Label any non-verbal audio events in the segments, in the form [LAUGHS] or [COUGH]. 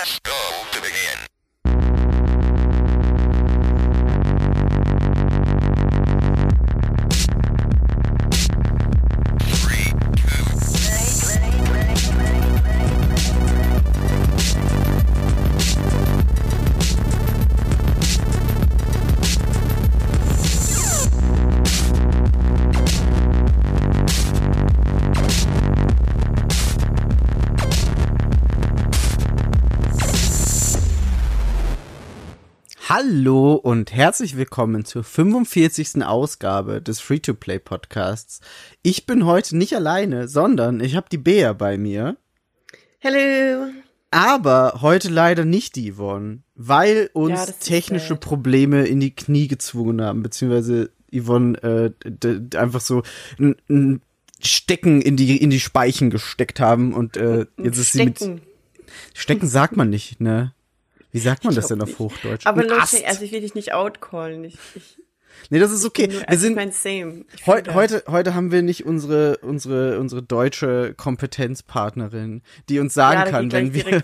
Press go to begin. Hallo und herzlich willkommen zur 45. Ausgabe des Free-to-Play Podcasts. Ich bin heute nicht alleine, sondern ich habe die Bea bei mir. Hello. Aber heute leider nicht die Yvonne, weil uns Ja, technische. Probleme in die Knie gezwungen haben, beziehungsweise Yvonne äh, einfach so ein, Stecken in die in die Speichen gesteckt haben und äh, jetzt ist sie mit Stecken. Stecken sagt man nicht, ne? Wie sagt man das denn auf. Hochdeutsch? Aber Ast. also ich will dich nicht outcallen. Ich, ich, nee, das ist okay. nur, Wir sind ich mein, same. Ich Heu, heute, heute haben wir nicht unsere, unsere, unsere deutsche Kompetenzpartnerin, die uns sagen ja, kann, wenn wir, [LAUGHS]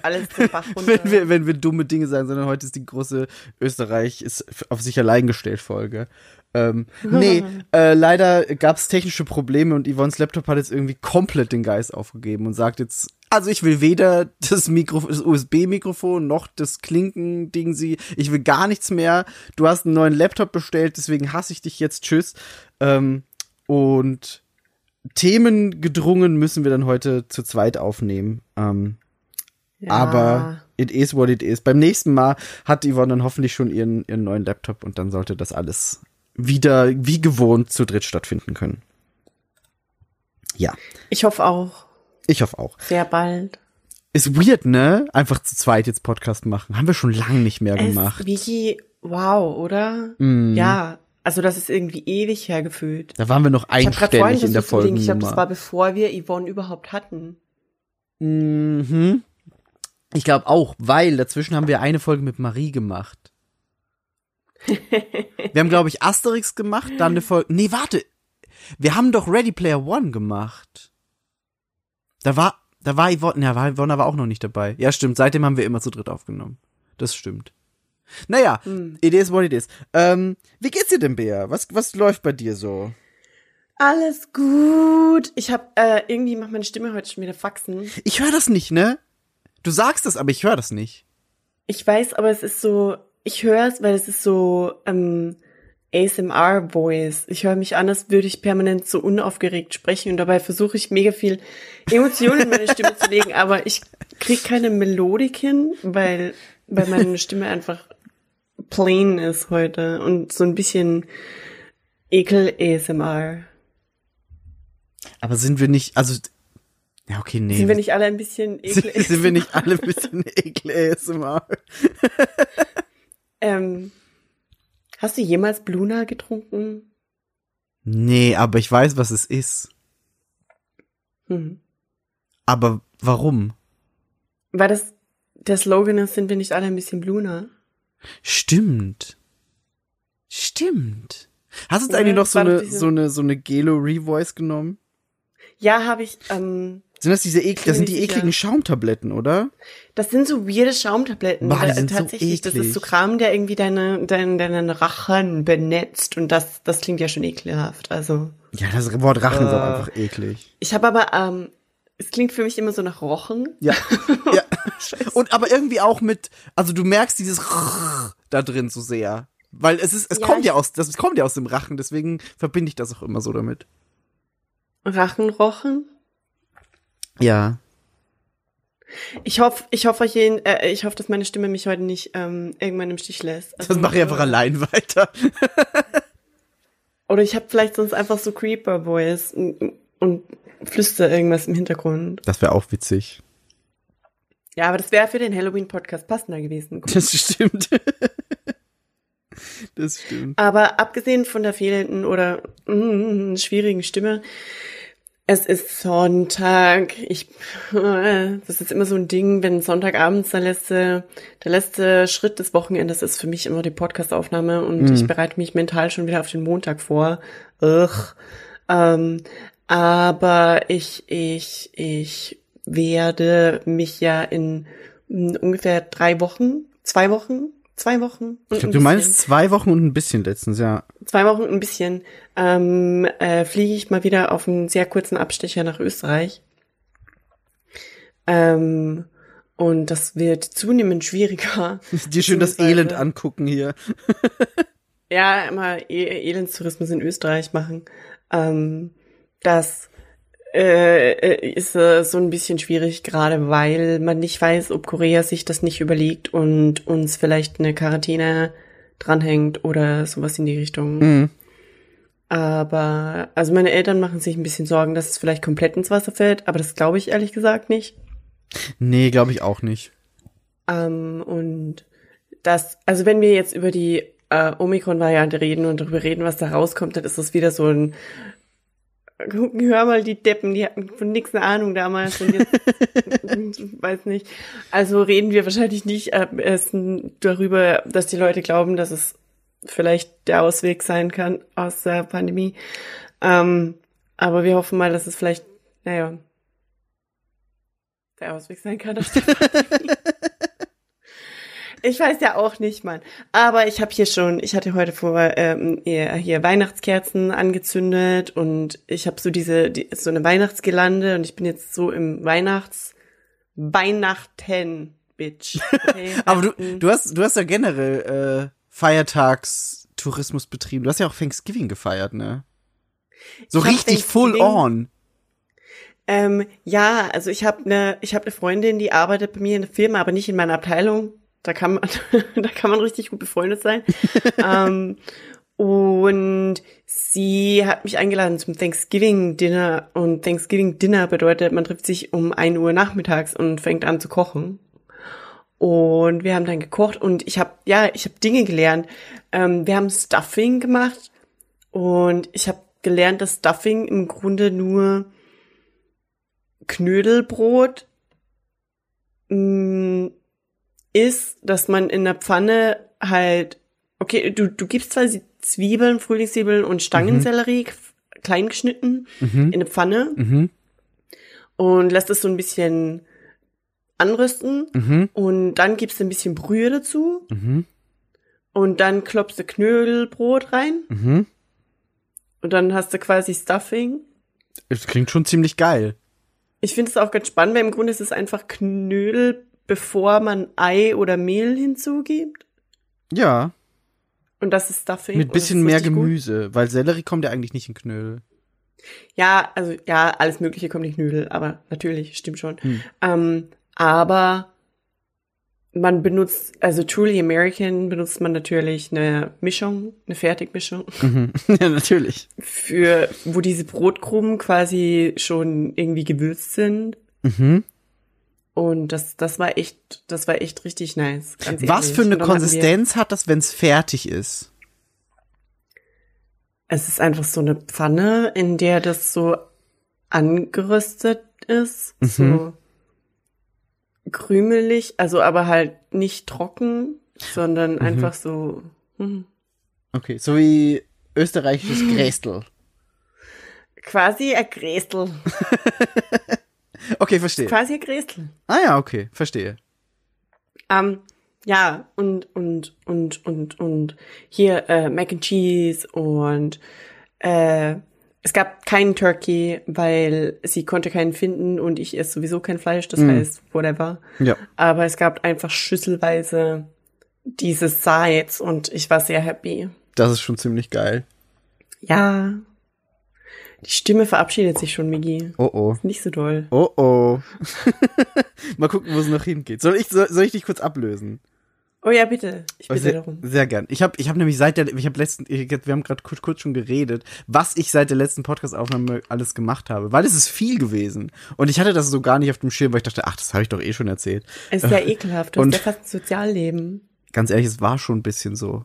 wenn wir, wenn wir dumme Dinge sagen, sondern heute ist die große Österreich ist auf sich allein gestellt Folge. Ähm, nee, [LAUGHS] äh, leider gab es technische Probleme und Yvonne's Laptop hat jetzt irgendwie komplett den Geist aufgegeben und sagt jetzt, also ich will weder das Mikro, das USB-Mikrofon noch das Klinken-Ding sie, ich will gar nichts mehr. Du hast einen neuen Laptop bestellt, deswegen hasse ich dich jetzt, tschüss. Ähm, und Themen gedrungen müssen wir dann heute zu zweit aufnehmen. Ähm, ja. aber it is what it is. Beim nächsten Mal hat Yvonne dann hoffentlich schon ihren, ihren neuen Laptop und dann sollte das alles wieder wie gewohnt zu dritt stattfinden können. Ja, ich hoffe auch. Ich hoffe auch. Sehr bald. Ist weird, ne? Einfach zu zweit jetzt Podcast machen. Haben wir schon lange nicht mehr gemacht. Es, wie, wow, oder? Mm. Ja. Also das ist irgendwie ewig hergefühlt. Da waren wir noch einstellig in der denken, ich glaube, das war bevor wir Yvonne überhaupt hatten. Mhm. Ich glaube auch, weil dazwischen haben wir eine Folge mit Marie gemacht. [LAUGHS] wir haben, glaube ich, Asterix gemacht, dann eine Folge. Nee, warte. Wir haben doch Ready Player One gemacht. Da war, da war Yvonne, ja, war Yvonne aber auch noch nicht dabei. Ja, stimmt. Seitdem haben wir immer zu dritt aufgenommen. Das stimmt. Naja, Hm. it is what it is. Ähm, wie geht's dir denn, Bea? Was, was läuft bei dir so? Alles gut. Ich habe äh, irgendwie macht meine Stimme heute schon wieder Faxen. Ich höre das nicht, ne? Du sagst das, aber ich höre das nicht. Ich weiß, aber es ist so, ich höre es, weil es ist so ähm, ASMR-Voice. Ich höre mich an, als würde ich permanent so unaufgeregt sprechen und dabei versuche ich mega viel Emotionen in meine Stimme zu legen, aber ich krieg keine Melodik hin, weil, weil meine Stimme einfach plain ist heute und so ein bisschen Ekel-ASMR. Aber sind wir nicht, also, ja, okay, nee. Sind wir nicht alle ein bisschen [LAUGHS] sind, Ekel-ASMR? sind wir nicht alle ein bisschen ekel ASMR? Ähm, hast du jemals Bluna getrunken? Nee, aber ich weiß, was es ist. Hm. Aber warum? Weil das der Slogan ist, sind wir nicht alle ein bisschen Bluna? Stimmt. Stimmt. Hast du jetzt Ja, eigentlich noch so eine, diese- so eine, so eine Gelo Revoice genommen? Ja, habe ich. Ähm, Sind das diese ekligen, das sind die sicher. ekligen Schaumtabletten, oder? das sind so weirde Schaumtabletten. Boah, die sind so tatsächlich, das eklig. ist so Kram, der irgendwie deine, deine, deinen Rachen benetzt und das, das klingt ja schon ekelhaft. Also Ja, das Wort Rachen ist auch Äh. einfach eklig. ich habe aber, ähm, es klingt für mich immer so nach Rochen. Ja. [LAUGHS] ja. Und aber irgendwie auch mit, also du merkst dieses da drin so sehr. Weil es ist, es Ja, kommt ja aus, das kommt ja aus dem Rachen, deswegen verbinde ich das auch immer so damit. Rachenrochen. Ja. Ich hoffe, ich hoffe, äh, ich hoffe, dass meine Stimme mich heute nicht ähm, irgendwann im Stich lässt. Das Also, mache ich einfach allein weiter. Oder ich habe vielleicht sonst einfach so Creeper Voice und, und flüster irgendwas im Hintergrund. Das wäre auch witzig. Ja, aber das wäre für den Halloween Podcast passender gewesen. [LAUGHS] Das stimmt. Das stimmt. Aber abgesehen von der fehlenden oder mm, schwierigen Stimme, es ist Sonntag. Ich, [LAUGHS] das ist immer so ein Ding, wenn Sonntagabends der letzte, der letzte Schritt des Wochenendes ist für mich immer die Podcastaufnahme und ich bereite mich mental schon wieder auf den Montag vor. Ugh. Ähm, aber ich, ich, ich werde mich ja in mh, ungefähr drei Wochen, zwei Wochen, zwei Wochen. und Ich glaube, ein du meinst zwei Wochen und ein bisschen letztens, ja. zwei Wochen ein bisschen ähm, äh, fliege ich mal wieder auf einen sehr kurzen Abstecher nach Österreich. Ähm, und das wird zunehmend schwieriger. [LAUGHS] Dir schön das Elend angucken hier. Ja, immer e Elendstourismus in Österreich machen. Ähm, das äh, ist äh, so ein bisschen schwierig, gerade weil man nicht weiß, ob Korea sich das nicht überlegt und uns vielleicht eine Quarantäne dranhängt oder sowas in die Richtung. Mhm. Aber, also meine Eltern machen sich ein bisschen Sorgen, dass es vielleicht komplett ins Wasser fällt, aber das glaube ich ehrlich gesagt nicht. Nee, glaube ich auch nicht. Ähm, und das, also wenn wir jetzt über die äh, Omikron-Variante reden und darüber reden, was da rauskommt, dann ist das wieder so ein [LAUGHS] hör mal, die Deppen, die hatten von nichts eine Ahnung damals und jetzt, [LAUGHS] weiß nicht. Also reden wir wahrscheinlich nicht äh, erst darüber, dass die Leute glauben, dass es vielleicht der Ausweg sein kann aus der Pandemie. Ähm, aber wir hoffen mal, dass es vielleicht, naja, der Ausweg sein kann aus der [LAUGHS] Pandemie. Ich weiß ja auch nicht, Mann. Aber ich habe hier schon, ich hatte heute vor ähm, hier, Weihnachtskerzen angezündet und ich habe so diese die, so eine Weihnachtsgelande und ich bin jetzt so im Weihnachts Weihnachten Bitch. Okay? [LAUGHS] Aber du, du hast, du hast ja generell äh, Feiertagstourismus betrieben. Du hast ja auch Thanksgiving gefeiert, ne? So Ich richtig full on. Ähm, ja, also ich habe eine ich habe eine Freundin, die arbeitet bei mir in der Firma, aber nicht in meiner Abteilung. Da kann man [LAUGHS] da kann man richtig gut befreundet sein. [LAUGHS] ähm, und sie hat mich eingeladen zum Thanksgiving Dinner und Thanksgiving Dinner bedeutet, man trifft sich um 1 Uhr nachmittags und fängt an zu kochen. Und wir haben dann gekocht und ich habe ja, ich habe Dinge gelernt. Ähm, wir haben Stuffing gemacht und ich habe gelernt, dass Stuffing im Grunde nur Knödelbrot mh, ist, dass man in der Pfanne halt, okay, du, du gibst zwar Zwiebeln, Frühlingszwiebeln und Stangensellerie k- klein geschnitten Mhm. in eine Pfanne Mhm. und lässt es so ein bisschen anrösten Mhm. und dann gibst du ein bisschen Brühe dazu Mhm. und dann klopfst du Knödelbrot rein Mhm. und dann hast du quasi Stuffing. Es klingt schon ziemlich geil. Ich finde es auch ganz spannend, weil im Grunde ist es einfach Knödel, bevor man Ei oder Mehl hinzugibt. Ja. Und das ist Stuffing. Mit bisschen mehr richtig gut. Gemüse, weil Sellerie kommt ja eigentlich nicht in Knödel. Ja, also ja, alles Mögliche kommt in Knödel, aber natürlich, stimmt schon. Hm. Ähm, aber man benutzt, also Truly American benutzt man natürlich eine Mischung, eine Fertigmischung, Mhm. [LAUGHS] ja, natürlich. für wo diese Brotkrumen quasi schon irgendwie gewürzt sind. Mhm. Und das, das war echt, das war echt richtig nice. Was für eine Konsistenz hat das, wenn es fertig ist? Es ist einfach so eine Pfanne, in der das so angeröstet ist, Mhm. so krümelig, also aber halt nicht trocken, sondern Mhm. einfach so hm, Okay, so wie österreichisches [LAUGHS] Grästel. quasi ein Grästel. [LAUGHS] Okay, verstehe. Quasi ein Grästel. Ah ja, okay, verstehe. Ähm, ja, und, und, und, und, und hier äh, Mac and Cheese und äh, es gab keinen Turkey, weil sie konnte keinen finden und ich esse sowieso kein Fleisch, das Mm. heißt, whatever. Ja. Aber es gab einfach schüsselweise diese Sides und ich war sehr happy. Das ist schon ziemlich geil. Ja. Die Stimme verabschiedet sich schon, Migi. Oh oh. Nicht so doll. Oh oh. [LAUGHS] Mal gucken, wo es noch hingeht. Soll ich, soll, soll ich dich kurz ablösen? Oh ja, bitte. Ich bitte sehr, darum. sehr gern. Ich habe ich hab nämlich seit der, ich habe letzten, ich, wir haben gerade kurz, kurz schon geredet, was ich seit der letzten Podcast-Aufnahme alles gemacht habe, weil es ist viel gewesen. Und ich hatte das so gar nicht auf dem Schirm, weil ich dachte, ach, das habe ich doch eh schon erzählt. Es ist ja [LAUGHS] ekelhaft. Du Und- hast ja fast ein Sozialleben. Ganz ehrlich, es war schon ein bisschen so.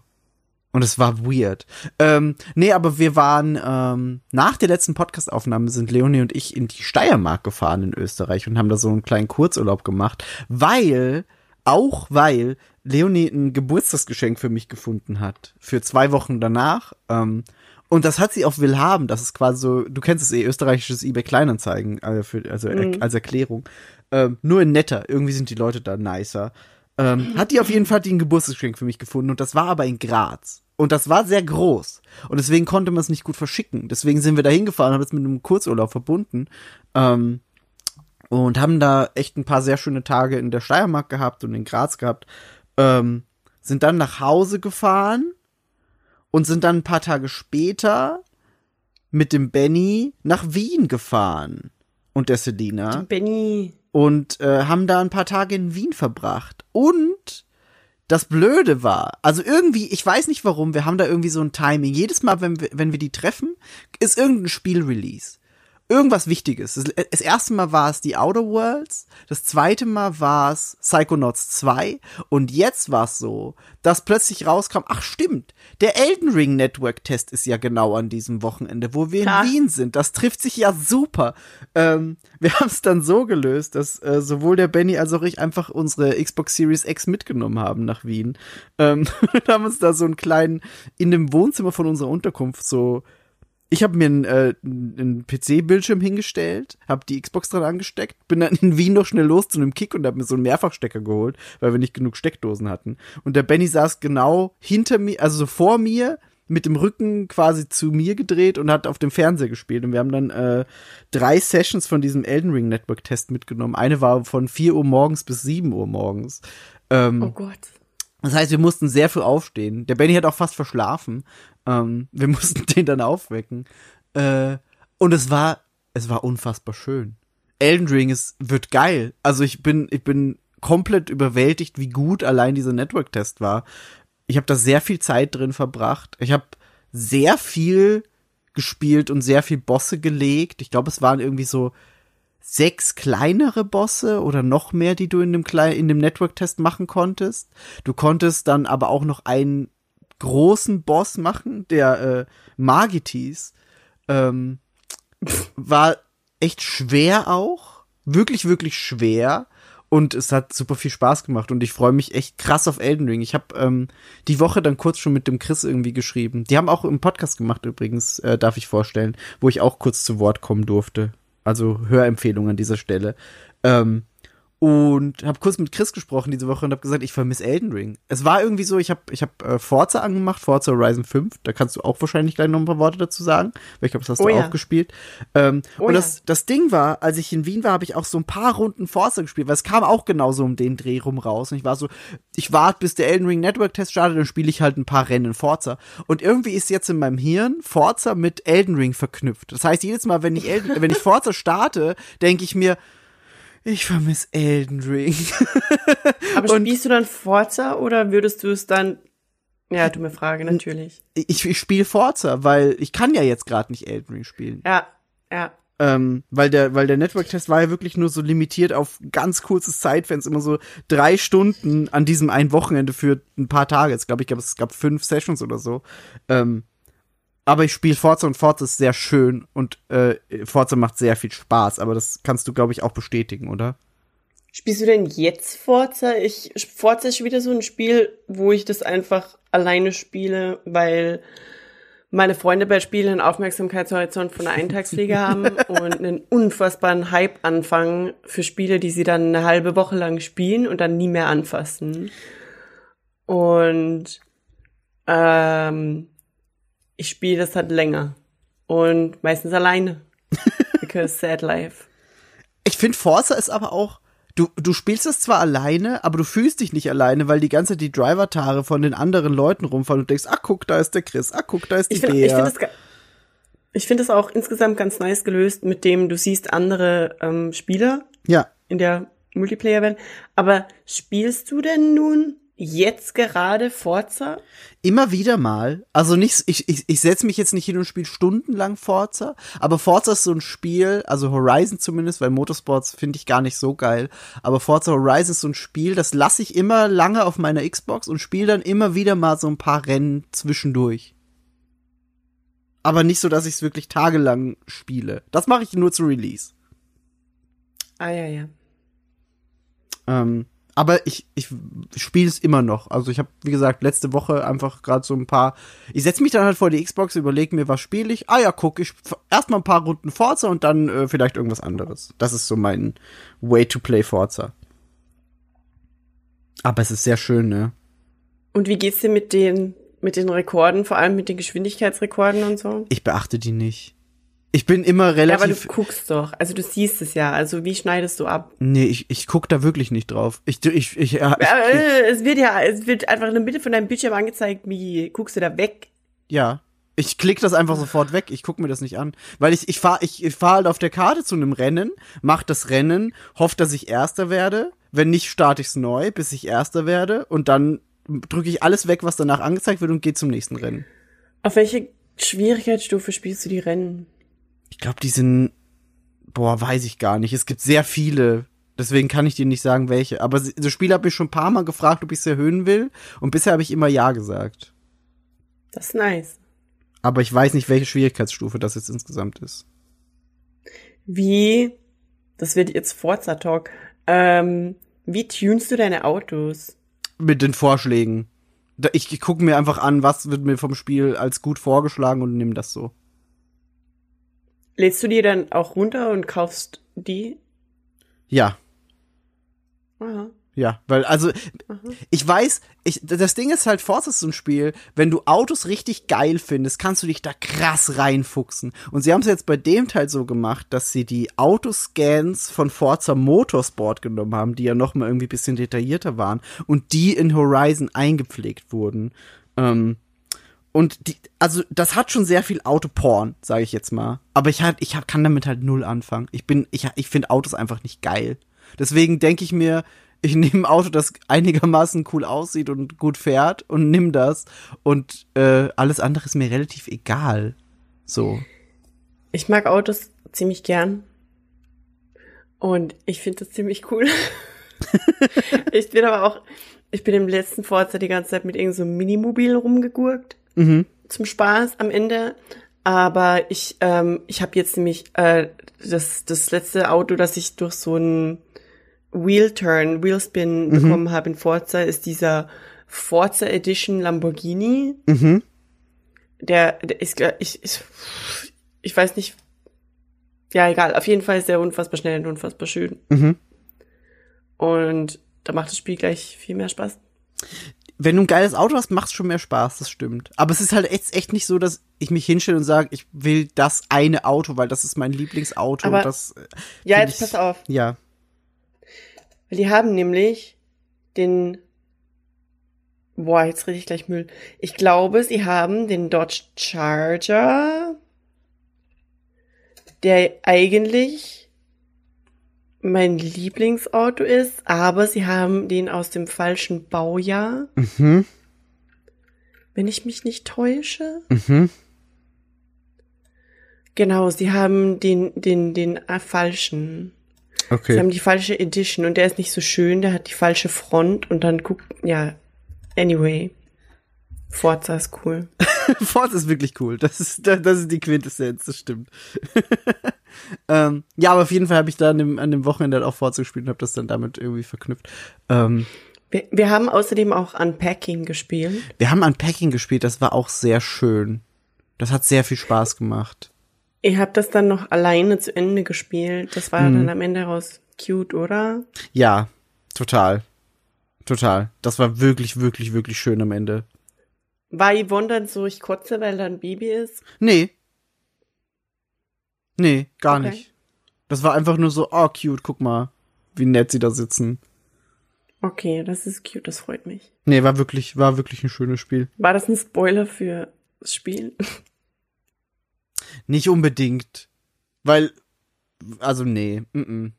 Und es war weird. Ähm, nee, aber wir waren, ähm, nach der letzten Podcast-Aufnahme sind Leonie und ich in die Steiermark gefahren in Österreich und haben da so einen kleinen Kurzurlaub gemacht, weil, auch weil Leonie ein Geburtstagsgeschenk für mich gefunden hat. Für zwei Wochen danach. Ähm, und das hat sie auf Willhaben. Das ist quasi so, du kennst es eh, österreichisches eBay Kleinanzeigen, also, für, also er, als Erklärung. Ähm, nur in netter. Irgendwie sind die Leute da nicer. Ähm, hat die auf jeden Fall die ein Geburtstagsgeschenk für mich gefunden und das war aber in Graz. Und das war sehr groß. Und deswegen konnte man es nicht gut verschicken. Deswegen sind wir da hingefahren, haben es mit einem Kurzurlaub verbunden. Ähm, und haben da echt ein paar sehr schöne Tage in der Steiermark gehabt und in Graz gehabt. Ähm, sind dann nach Hause gefahren und sind dann ein paar Tage später mit dem Benny nach Wien gefahren und der Selina Benny. und äh, haben da ein paar Tage in Wien verbracht. Und das Blöde war, also irgendwie, ich weiß nicht warum, wir haben da irgendwie so ein Timing. Jedes Mal, wenn wir, wenn wir die treffen, ist irgendein Spielrelease. Irgendwas Wichtiges. Das, das erste Mal war es die Outer Worlds, das zweite Mal war es Psychonauts 2 und jetzt war es so, dass plötzlich rauskam, ach stimmt, der Elden Ring Network Test ist ja genau an diesem Wochenende, wo wir Klar. in Wien sind. Das trifft sich ja super. Ähm, [LAUGHS] wir haben es dann so gelöst, dass äh, sowohl der Benny als auch ich einfach unsere Xbox Series X mitgenommen haben nach Wien. Ähm, [LAUGHS] haben uns da so einen kleinen, in dem Wohnzimmer von unserer Unterkunft so ich habe mir einen, äh, einen PC-Bildschirm hingestellt, habe die Xbox dran angesteckt, bin dann in Wien noch schnell los zu einem Kick und habe mir so einen Mehrfachstecker geholt, weil wir nicht genug Steckdosen hatten. Und der Benny saß genau hinter mir, also so vor mir, mit dem Rücken quasi zu mir gedreht und hat auf dem Fernseher gespielt. Und wir haben dann äh, drei Sessions von diesem Elden Ring Network Test mitgenommen. Eine war von 4 Uhr morgens bis 7 Uhr morgens. Ähm, Oh Gott. Das heißt, wir mussten sehr früh aufstehen. Der Benny hat auch fast verschlafen. Ähm, wir [LAUGHS] mussten den dann aufwecken. Äh, und es war, es war unfassbar schön. Elden Ring ist, wird geil. Also ich bin, ich bin komplett überwältigt, wie gut allein dieser Network-Test war. Ich habe da sehr viel Zeit drin verbracht. Ich habe sehr viel gespielt und sehr viel Bosse gelegt. Ich glaube, es waren irgendwie so sechs kleinere Bosse oder noch mehr, die du in dem kleinen, in dem Network-Test machen konntest. Du konntest dann aber auch noch einen großen Boss machen, der äh, Magitis. Ähm, war echt schwer auch. Wirklich, wirklich schwer. Und es hat super viel Spaß gemacht und ich freue mich echt krass auf Elden Ring. Ich habe ähm, die Woche dann kurz schon mit dem Chris irgendwie geschrieben. Die haben auch im Podcast gemacht übrigens, äh, darf ich vorstellen, wo ich auch kurz zu Wort kommen durfte. Also Hörempfehlung an dieser Stelle. Ähm, und habe kurz mit Chris gesprochen diese Woche und habe gesagt, ich vermisse Elden Ring. Es war irgendwie so, ich habe ich hab, äh, Forza angemacht, Forza Horizon 5. Da kannst du auch wahrscheinlich gleich noch ein paar Worte dazu sagen, weil ich glaube, das hast Oh du ja. auch gespielt. Ähm, Oh und ja. das, das Ding war, als ich in Wien war, habe ich auch so ein paar Runden Forza gespielt, weil es kam auch genauso um den Dreh rum raus. Und ich war so, ich warte, bis der Elden Ring Network Test startet, dann spiele ich halt ein paar Rennen Forza. Und irgendwie ist jetzt in meinem Hirn Forza mit Elden Ring verknüpft. Das heißt, jedes Mal, wenn ich, Elden, wenn ich Forza starte, denke ich mir, ich vermisse Elden Ring. [LAUGHS] Aber Und- spielst du dann Forza oder würdest du es dann. Ja, dumme Frage, natürlich. ich ich spiele Forza, weil ich kann ja jetzt gerade nicht Elden Ring spielen. Ja, ja. Ähm, weil der, weil der Network-Test war ja wirklich nur so limitiert auf ganz kurzes Zeitfenster, immer so drei Stunden an diesem einen Wochenende für ein paar Tage. Jetzt glaube ich, glaub, es gab fünf Sessions oder so. Ähm, aber ich spiele Forza und Forza ist sehr schön und äh, Forza macht sehr viel Spaß, aber das kannst du, glaube ich, auch bestätigen, oder? Spielst du denn jetzt Forza? Ich, Forza ist wieder so ein Spiel, wo ich das einfach alleine spiele, weil meine Freunde bei Spielen einen Aufmerksamkeitshorizont von einer Eintagsfliege [LAUGHS] haben und einen unfassbaren Hype anfangen für Spiele, die sie dann eine halbe Woche lang spielen und dann nie mehr anfassen. Und ähm, ich spiele das halt länger und meistens alleine. [LAUGHS] Because sad life. Ich finde, Forza ist aber auch, du, du spielst es zwar alleine, aber du fühlst dich nicht alleine, weil die ganze Zeit die Driver-Tare von den anderen Leuten rumfallen und denkst, ach guck, da ist der Chris, ach guck, da ist die Ich finde Bea. ich find das, ich find das auch insgesamt ganz nice gelöst, mit dem du siehst andere ähm, Spieler ja, in der Multiplayer-Welt. Aber spielst du denn nun jetzt gerade Forza? immer wieder mal. Also nicht, ich, ich, ich setze mich jetzt nicht hin und spiele stundenlang Forza, aber Forza ist so ein Spiel, also Horizon zumindest, weil Motorsports finde ich gar nicht so geil, aber Forza Horizon ist so ein Spiel, das lasse ich immer lange auf meiner Xbox und spiele dann immer wieder mal so ein paar Rennen zwischendurch. Aber nicht so, dass ich es wirklich tagelang spiele. Das mache ich nur zu Release. Ah ja, ja. Ähm, Aber ich, ich spiele es immer noch. Also ich habe, wie gesagt, letzte Woche einfach gerade so ein paar. Ich setze mich dann halt vor die Xbox, überlege mir, was spiele ich. Ah ja, guck, ich erstmal ein paar Runden Forza und dann äh, vielleicht irgendwas anderes. Das ist so mein Way to play Forza. Aber es ist sehr schön, ne? Und wie geht's dir mit den, mit den Rekorden, vor allem mit den Geschwindigkeitsrekorden und so? Ich beachte die nicht. Ich bin immer Ja, aber du relativ. guckst doch. Also du siehst es ja. Also wie schneidest du ab? nee, ich, ich guck da wirklich nicht drauf. Ich, ich, ich, ja, ich, äh, es wird ja, es wird einfach in der Mitte von deinem Bildschirm angezeigt, wie guckst du da weg? Ja. Ich klick das einfach sofort weg. Ich guck mir das nicht an. Weil ich, ich fahr, ich, ich fahr halt auf der Karte zu einem Rennen, mach das Rennen, hoff, dass ich Erster werde. Wenn nicht, starte ich's neu, bis ich Erster werde. Und dann drücke ich alles weg, was danach angezeigt wird und gehe zum nächsten Rennen. Auf welche Schwierigkeitsstufe spielst du die Rennen? Ich glaube, die sind, boah, weiß ich gar nicht. Es gibt sehr viele. Deswegen kann ich dir nicht sagen, welche. Aber das Spiel hat mich schon ein paar Mal gefragt, ob ich es erhöhen will. Und bisher habe ich immer Ja gesagt. Das ist nice. Aber ich weiß nicht, welche Schwierigkeitsstufe das jetzt insgesamt ist. Wie, das wird jetzt Forza Talk, ähm, wie tunst du deine Autos? mit den Vorschlägen. Ich, ich gucke mir einfach an, was wird mir vom Spiel als gut vorgeschlagen und nimm das so. Lädst du die dann auch runter und kaufst die? Ja, Aha. ja, weil also Mhm. ich weiß, ich das Ding ist halt Forza ist so ein Spiel, wenn du Autos richtig geil findest, kannst du dich da krass reinfuchsen. Und sie haben es jetzt bei dem Teil so gemacht, dass sie die Autoscans von Forza Motorsport genommen haben, die ja noch mal irgendwie bisschen detaillierter waren und die in Horizon eingepflegt wurden. Ähm, Und die, also das hat schon sehr viel Autoporn, sage ich jetzt mal. Aber ich halt, ich hab, kann damit halt null anfangen. Ich bin, ich, ich finde Autos einfach nicht geil. Deswegen denke ich mir, ich [LAUGHS] nehme ein Auto, das einigermaßen cool aussieht und gut fährt und nimm das. Und äh, alles andere ist mir relativ egal. So. Ich mag Autos ziemlich gern. Und ich finde das ziemlich cool. [LAUGHS] ich bin aber auch, ich bin im letzten Forza die ganze Zeit mit irgendeinem so einem Minimobil rumgegurkt. Mhm. Zum Spaß am Ende. Aber ich, ähm, ich habe jetzt nämlich äh, das, das letzte Auto, das ich durch so einen Wheel-Turn, Wheelspin bekommen habe in Forza, ist dieser Forza Edition Lamborghini. Mhm. Der, der ist, ich, ich, ich weiß nicht. Ja, egal. Auf jeden Fall ist der unfassbar schnell und unfassbar schön. Mhm. Und da macht das Spiel gleich viel mehr Spaß. Wenn du ein geiles Auto hast, macht's schon mehr Spaß, das stimmt. Aber es ist halt echt, echt nicht so, dass ich mich hinstelle und sage, ich will das eine Auto, weil das ist mein Lieblingsauto. Aber- das, äh, Ja, jetzt ich- pass auf. Ja. Weil die haben nämlich den. Boah, jetzt rede ich gleich Müll. Ich glaube, sie haben den Dodge Charger, der eigentlich mein Lieblingsauto ist, aber sie haben den aus dem falschen Baujahr, Mhm. wenn ich mich nicht täusche. Mhm. Genau, sie haben den, den, den äh, falschen. Sie Okay. haben die falsche Edition und der ist nicht so schön, der hat die falsche Front und dann guckt, ja, anyway. Forza ist cool. [LAUGHS] Forza ist wirklich cool. Das ist, das ist die Quintessenz, das stimmt. [LAUGHS] ähm, ja, aber auf jeden Fall habe ich da an dem, an dem Wochenende halt auch Forza gespielt und habe das dann damit irgendwie verknüpft. Ähm, Wir, wir haben außerdem auch Unpacking gespielt. wir haben Unpacking gespielt, das war auch sehr schön. Das hat sehr viel Spaß gemacht. Ich habe das dann noch alleine zu Ende gespielt. Das war Mhm. dann am Ende raus cute, oder? Ja, total. Total. Das war wirklich, wirklich, wirklich schön am Ende. War Yvonne dann so, ich kotze, weil da ein Baby ist? Nee. Nee, gar Okay. nicht. Das war einfach nur so, oh, cute, guck mal, wie nett sie da sitzen. Okay, das ist cute, das freut mich. Nee, war wirklich, war wirklich ein schönes Spiel. War das ein Spoiler für das Spiel? Nicht unbedingt. Weil, also nee, mm -mm.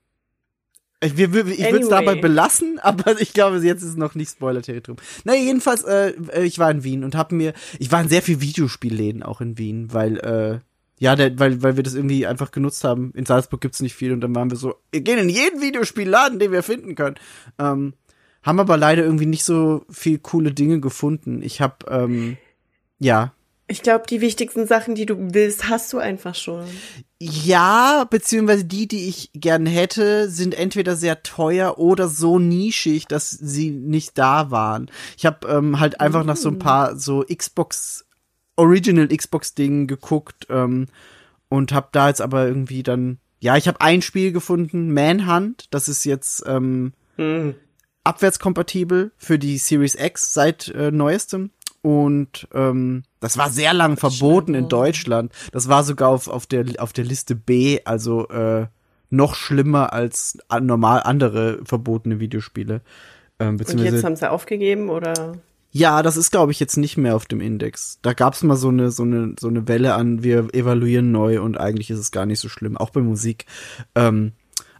Ich, wir, ich würde es Anyway. dabei belassen, [LAUGHS] aber ich glaube, jetzt ist noch nicht Spoiler-Territorium. Na, jedenfalls, äh, äh, ich war in Wien und hab mir, ich war in sehr viel Videospielläden auch in Wien, weil, äh, ja, der, weil, weil wir das irgendwie einfach genutzt haben. In Salzburg gibt's nicht viel und dann waren wir so, wir gehen in jeden Videospielladen, den wir finden können. Ähm, haben aber leider irgendwie nicht so viel coole Dinge gefunden. Ich hab, ähm, ja, Ich glaube, die wichtigsten Sachen, die du willst, hast du einfach schon. Ja, beziehungsweise die, die ich gern hätte, sind entweder sehr teuer oder so nischig, dass sie nicht da waren. Ich habe ähm, halt einfach nach so ein paar so Xbox Original Xbox Dingen geguckt ähm, und habe da jetzt aber irgendwie dann ja, ich habe ein Spiel gefunden, Manhunt, das ist jetzt ähm, Hm. abwärtskompatibel für die Series X seit äh, neuestem. Und ähm, das war sehr lang verboten in Deutschland. Das war sogar auf, auf, der, auf der Liste B, also äh, noch schlimmer als normal andere verbotene Videospiele. Ähm, Und jetzt haben sie aufgegeben oder? Ja, das ist, glaube ich, jetzt nicht mehr auf dem Index. Da gab's mal so eine, so eine, so eine Welle an, wir evaluieren neu und eigentlich ist es gar nicht so schlimm, auch bei Musik. Ähm,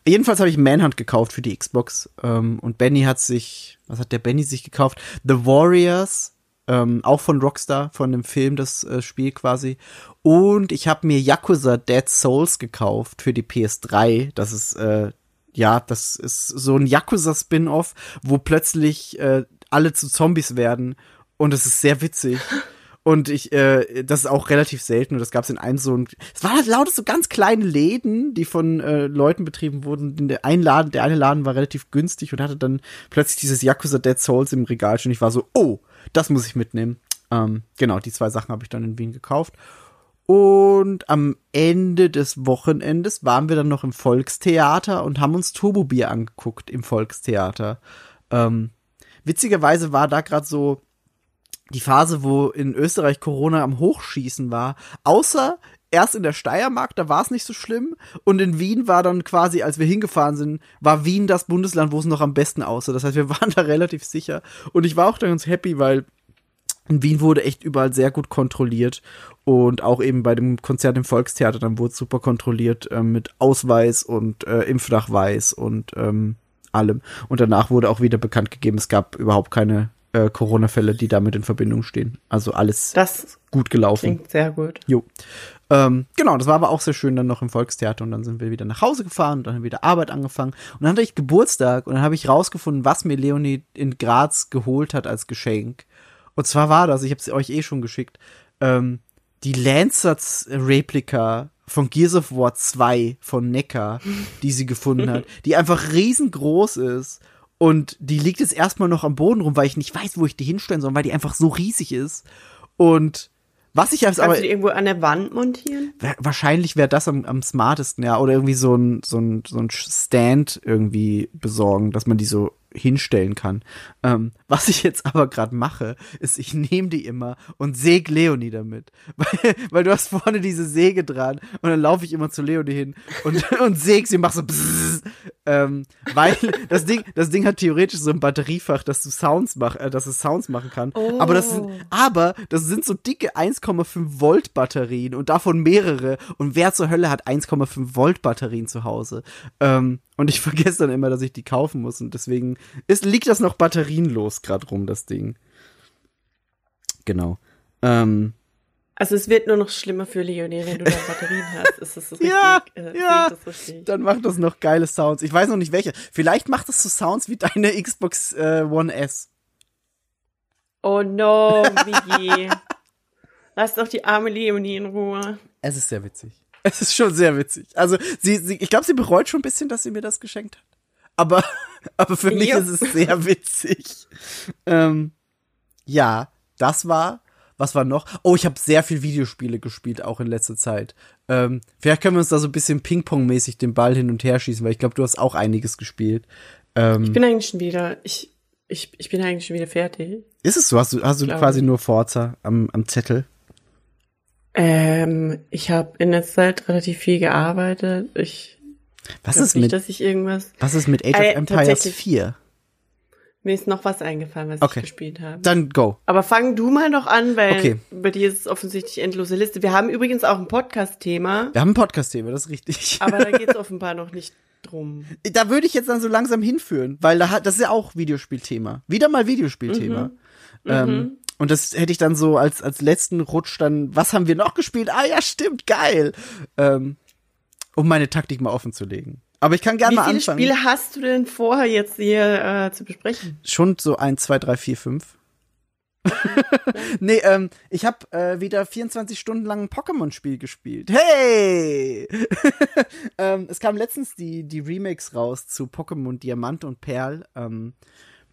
jedenfalls habe ich Manhunt gekauft für die Xbox. Ähm, und Benny hat sich, was hat der Benny sich gekauft? The Warriors, ähm, auch von Rockstar, von dem Film, das äh, Spiel quasi. Und ich habe mir Yakuza Dead Souls gekauft für die PS3. Das ist, äh, ja, das ist so ein Yakuza-Spin-Off, wo plötzlich äh, alle zu Zombies werden. Und es ist sehr witzig. Und ich, äh, das ist auch relativ selten. Und das gab es in einem so ein. Es waren halt lauter so ganz kleine Läden, die von äh, Leuten betrieben wurden. Der ein Laden, der eine Laden war relativ günstig und hatte dann plötzlich dieses Yakuza Dead Souls im Regal stehen. Ich war so, oh, das muss ich mitnehmen. Ähm, genau, die zwei Sachen habe ich dann in Wien gekauft. Und am Ende des Wochenendes waren wir dann noch im Volkstheater und haben uns Turbobier angeguckt im Volkstheater. Ähm, witzigerweise war da gerade so die Phase, wo in Österreich Corona am Hochschießen war. Außer erst in der Steiermark, da war es nicht so schlimm. Und in Wien war dann quasi, als wir hingefahren sind, war Wien das Bundesland, wo es noch am besten aussah. Das heißt, wir [LAUGHS] waren da relativ sicher. Und ich war auch da ganz happy, weil in Wien wurde echt überall sehr gut kontrolliert und auch eben bei dem Konzert im Volkstheater, dann wurde super kontrolliert ähm, mit Ausweis und äh, Impfnachweis und ähm, allem. Und danach wurde auch wieder bekannt gegeben, es gab überhaupt keine äh, Corona-Fälle, die damit in Verbindung stehen. Also alles Das gut gelaufen. klingt sehr gut. Jo. Ähm, genau, das war aber auch sehr schön dann noch im Volkstheater und dann sind wir wieder nach Hause gefahren und dann haben wir wieder Arbeit angefangen und dann hatte ich Geburtstag und dann habe ich rausgefunden, was mir Leonie in Graz geholt hat als Geschenk. Und zwar war das, ich habe es euch eh schon geschickt, ähm, die Lancers-Replika von Gears of War 2 von Neckar, die sie gefunden hat, [LAUGHS] die einfach riesengroß ist. Und die liegt jetzt erstmal noch am Boden rum, weil ich nicht weiß, wo ich die hinstellen soll, weil die einfach so riesig ist. Und was ich als Kannst aber du die irgendwo an der Wand montieren? Wa- Wahrscheinlich wäre das am, am smartesten, ja. Oder irgendwie so ein, so, ein, so ein Stand irgendwie besorgen, dass man die so hinstellen kann. Ähm, was ich jetzt aber gerade mache, ist, ich nehme die immer und säg Leonie damit. [LAUGHS] Weil, weil du hast vorne diese Säge dran und dann laufe ich immer zu Leonie hin und, [LAUGHS] und säg sie und mach so bzzz, ähm, weil [LAUGHS] das Ding, das Ding hat theoretisch so ein Batteriefach, dass du Sounds mach, äh, dass es Sounds machen kann. Aber das sind, aber das sind so dicke 1,5 Volt Batterien und davon mehrere. Und wer zur Hölle hat 1,5 Volt Batterien zu Hause? Ähm, und ich [LAUGHS] vergesse dann immer, dass ich die kaufen muss. Und deswegen ist, liegt das noch batterienlos gerade rum, das Ding. Genau. Ähm, Also es wird nur noch schlimmer für Leonie, wenn du da Batterien hast. Ist das so richtig? Ja, äh, ja. das richtig? dann macht das noch geile Sounds. Ich weiß noch nicht welche. Vielleicht macht das so Sounds wie deine Xbox äh, One S. Oh no, Vicky. [LAUGHS] Lass doch die arme Leonie in Ruhe. Es ist sehr witzig. [LAUGHS] Es ist schon sehr witzig. Also, sie, sie ich glaube, sie bereut schon ein bisschen, dass sie mir das geschenkt hat. Aber, [LAUGHS] aber für mich Ja. ist es sehr witzig. Ähm, ja, das war. Was war noch? Oh, ich habe sehr viel Videospiele gespielt, auch in letzter Zeit. Ähm, vielleicht können wir uns da so ein bisschen Ping-Pong-mäßig den Ball hin und her schießen, weil ich glaube, du hast auch einiges gespielt. Ähm, Ich bin eigentlich schon wieder, ich, ich, ich bin eigentlich schon wieder fertig. ist es so? Hast du, hast du quasi nur Forza am, am Zettel? Ähm, ich habe in der Zeit relativ viel gearbeitet. Ich Was ist nicht, mit, dass ich irgendwas. was ist mit Age Äh, of Empires tatsächlich. 4? Mir ist noch was eingefallen, was Okay. ich gespielt habe. Dann go. Aber fang du mal noch an, weil Okay. bei dir ist es offensichtlich endlose Liste. Wir haben übrigens auch ein Podcast-Thema, Wir haben ein Podcast-Thema, das ist richtig. aber da geht es [LAUGHS] offenbar noch nicht drum. da würde ich jetzt dann so langsam hinführen, weil da hat, das ist ja auch Videospielthema. Wieder mal Videospielthema. Ähm, und das hätte ich dann so als, als letzten Rutsch dann, was haben wir noch gespielt? Ah ja, stimmt, geil. Ähm, um meine Taktik mal offen zu legen. Aber ich kann gerne Wie mal viele anfangen. Spiele hast du denn vorher jetzt hier äh, zu besprechen? Schon so ein, zwei, drei, vier, fünf. [LAUGHS] nee, ähm, ich habe äh, wieder 24 Stunden lang ein Pokémon-Spiel gespielt. Hey! [LAUGHS] ähm, es kam letztens die, die Remakes raus zu Pokémon Diamant und Perl. Ähm,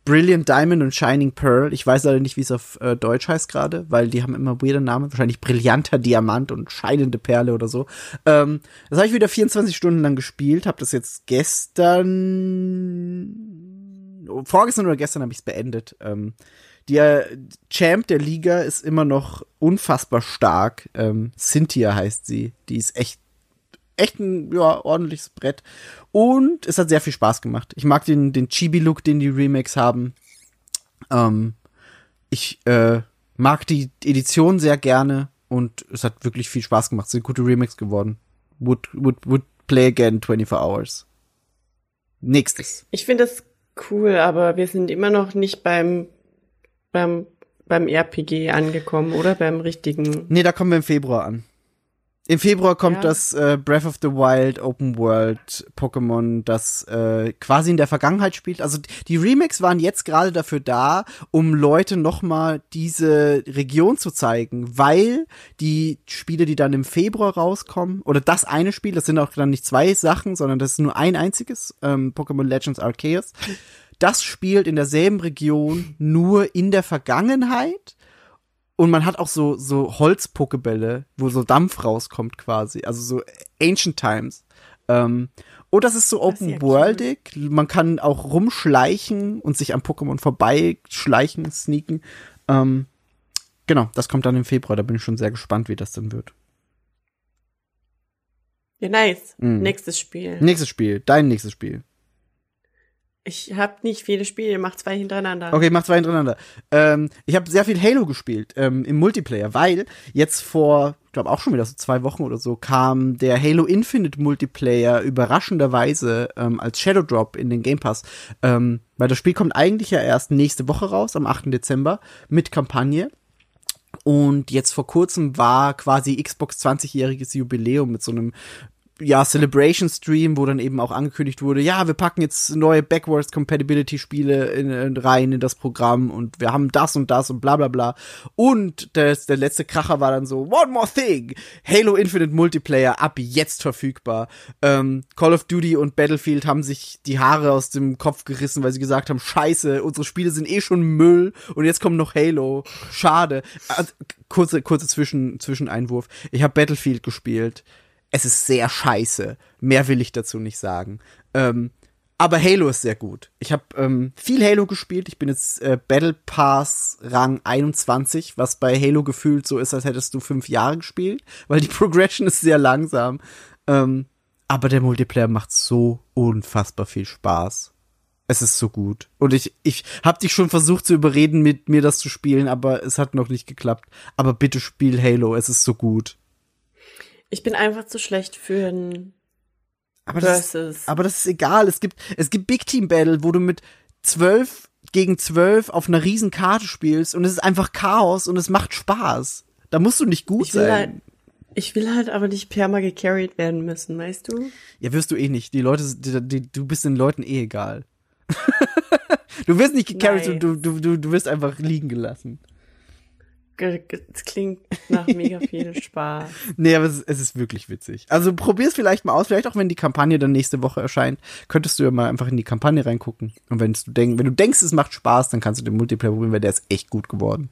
Brilliant Diamond und Shining Pearl. Ich weiß leider nicht, wie es auf äh, Deutsch heißt gerade, weil die haben immer weirde Namen. Wahrscheinlich brillanter Diamant und scheinende Perle oder so. Ähm, das habe ich wieder 24 Stunden lang gespielt. Habe das jetzt gestern, oh, vorgestern oder gestern habe ich es beendet. Ähm, der Champ der Liga ist immer noch unfassbar stark. Ähm, Cynthia heißt sie. Die ist echt, echt ein ja, ordentliches Brett. Und es hat sehr viel Spaß gemacht. Ich mag den, den Chibi-Look, den die Remakes haben. Ähm, ich äh, mag die Edition sehr gerne und es hat wirklich viel Spaß gemacht. Es sind gute Remakes geworden. Would, would, would play again 24 hours. Nächstes. Ich finde das cool, aber wir sind immer noch nicht beim, beim, beim RPG angekommen, oder? Beim richtigen. Nee, da kommen wir im Februar an. Im Februar kommt Ja. das äh, Breath of the Wild Open World Pokémon, das äh, quasi in der Vergangenheit spielt. Also die Remakes waren jetzt gerade dafür da, um Leute nochmal diese Region zu zeigen, weil die Spiele, die dann im Februar rauskommen, oder das eine Spiel, das sind auch dann nicht zwei Sachen, sondern das ist nur ein einziges, ähm, Pokémon Legends Arceus, das spielt in derselben Region nur in der Vergangenheit und man hat auch so, so Holzpokebälle, wo so Dampf rauskommt quasi. Also so Ancient Times. Ähm, und das ist so ist ja open worldig. Man kann auch rumschleichen und sich am Pokémon vorbeischleichen, sneaken. Ähm, genau, das kommt dann im Februar. Da bin ich schon sehr gespannt, wie das dann wird. Ja, nice. Mhm. Nächstes Spiel. Nächstes Spiel, dein nächstes Spiel. Ich habe nicht viele Spiele, mach zwei hintereinander. Okay, mach zwei hintereinander. Ähm, ich habe sehr viel Halo gespielt ähm, im Multiplayer, weil jetzt vor, ich glaube auch schon wieder so zwei Wochen oder so, kam der Halo Infinite Multiplayer überraschenderweise ähm, als Shadow Drop in den Game Pass. Ähm, weil das Spiel kommt eigentlich ja erst nächste Woche raus, am 8. Dezember, mit Kampagne. Und jetzt vor kurzem war quasi Xbox 20-jähriges Jubiläum mit so einem ja, Celebration Stream, wo dann eben auch angekündigt wurde, ja, wir packen jetzt neue Backwards Compatibility Spiele in, in, rein in das Programm und wir haben das und das und bla bla bla. Und das, der letzte Kracher war dann so, one more thing! Halo Infinite Multiplayer ab jetzt verfügbar. Ähm, Call of Duty und Battlefield haben sich die Haare aus dem Kopf gerissen, weil sie gesagt haben, scheiße, unsere Spiele sind eh schon Müll und jetzt kommt noch Halo. Schade. Also, kurze, kurze Zwischen, Zwischeneinwurf. Ich habe Battlefield gespielt es ist sehr scheiße. Mehr will ich dazu nicht sagen. Ähm, aber Halo ist sehr gut. Ich habe ähm, viel Halo gespielt. Ich bin jetzt äh, Battle Pass Rang 21, was bei Halo gefühlt so ist, als hättest du fünf Jahre gespielt, weil die [LAUGHS] Progression ist sehr langsam. Ähm, aber der Multiplayer macht so unfassbar viel Spaß. Es ist so gut. Und ich, ich habe dich schon versucht zu überreden, mit mir das zu spielen, aber es hat noch nicht geklappt. Aber bitte spiel Halo, es ist so gut. Ich bin einfach zu schlecht für ein Aber das, Versus. aber das ist egal. Es gibt, es gibt Big Team Battle, wo du mit zwölf gegen zwölf auf einer riesen Karte spielst und es ist einfach Chaos und es macht Spaß. Da musst du nicht gut ich sein. halt, ich will halt aber nicht perma gecarried werden müssen, weißt du? Ja, wirst du eh nicht. Die Leute, die, die, du bist den Leuten eh egal. [LAUGHS] du wirst nicht gecarried, Nice. du, du, du, du wirst einfach liegen gelassen. Es klingt nach mega viel [LAUGHS] Spaß. Nee, aber es, es ist wirklich witzig. Also probier's vielleicht mal aus, vielleicht auch wenn die Kampagne dann nächste Woche erscheint, könntest du ja mal einfach in die Kampagne reingucken. Und wenn du denk, wenn du denkst, es macht Spaß, dann kannst du den Multiplayer probieren, weil der ist echt gut geworden.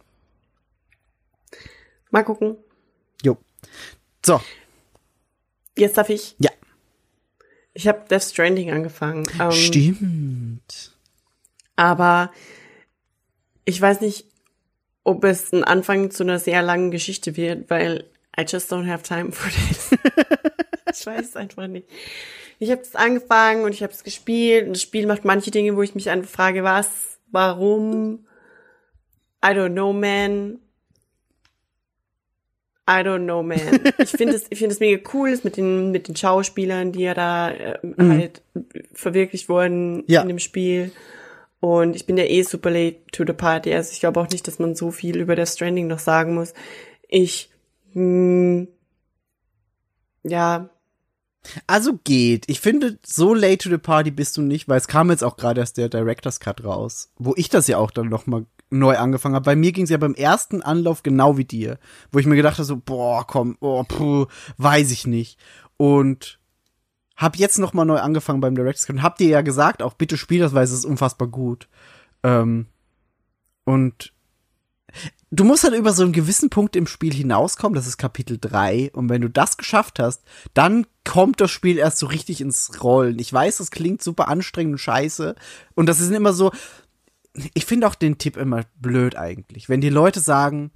Mal gucken. Jo. So, Jetzt darf ich. Ja. Ich habe Death Stranding angefangen. Ähm, stimmt. Aber ich weiß nicht, ob es ein Anfang zu einer sehr langen Geschichte wird, weil I just don't have time for this. [LAUGHS] ich weiß es einfach nicht. Ich habe es angefangen und ich habe es gespielt und das Spiel macht manche Dinge, wo ich mich einfach frage, was, warum, I don't know, man. I don't know, man. Ich finde es, ich finde es mega cool, mit den, mit den Schauspielern, die ja da äh, halt verwirklicht wurden Ja. in dem Spiel. Und ich bin ja eh super late to the party. Also ich glaube auch nicht, dass man so viel über Death Stranding noch sagen muss. Ich, hm, ja, Also geht. Ich finde, so late to the party bist du nicht, weil es kam jetzt auch gerade erst der Director's Cut raus, wo ich das ja auch dann noch mal neu angefangen habe. Bei mir ging es ja beim ersten Anlauf genau wie dir, wo ich mir gedacht habe, so, boah, komm, oh, puh, weiß ich nicht. Und hab jetzt noch mal neu angefangen beim Director's Cut und hab dir ja gesagt, auch bitte spiel das, weil es ist unfassbar gut. Ähm, und du musst halt über so einen gewissen Punkt im Spiel hinauskommen, das ist Kapitel 3. Und wenn du das geschafft hast, dann kommt das Spiel erst so richtig ins Rollen. Ich weiß, das klingt super anstrengend und scheiße. Und das ist immer so, ich finde auch den Tipp immer blöd eigentlich. Wenn die Leute sagen,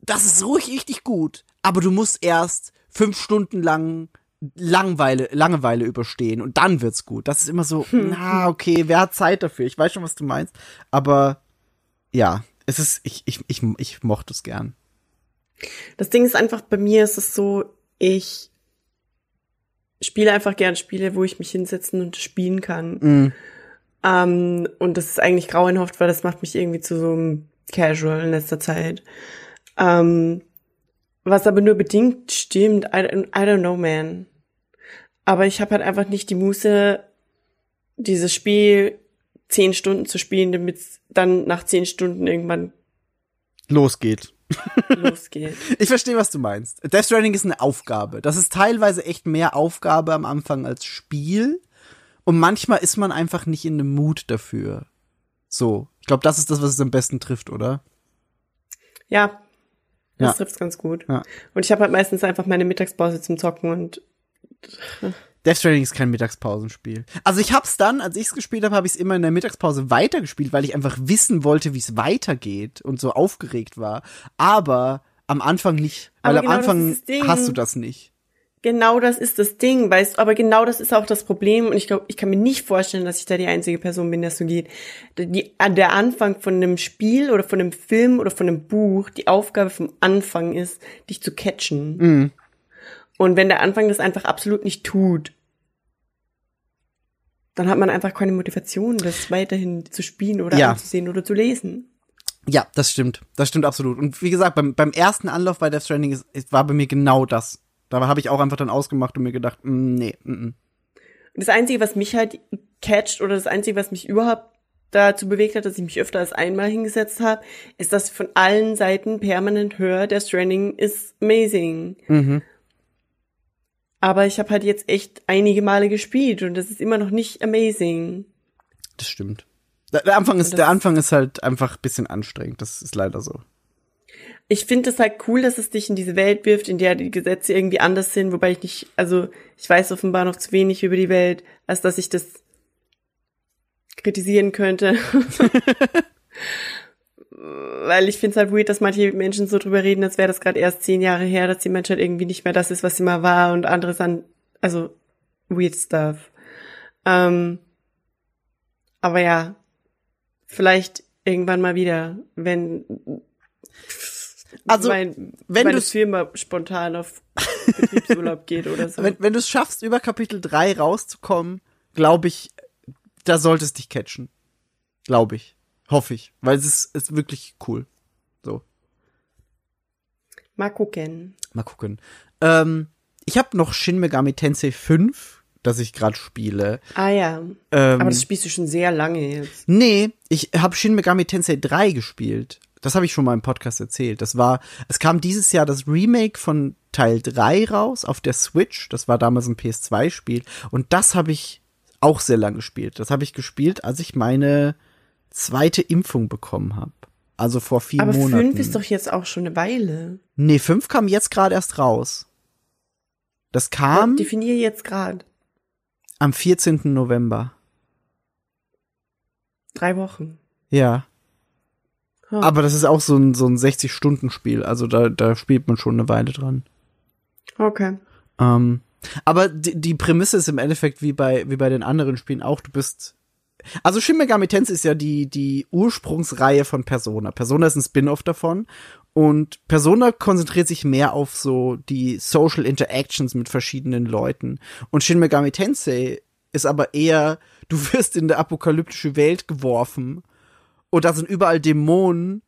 das ist ruhig richtig gut, aber du musst erst fünf Stunden lang Langweile, Langeweile überstehen und dann wird's gut. Das ist immer so, [LAUGHS] na, okay, wer hat Zeit dafür? Ich weiß schon, was du meinst. Aber ja, es ist, ich, ich, ich, ich mochte es gern. Das Ding ist einfach, bei mir ist es so, ich spiele einfach gern Spiele, wo ich mich hinsetzen und spielen kann. Mm. Ähm, und das ist eigentlich grauenhaft, weil das macht mich irgendwie zu so einem Casual in letzter Zeit. Ähm, was aber nur bedingt stimmt, I, don't- I don't know, man. Aber ich habe halt einfach nicht die Muße, dieses Spiel zehn Stunden zu spielen, damit es dann nach zehn Stunden irgendwann Losgeht. losgeht. [LAUGHS] Ich verstehe, was du meinst. Death Stranding ist eine Aufgabe. Das ist teilweise echt mehr Aufgabe am Anfang als Spiel. Und manchmal ist man einfach nicht in dem Mut dafür. So. Ich glaube, das ist das, was es am besten trifft, oder? Ja, das Ja. trifft's ganz gut. Ja. Und ich habe halt meistens einfach meine Mittagspause zum Zocken und Death Stranding ist kein Mittagspausenspiel. Also ich hab's dann, als ich's gespielt habe, habe ich es immer in der Mittagspause weitergespielt, weil ich einfach wissen wollte, wie es weitergeht und so aufgeregt war. Aber am Anfang nicht. Weil am genau das Anfang hast du das nicht. Genau das ist das Ding, weißt du, aber genau das ist auch das Problem und ich glaube, ich kann mir nicht vorstellen, dass ich da die einzige Person bin, der so geht. Die, der Anfang von einem Spiel oder von einem Film oder von einem Buch, die Aufgabe vom Anfang ist, dich zu catchen. Mhm. Und wenn der Anfang das einfach absolut nicht tut, dann hat man einfach keine Motivation, das weiterhin zu spielen oder Ja. anzusehen oder zu lesen. Ja, das stimmt. Das stimmt absolut. Und wie gesagt, beim, beim ersten Anlauf bei Death Stranding ist, ist, war bei mir genau das. Da habe ich auch einfach dann ausgemacht und mir gedacht, mm, nee, mm, mm. Das Einzige, was mich halt catcht oder das Einzige, was mich überhaupt dazu bewegt hat, dass ich mich öfter als einmal hingesetzt habe, ist, dass ich von allen Seiten permanent höre, der Stranding ist amazing. Mhm. Aber ich habe halt jetzt echt einige Male gespielt und das ist immer noch nicht amazing. Das stimmt. Der, Anfang ist, der Anfang ist halt einfach ein bisschen anstrengend. Das ist leider so. Ich finde es halt cool, dass es dich in diese Welt wirft, in der die Gesetze irgendwie anders sind, wobei ich nicht, also ich weiß offenbar noch zu wenig über die Welt, als dass ich das kritisieren könnte. [LAUGHS] Weil ich finde es halt weird, dass manche Menschen so drüber reden, als wäre das gerade erst zehn Jahre her, dass die Menschheit irgendwie nicht mehr das ist, was sie mal war und andere dann, also weird stuff. Ähm, aber ja, vielleicht irgendwann mal wieder, wenn Also, mein, wenn du's- Firma spontan auf [LAUGHS] Betriebsurlaub geht oder so. Wenn, wenn du es schaffst, über Kapitel 3 rauszukommen, glaube ich, da solltest dich catchen. Glaube ich. Hoffe ich. Weil es ist, ist wirklich cool. So. Mal gucken. Mal gucken. Ähm, ich habe noch Shin Megami Tensei 5, das ich gerade spiele. Ah ja. Ähm, Aber das spielst du schon sehr lange jetzt. Nee, ich habe Shin Megami Tensei 3 gespielt. Das habe ich schon mal im Podcast erzählt. Das war, es kam dieses Jahr das Remake von Teil 3 raus auf der Switch. Das war damals ein PS2-Spiel. Und das habe ich auch sehr lang gespielt. Das habe ich gespielt, als ich meine zweite Impfung bekommen habe. Also vor vier Aber Monaten. fünf ist doch jetzt auch schon eine Weile. nee, fünf kam jetzt gerade erst raus. Das kam Definier jetzt gerade. am 14. November. Drei Wochen. Ja. Aber das ist auch so ein, so ein 60-Stunden-Spiel. Also da, da spielt man schon eine Weile dran. Okay. Ähm, aber die, die Prämisse ist im Endeffekt wie bei, wie bei den anderen Spielen auch. Du bist. Also Shin Megami Tensei ist ja die, die Ursprungsreihe von Persona. Persona ist ein Spin-off davon. Und Persona konzentriert sich mehr auf so die Social Interactions mit verschiedenen Leuten. Und Shin Megami Tensei ist aber eher, du wirst in eine apokalyptische Welt geworfen. Und da sind überall Dämonen.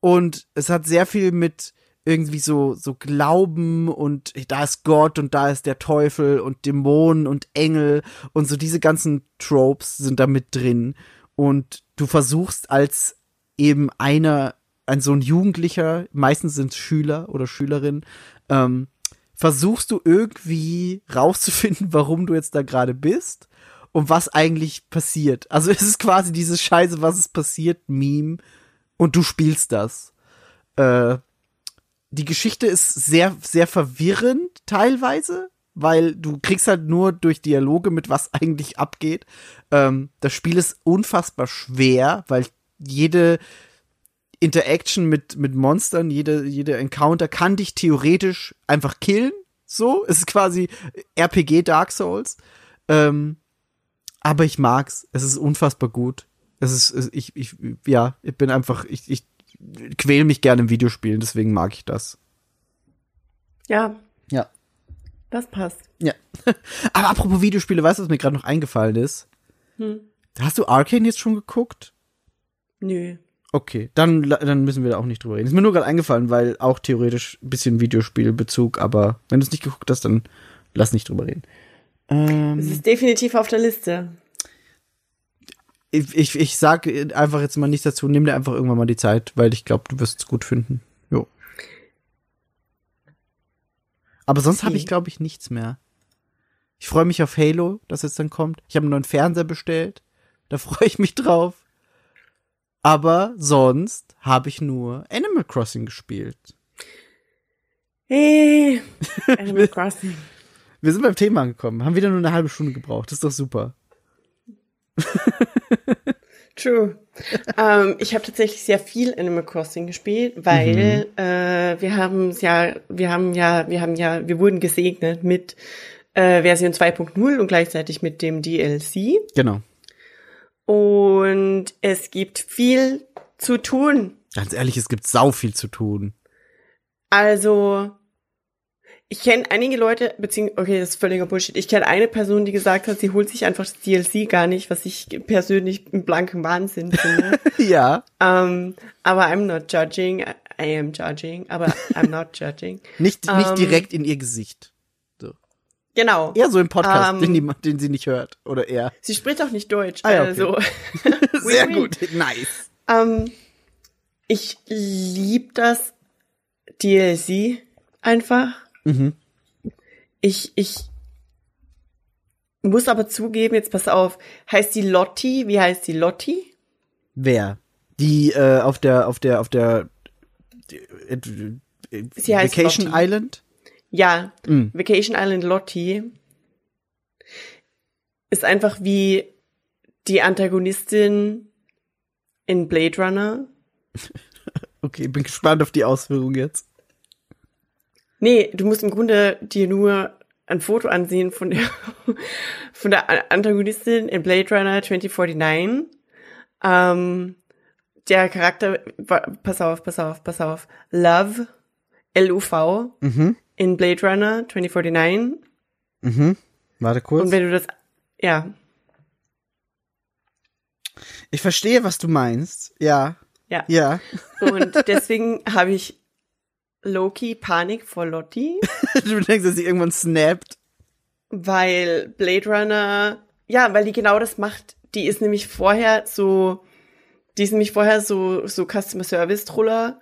Und es hat sehr viel mit irgendwie so, so Glauben und da ist Gott und da ist der Teufel und Dämonen und Engel und so diese ganzen Tropes sind da mit drin. Und du versuchst als eben einer, ein so ein Jugendlicher, meistens sind es Schüler oder Schülerinnen, ähm, versuchst du irgendwie rauszufinden, [LAUGHS] warum du jetzt da gerade bist und was eigentlich passiert. Also [LAUGHS] es ist quasi dieses Scheiße, was ist passiert, Meme und du spielst das. Äh, die Geschichte ist sehr, sehr verwirrend teilweise, weil du kriegst halt nur durch Dialoge mit, was eigentlich abgeht. Ähm, das Spiel ist unfassbar schwer, weil jede Interaction mit, mit Monstern, jede, jede Encounter kann dich theoretisch einfach killen. So, es ist quasi RPG Dark Souls. Ähm, aber ich mag's. Es ist unfassbar gut. Es ist, es- ich, ich, ja, ich bin einfach, ich, ich quäl mich gerne im Videospielen, deswegen mag ich das. Ja, Ja. das passt. Ja. [LAUGHS] Aber apropos Videospiele, weißt du, was mir gerade noch eingefallen ist? Hm. Hast du Arcane jetzt schon geguckt? Nö. Okay, dann, dann müssen wir da auch nicht drüber reden. Ist mir nur gerade eingefallen, weil auch theoretisch ein bisschen Videospielbezug, aber wenn du es nicht geguckt hast, dann lass nicht drüber reden. Es Ähm, ist definitiv auf der Liste. ich, ich, ich sag einfach jetzt mal nichts dazu, nimm dir einfach irgendwann mal die Zeit, weil ich glaube, du wirst es gut finden. Jo. Aber sonst habe Okay. ich, glaube ich, nichts mehr. Ich freue mich auf Halo, das jetzt dann kommt. Ich habe einen neuen Fernseher bestellt. Da [LAUGHS] freue ich mich drauf. Aber sonst habe ich nur Animal Crossing gespielt. Hey, [LAUGHS] Animal Crossing. Wir sind beim Thema angekommen. Haben wieder nur eine halbe Stunde gebraucht. Das ist doch super. [LAUGHS] True. ähm, ich habe tatsächlich sehr viel Animal Crossing gespielt, weil Mhm. äh, wir haben ja, wir haben ja, wir haben ja, wir wurden gesegnet mit äh, Version 2.0 und gleichzeitig mit dem DLC. Genau. Und es gibt viel zu tun. Ganz ehrlich, es gibt sau viel zu tun. Also, ich kenne einige Leute, beziehungsweise, okay, das ist völliger Bullshit. Ich kenne eine Person, die gesagt hat, sie holt sich einfach das DLC gar nicht, was ich persönlich einen blanken Wahnsinn finde. [LAUGHS] Ja. um, aber I'm not judging. I, am judging, aber I'm not judging. [LAUGHS] Nicht, nicht Ähm, direkt in ihr Gesicht. Genau. Eher so im Podcast, Ähm, den, die, den sie nicht hört. Oder er. Sie spricht auch nicht Deutsch, Ah ja, okay. also. [LAUGHS] Sehr gut. Nice. Ähm, ich lieb das DLC einfach. Mhm. Ich, ich muss aber zugeben, jetzt pass auf, heißt die Lotti, wie heißt die Lotti? Wer? Die äh, auf der, auf der, auf der äh, äh, Sie heißt Vacation Lottie. Island? Ja, Mm. Vacation Island Lotti ist einfach wie die Antagonistin in Blade Runner. [LAUGHS] Okay, bin gespannt auf die Ausführung jetzt. Nee, du musst im Grunde dir nur ein Foto ansehen von der, [LAUGHS] von der Antagonistin in Blade Runner 2049. Ähm, der Charakter, pass auf, pass auf, pass auf, Love, L-U-V, Mhm. in Blade Runner 2049. Mhm. Warte kurz. Und wenn du das, ja, Ich verstehe, was du meinst. Ja. ja. Ja. Und deswegen [LAUGHS] habe ich Loki Panik vor Lotti, [LAUGHS] du denkst, dass sie irgendwann snappt. weil Blade Runner, ja, weil die genau das macht. Die ist nämlich vorher so, die ist nämlich vorher so, so Customer Service Troller,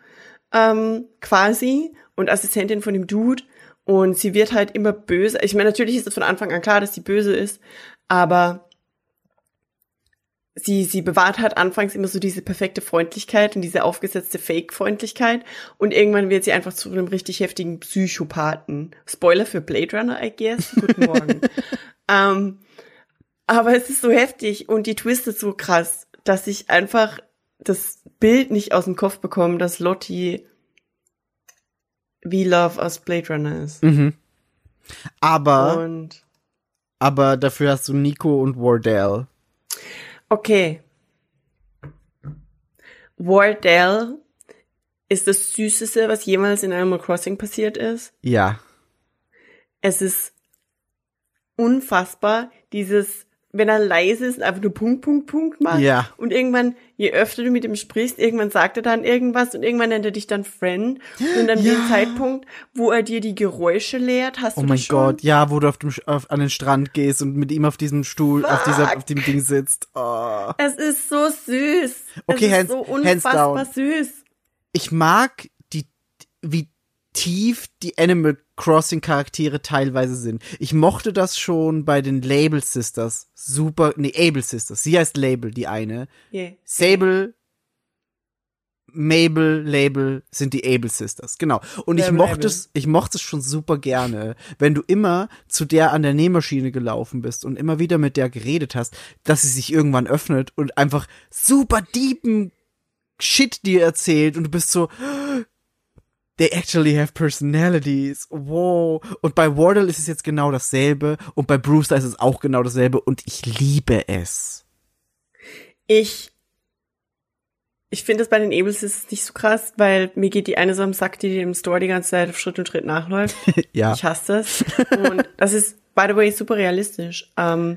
ähm, quasi und Assistentin von dem Dude. Und sie wird halt immer böse. Ich meine, natürlich ist es von Anfang an klar, dass sie böse ist, aber sie, sie bewahrt halt anfangs immer so diese perfekte Freundlichkeit und diese aufgesetzte Fake-Freundlichkeit und irgendwann wird sie einfach zu einem richtig heftigen Psychopathen. Spoiler für Blade Runner, I guess. Guten [LAUGHS] Morgen. ähm, aber es ist so heftig und die Twist ist so krass, dass ich einfach das Bild nicht aus dem Kopf bekomme, dass Lottie wie Love aus Blade Runner ist. Mhm. Aber, Und aber dafür hast du Nico und Wardell. Okay. Wardell ist das Süßeste, was jemals in Animal Crossing passiert ist. Ja. Es ist unfassbar, dieses wenn er leise ist, einfach nur Punkt, Punkt, Punkt macht. Ja. Und irgendwann, je öfter du mit ihm sprichst, irgendwann sagt er dann irgendwas und irgendwann nennt er dich dann Friend. Und an Ja. dem Zeitpunkt, wo er dir die Geräusche lehrt, hast Oh du mein das schon? Gott, ja, wo du auf dem, auf, an den Strand gehst und mit ihm auf diesem Stuhl, auf dieser, Fuck. auf dem Ding sitzt. Oh. Es ist so süß. Okay, es ist hands- so hands unfassbar down. süß. Ich mag die, wie tief die Animal Crossing Charaktere teilweise sind. Ich mochte das schon bei den Label Sisters. Super, nee, Able Sisters. Sie heißt Label, die eine. Yeah. Sable, Mabel, Label sind die Able Sisters, genau. Und ich mochte es, ich mochte es schon super gerne, wenn du immer zu der an der Nähmaschine gelaufen bist und immer wieder mit der geredet hast, dass sie sich irgendwann öffnet und einfach super deepen Shit dir erzählt und du bist so, they actually have personalities. Wow. Und bei Wardle ist es jetzt genau dasselbe und bei Brewster ist es auch genau dasselbe und ich liebe es. Ich, ich finde das bei den Abels ist nicht so krass, weil mir geht die eine so am Sack, die im Store die ganze Zeit auf Schritt und Schritt nachläuft. [LAUGHS] ja. Ich hasse das. [LAUGHS] Und das ist, by the way, super realistisch. Ähm,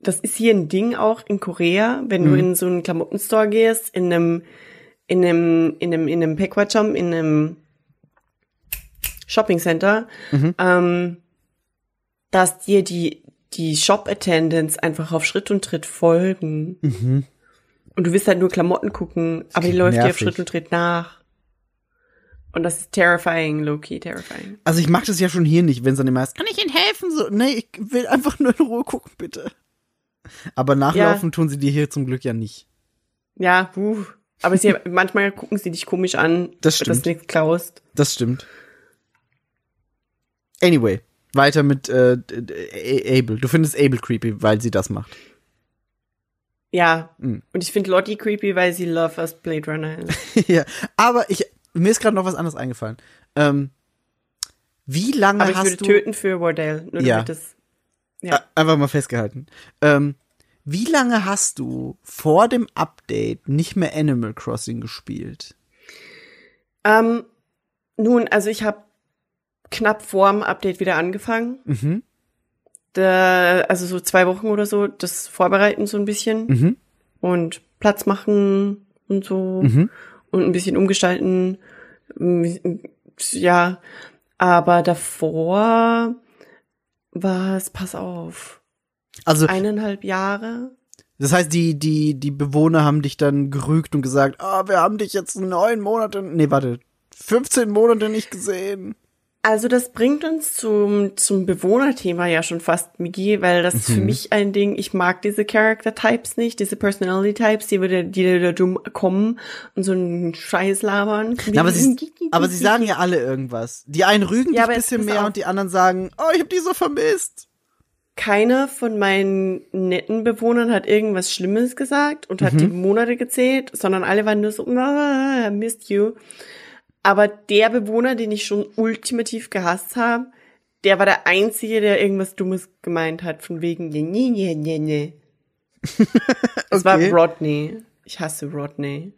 das ist hier ein Ding auch in Korea, wenn du Mhm. in so einen Klamottenstore gehst, in einem, in einem, in einem, in einem Pekwacham, in einem Shopping Center, Mhm. ähm, dass dir die, die Shop Attendants einfach auf Schritt und Tritt folgen. Mhm. Und du willst halt nur Klamotten gucken, aber die läuft dir auf nervig. Schritt und Tritt nach. Und das ist terrifying, low-key terrifying. Also ich mach das ja schon hier nicht, wenn es dann immer heißt, kann ich Ihnen helfen? So, nee, ich will einfach nur in Ruhe gucken, bitte. Aber nachlaufen tun sie dir hier zum Glück ja nicht. Ja, puh. Aber sie, [LAUGHS] manchmal gucken sie dich komisch an, Das dass du nichts klaust. Das stimmt. Anyway, weiter mit äh, Abel. Du findest Abel creepy, weil sie das macht. Ja. Mhm. Und ich finde Lottie creepy, weil sie Love as Blade Runner ist. [LAUGHS] ja, aber ich mir ist gerade noch was anderes eingefallen. Ähm, wie lange Aber ich hast würde du töten für Wardell. Nur Ja. damit das, ja. Einfach mal festgehalten? Ähm, wie lange hast du vor dem Update nicht mehr Animal Crossing gespielt? Ähm, nun, also ich habe knapp vorm Update wieder angefangen. Mhm. Da, also so zwei Wochen oder so, das vorbereiten so ein bisschen Mhm. und Platz machen und so Mhm. und ein bisschen umgestalten. Ja, aber davor war es, pass auf, Also eineinhalb Jahre. Das heißt, die, die, die Bewohner haben dich dann gerügt und gesagt, ah, wir haben dich jetzt neun Monate, nee, warte, 15 Monate nicht gesehen. Also das bringt uns zum, zum Bewohnerthema ja schon fast, Migi, weil das ist für Mhm. mich ein Ding, ich mag diese Character-Types nicht, diese Personality-Types, die wieder, die da dumm kommen und so einen Scheiß labern. Na, aber, sie, [LAUGHS] aber sie sagen ja alle irgendwas. Die einen rügen Ja, dich ein bisschen mehr auf. und die anderen sagen, oh, ich hab die so vermisst. Keiner von meinen netten Bewohnern hat irgendwas Schlimmes gesagt und hat die Mhm. Monate gezählt, sondern alle waren nur so, ah, I missed you. Aber der Bewohner, den ich schon ultimativ gehasst habe, der war der Einzige, der irgendwas Dummes gemeint hat, von wegen, nee, nee, nee, nee, nee. [LAUGHS] Es war Okay. Rodney. Ich hasse Rodney.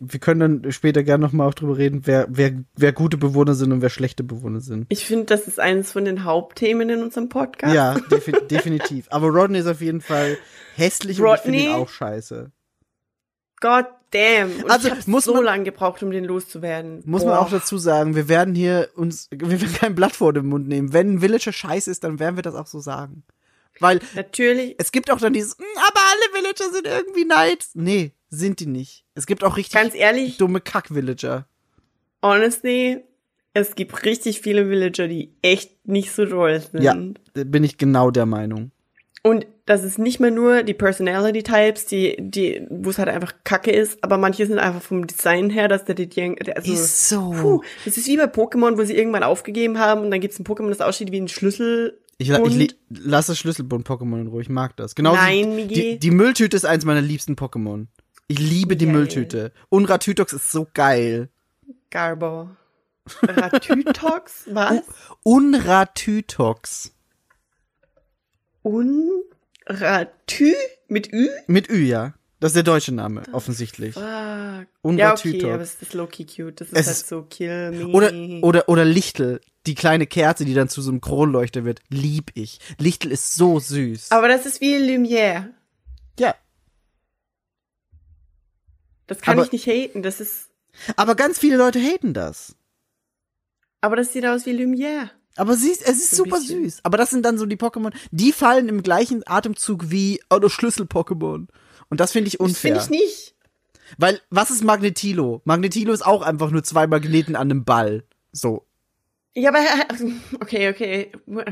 Wir können dann später gerne nochmal auch drüber reden, wer, wer, wer gute Bewohner sind und wer schlechte Bewohner sind. Ich finde, das ist eines von den Hauptthemen in unserem Podcast. Ja, [LAUGHS] defi definitiv. Aber Rodney ist auf jeden Fall hässlich und ich finde ihn Rodney? auch scheiße. God damn. Und Also, ich muss so man- lange gebraucht, um den loszuwerden. Muss man Boah. auch dazu sagen, wir werden hier uns, wir werden kein Blatt vor den Mund nehmen. Wenn ein Villager scheiße ist, dann werden wir das auch so sagen. Weil Natürlich. es gibt auch dann dieses, "Mm, aber alle Villager sind irgendwie nice. Nee, sind die nicht. Es gibt auch richtig Ganz ehrlich, dumme Kack-Villager. honestly, es gibt richtig viele Villager, die echt nicht so toll sind. Ja, bin ich genau der Meinung. Und das ist nicht mehr nur die Personality Types, die, die, wo es halt einfach kacke ist, aber manche sind einfach vom Design her, dass der, der also, Ist so. Puh, das ist wie bei Pokémon, wo sie irgendwann aufgegeben haben und dann gibt's ein Pokémon, das aussieht wie ein Schlüssel. Ich, ich lasse Schlüsselbund-Pokémon in Ruhe, ich mag das. Genauso Nein, die, Migi. die, die Mülltüte ist eins meiner liebsten Pokémon. Ich liebe die Geil. Mülltüte. Unratütox ist so geil. Garbo. Ratytox? [LAUGHS] Was? Unratütox. Unratü? Mit Ü? Mit Ü, ja. Das ist der deutsche Name, offensichtlich. Fuck. Und ja, okay, aber es ist low-key cute. Das ist Es halt so kill me. Oder, oder, oder Lichtel. die kleine Kerze, die dann zu so einem Kronleuchter wird, lieb ich. Lichtel ist so süß. Aber das ist wie Lumière. ja. Das kann Aber- ich nicht haten. Das ist, Aber ganz viele Leute haten das. aber das sieht aus wie Lumière. Aber sie es ist So super bisschen. süß. Aber das sind dann so die Pokémon, die fallen im gleichen Atemzug wie oh, das Schlüssel-Pokémon. Und das finde ich Das unfair. finde ich nicht. Weil, was ist Magnetilo? Magnetilo ist auch einfach nur zwei Magneten an einem Ball. So. Ja, aber [LAUGHS] okay, okay. [LAUGHS]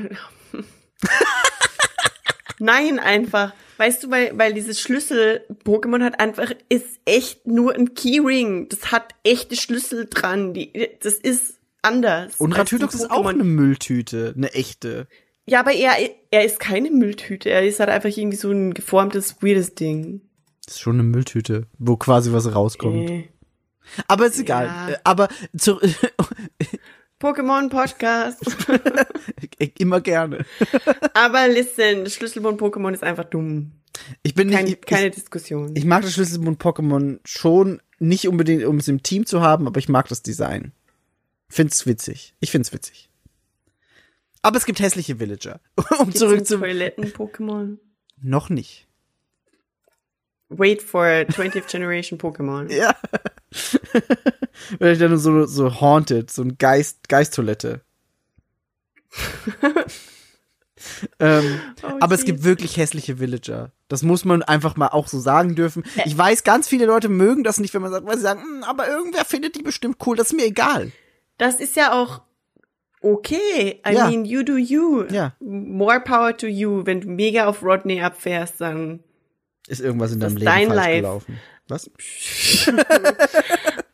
Nein, einfach. Weißt du, weil, weil dieses Schlüssel-Pokémon hat einfach, ist echt nur ein Keyring. Das hat echte Schlüssel dran. Die, das ist anders. Und die ist auch eine Mülltüte. Eine echte. Ja, aber er, er ist keine Mülltüte. Er ist halt einfach irgendwie so ein geformtes, weirdes Ding. Das ist schon eine Mülltüte, wo quasi was rauskommt. Äh. Aber ist egal. Ja. Äh, Aber zu, [LAUGHS] Pokémon Podcast. [LAUGHS] immer gerne. [LAUGHS] aber listen, Schlüsselbund-Pokémon ist einfach dumm. Ich bin Kein, nicht, ich, keine ich, Diskussion. ich mag das Schlüsselbund-Pokémon schon, nicht unbedingt, um es im Team zu haben, aber ich mag das Design. Find's witzig. Ich find's witzig. Aber es gibt hässliche Villager. [LAUGHS] Um Gibt's zurück ein zu. Toiletten-Pokémon. Noch nicht. Wait for 20th Generation Pokémon. Ja. Vielleicht dann so, so haunted, so ein Geist, Geisttoilette. [LAUGHS] ähm, Oh, aber es jeez. gibt wirklich hässliche Villager. Das muss man einfach mal auch so sagen dürfen. Ich weiß, ganz viele Leute mögen das nicht, wenn man sagt, weil sie sagen, "Hm, aber irgendwer findet die bestimmt cool, das ist mir egal. Das ist ja auch okay. I Ja. mean, you do you. Ja. More power to you. Wenn du mega auf Rodney abfährst, dann. Ist irgendwas in deinem Leben dein falsch Life. gelaufen. Was? [LAUGHS]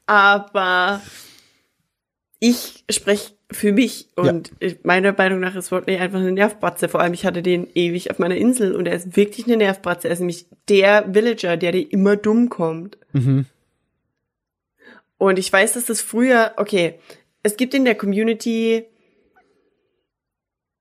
Aber ich spreche für mich und ich, meiner Meinung nach ist Rodney einfach eine Nervbratze. Vor allem, ich hatte den ewig auf meiner Insel und er ist wirklich eine Nervbratze. Er ist nämlich der Villager, der dir immer dumm kommt. Mhm. Und ich weiß, dass das früher, okay, es gibt in der Community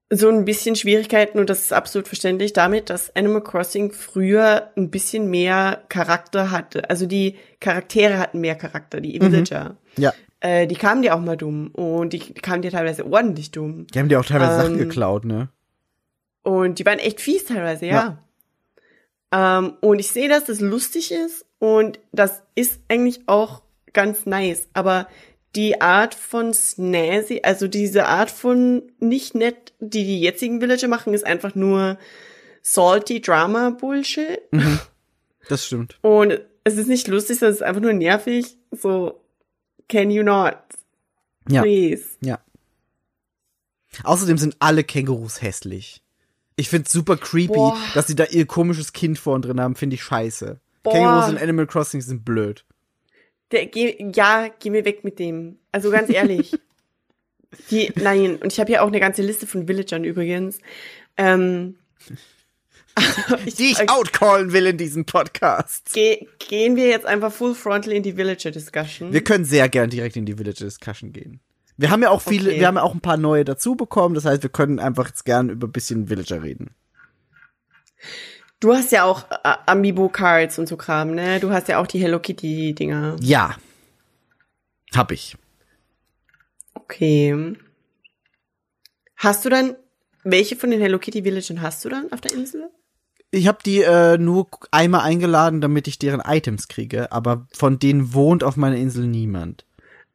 so ein bisschen Schwierigkeiten und das ist absolut verständlich damit, dass Animal Crossing früher ein bisschen mehr Charakter hatte. Also die Charaktere hatten mehr Charakter, die Villager. Ja. Äh, die kamen dir auch mal dumm und die kamen dir teilweise ordentlich dumm. Die haben dir auch teilweise Sachen Ähm, geklaut, ne? Und die waren echt fies teilweise, ja. Ähm, und ich sehe, dass das lustig ist und das ist eigentlich auch ganz nice. Aber die Art von Snazzy, also diese Art von nicht nett, die die jetzigen Villager machen, ist einfach nur salty Drama Bullshit. [LAUGHS] Das stimmt. Und es ist nicht lustig, sondern es ist einfach nur nervig. So, can you not? Ja. Please. Ja. Außerdem sind alle Kängurus hässlich. Ich find's super creepy, Boah. dass sie da ihr komisches Kind vorn drin haben, finde ich scheiße. Boah. Kängurus in Animal Crossing sind blöd. Der, geh, ja, geh mir weg mit dem. Also ganz ehrlich. [LAUGHS] Die, nein, und ich habe hier auch eine ganze Liste von Villagern übrigens. Ähm, Die ich outcallen will in diesem Podcast. geh, gehen wir jetzt einfach full frontal in die Villager Discussion. Wir können sehr gern direkt in die Village Discussion gehen. Wir haben ja auch viele, Okay. wir haben ja auch ein paar neue dazu bekommen, das heißt, wir können einfach jetzt gern über ein bisschen Villager reden. Du hast ja auch äh, Amiibo Cards und so Kram, ne? Du hast ja auch die Hello Kitty Dinger. Ja. Hab ich. Okay. Hast du dann welche von den Hello Kitty Villagern hast du dann auf der Insel? Ich habe die äh, nur einmal eingeladen, damit ich deren Items kriege, aber von denen wohnt auf meiner Insel niemand.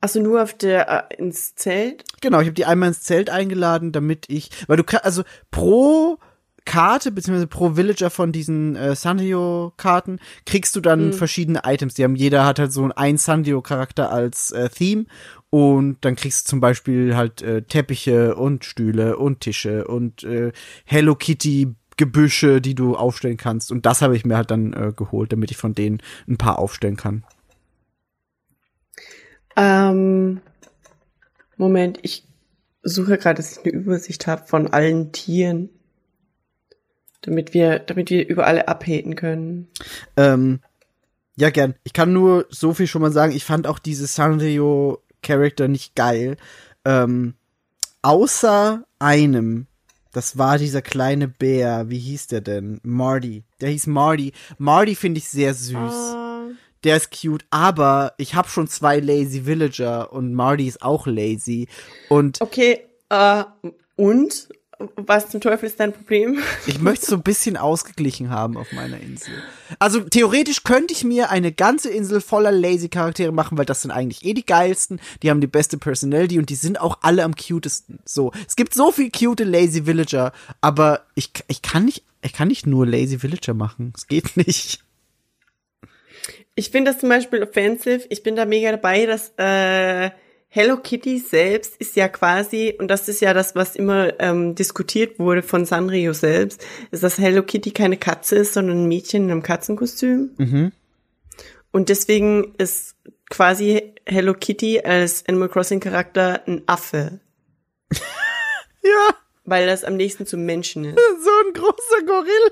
Also nur auf der äh, ins Zelt? Genau, ich habe die einmal ins Zelt eingeladen, damit ich, weil du also pro Karte beziehungsweise pro Villager von diesen äh, Sanrio-Karten kriegst du dann verschiedene Items. Die haben jeder hat halt so ein Sanrio-Charakter als äh, Theme und dann kriegst du zum Beispiel halt äh, Teppiche und Stühle und Tische und äh, Hello Kitty Gebüsche, die du aufstellen kannst. Und das habe ich mir halt dann äh, geholt, damit ich von denen ein paar aufstellen kann. Ähm, Moment, ich suche gerade, dass ich eine Übersicht habe von allen Tieren. Damit wir, damit wir über alle abhaten können. Ähm, ja, gern. Ich kann nur so viel schon mal sagen. Ich fand auch diese Sanrio-Charakter nicht geil. Ähm, außer einem. Das war dieser kleine Bär. Wie hieß der denn? Marty. Der hieß Marty. Marty finde ich sehr süß. Ah. Der ist cute. Aber ich habe schon zwei Lazy Villager und Marty ist auch lazy. Und Okay, Äh, und? Was zum Teufel ist dein Problem? [LAUGHS] Ich möchte es so ein bisschen ausgeglichen haben auf meiner Insel. Also theoretisch könnte ich mir eine ganze Insel voller lazy Charaktere machen, weil das sind eigentlich eh die geilsten. Die haben die beste Personality und die sind auch alle am cutesten. So, es gibt so viel cute lazy Villager, aber ich, ich kann nicht, ich kann nicht nur lazy Villager machen. Es geht [LAUGHS] nicht. Ich finde das zum Beispiel offensive. Ich bin da mega dabei, dass äh, Hello Kitty selbst ist ja quasi, und das ist ja das, was immer ähm, diskutiert wurde von Sanrio selbst, ist, dass Hello Kitty keine Katze ist, sondern ein Mädchen in einem Katzenkostüm. Mhm. Und deswegen ist quasi Hello Kitty als Animal Crossing Charakter ein Affe, [LAUGHS] Ja, weil das am nächsten zum Menschen ist. [LAUGHS] so ein großer Gorilla.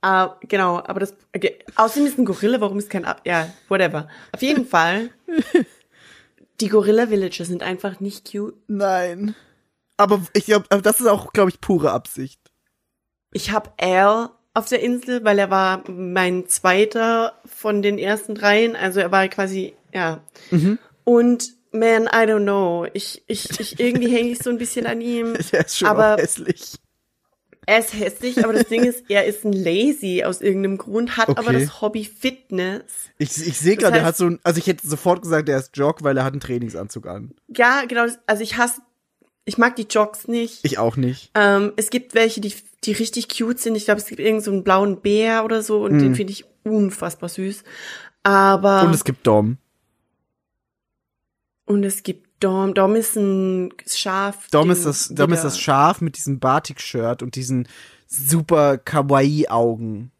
Ah, genau, aber das, okay. außerdem ist ein Gorilla, warum ist kein, Affe? ja, whatever. Auf jeden Fall, [LAUGHS] die Gorilla Villager sind einfach nicht cute. Nein. Aber ich glaube, das ist auch, glaube ich, pure Absicht. Ich habe Al auf der Insel, weil er war mein zweiter von den ersten dreien. Also er war quasi, ja. Und man, I don't know. Ich, ich, ich irgendwie hänge ich so ein bisschen an ihm. [LAUGHS] Der ist schon aber hässlich. Er ist hässlich, aber das Ding ist, er ist ein Lazy aus irgendeinem Grund, hat aber Okay. das Hobby Fitness. Ich, ich sehe gerade, er hat so ein, also ich hätte sofort gesagt, er ist Jog, weil er hat einen Trainingsanzug an. Ja, genau. Also ich hasse, ich mag die Jogs nicht. Ich auch nicht. Ähm, es gibt welche, die, die richtig cute sind. Ich glaube, es gibt irgend so einen blauen Bär oder so und den finde ich unfassbar süß. Aber Und es gibt Dom. und es gibt Dom. Dom ist ein Schaf. Dom ist das, Dom ist das Schaf mit diesem Batik-Shirt und diesen super Kawaii-Augen.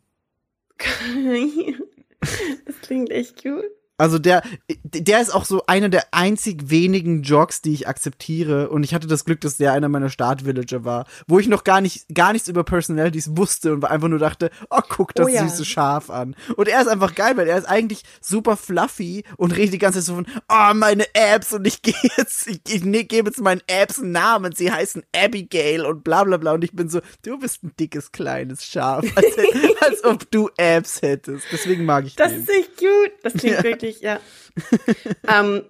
[LAUGHS] das klingt echt cute. Also der, der ist auch so einer der einzig wenigen Jogs, die ich akzeptiere. Und ich hatte das Glück, dass der einer meiner Start-Villager war, wo ich noch gar nicht, gar nichts über Personalities wusste und einfach nur dachte, oh, guck das Oh ja. süße Schaf an. Und er ist einfach geil, weil er ist eigentlich super fluffy und redet die ganze Zeit so von, oh, meine Apps und ich [LAUGHS] gehe jetzt, ich, ich ne, gebe jetzt meinen Apps einen Namen, sie heißen Abigail und bla bla bla. Und ich bin so, du bist ein dickes, kleines Schaf, als, [LAUGHS] als ob du Apps hättest. Deswegen mag ich Das den. ist echt cute. Das klingt Ja. Wirklich, ja. [LAUGHS] ähm,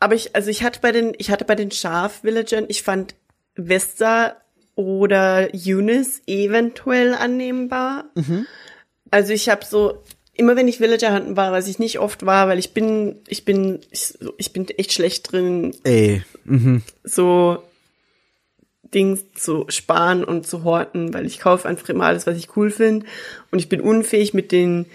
aber ich, also ich hatte bei den, ich hatte bei den Schaf-Villagern, ich fand Vesta oder Eunice eventuell annehmbar. Mhm. Also ich habe so, immer wenn ich Villager hunten war, was ich nicht oft war, weil ich bin, ich bin, ich, ich bin echt schlecht drin, Ey, mhm. so Dings zu sparen und zu horten, weil ich kaufe einfach immer alles, was ich cool finde. Und ich bin unfähig mit den,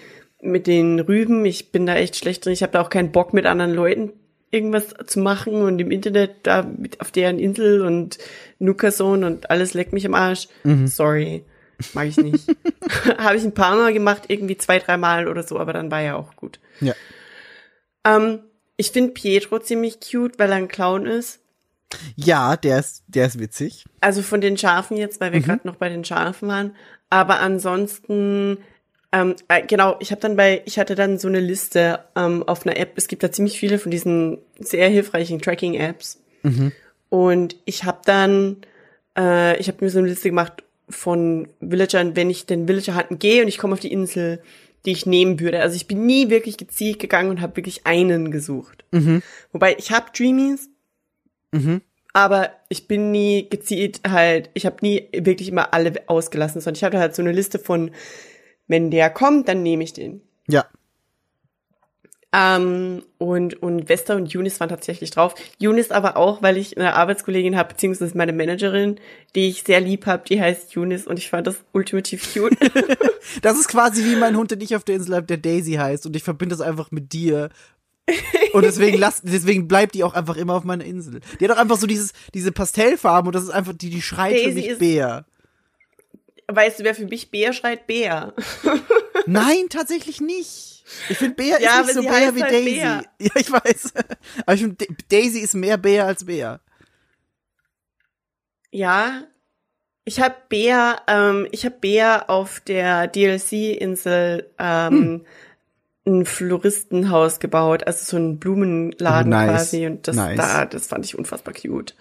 mit den Rüben. Ich bin da echt schlecht drin. Ich habe da auch keinen Bock, mit anderen Leuten irgendwas zu machen und im Internet da mit auf deren Insel und Nukason und alles leckt mich am Arsch. Sorry. Mag ich nicht. [LAUGHS] [LAUGHS] habe ich ein paar Mal gemacht, irgendwie zwei, drei Mal oder so, aber dann war ja auch gut. Ja. Ähm, ich finde Pietro ziemlich cute, weil er ein Clown ist. Ja, der ist, der ist witzig. Also von den Schafen jetzt, weil wir gerade noch bei den Schafen waren. Aber ansonsten, ähm, äh, genau, ich habe dann bei, ich hatte dann so eine Liste ähm, auf einer App. Es gibt da ziemlich viele von diesen sehr hilfreichen Tracking-Apps. Und ich habe dann, äh, ich habe mir so eine Liste gemacht von Villagern, wenn ich den Villager hunten gehe und ich komme auf die Insel, die ich nehmen würde. Also ich bin nie wirklich gezielt gegangen und habe wirklich einen gesucht. Wobei ich habe Dreamies, aber ich bin nie gezielt halt, ich habe nie wirklich immer alle ausgelassen, sondern ich habe halt so eine Liste von, wenn der kommt, dann nehme ich den. Ja. Ähm, und, und Vesta und Eunice waren tatsächlich drauf. Eunice aber auch, weil ich eine Arbeitskollegin habe, beziehungsweise meine Managerin, die ich sehr lieb habe, die heißt Eunice und ich fand das ultimativ cute. [LAUGHS] Das ist quasi wie mein Hund, den ich auf der Insel habe, der Daisy heißt. Und ich verbinde das einfach mit dir. Und deswegen lass, [LAUGHS] deswegen bleibt die auch einfach immer auf meiner Insel. Die hat auch einfach so dieses, diese Pastellfarben und das ist einfach, die, die schreit für Daisy mich ist- Bär. Weißt du, wer für mich Bär schreit? Bär. [LAUGHS] Nein, tatsächlich nicht. Ich finde Bär Ja, ist nicht so Bär wie halt Daisy. Bär. [LAUGHS] Ja, ich weiß. Aber ich finde, Daisy ist mehr Bär als Bär. Ja. Ich habe Bär, ähm, ich habe Bär auf der DLC-Insel ähm, ein Floristenhaus gebaut, also so ein Blumenladen Oh, nice. quasi und das Nice. da, das fand ich unfassbar cute.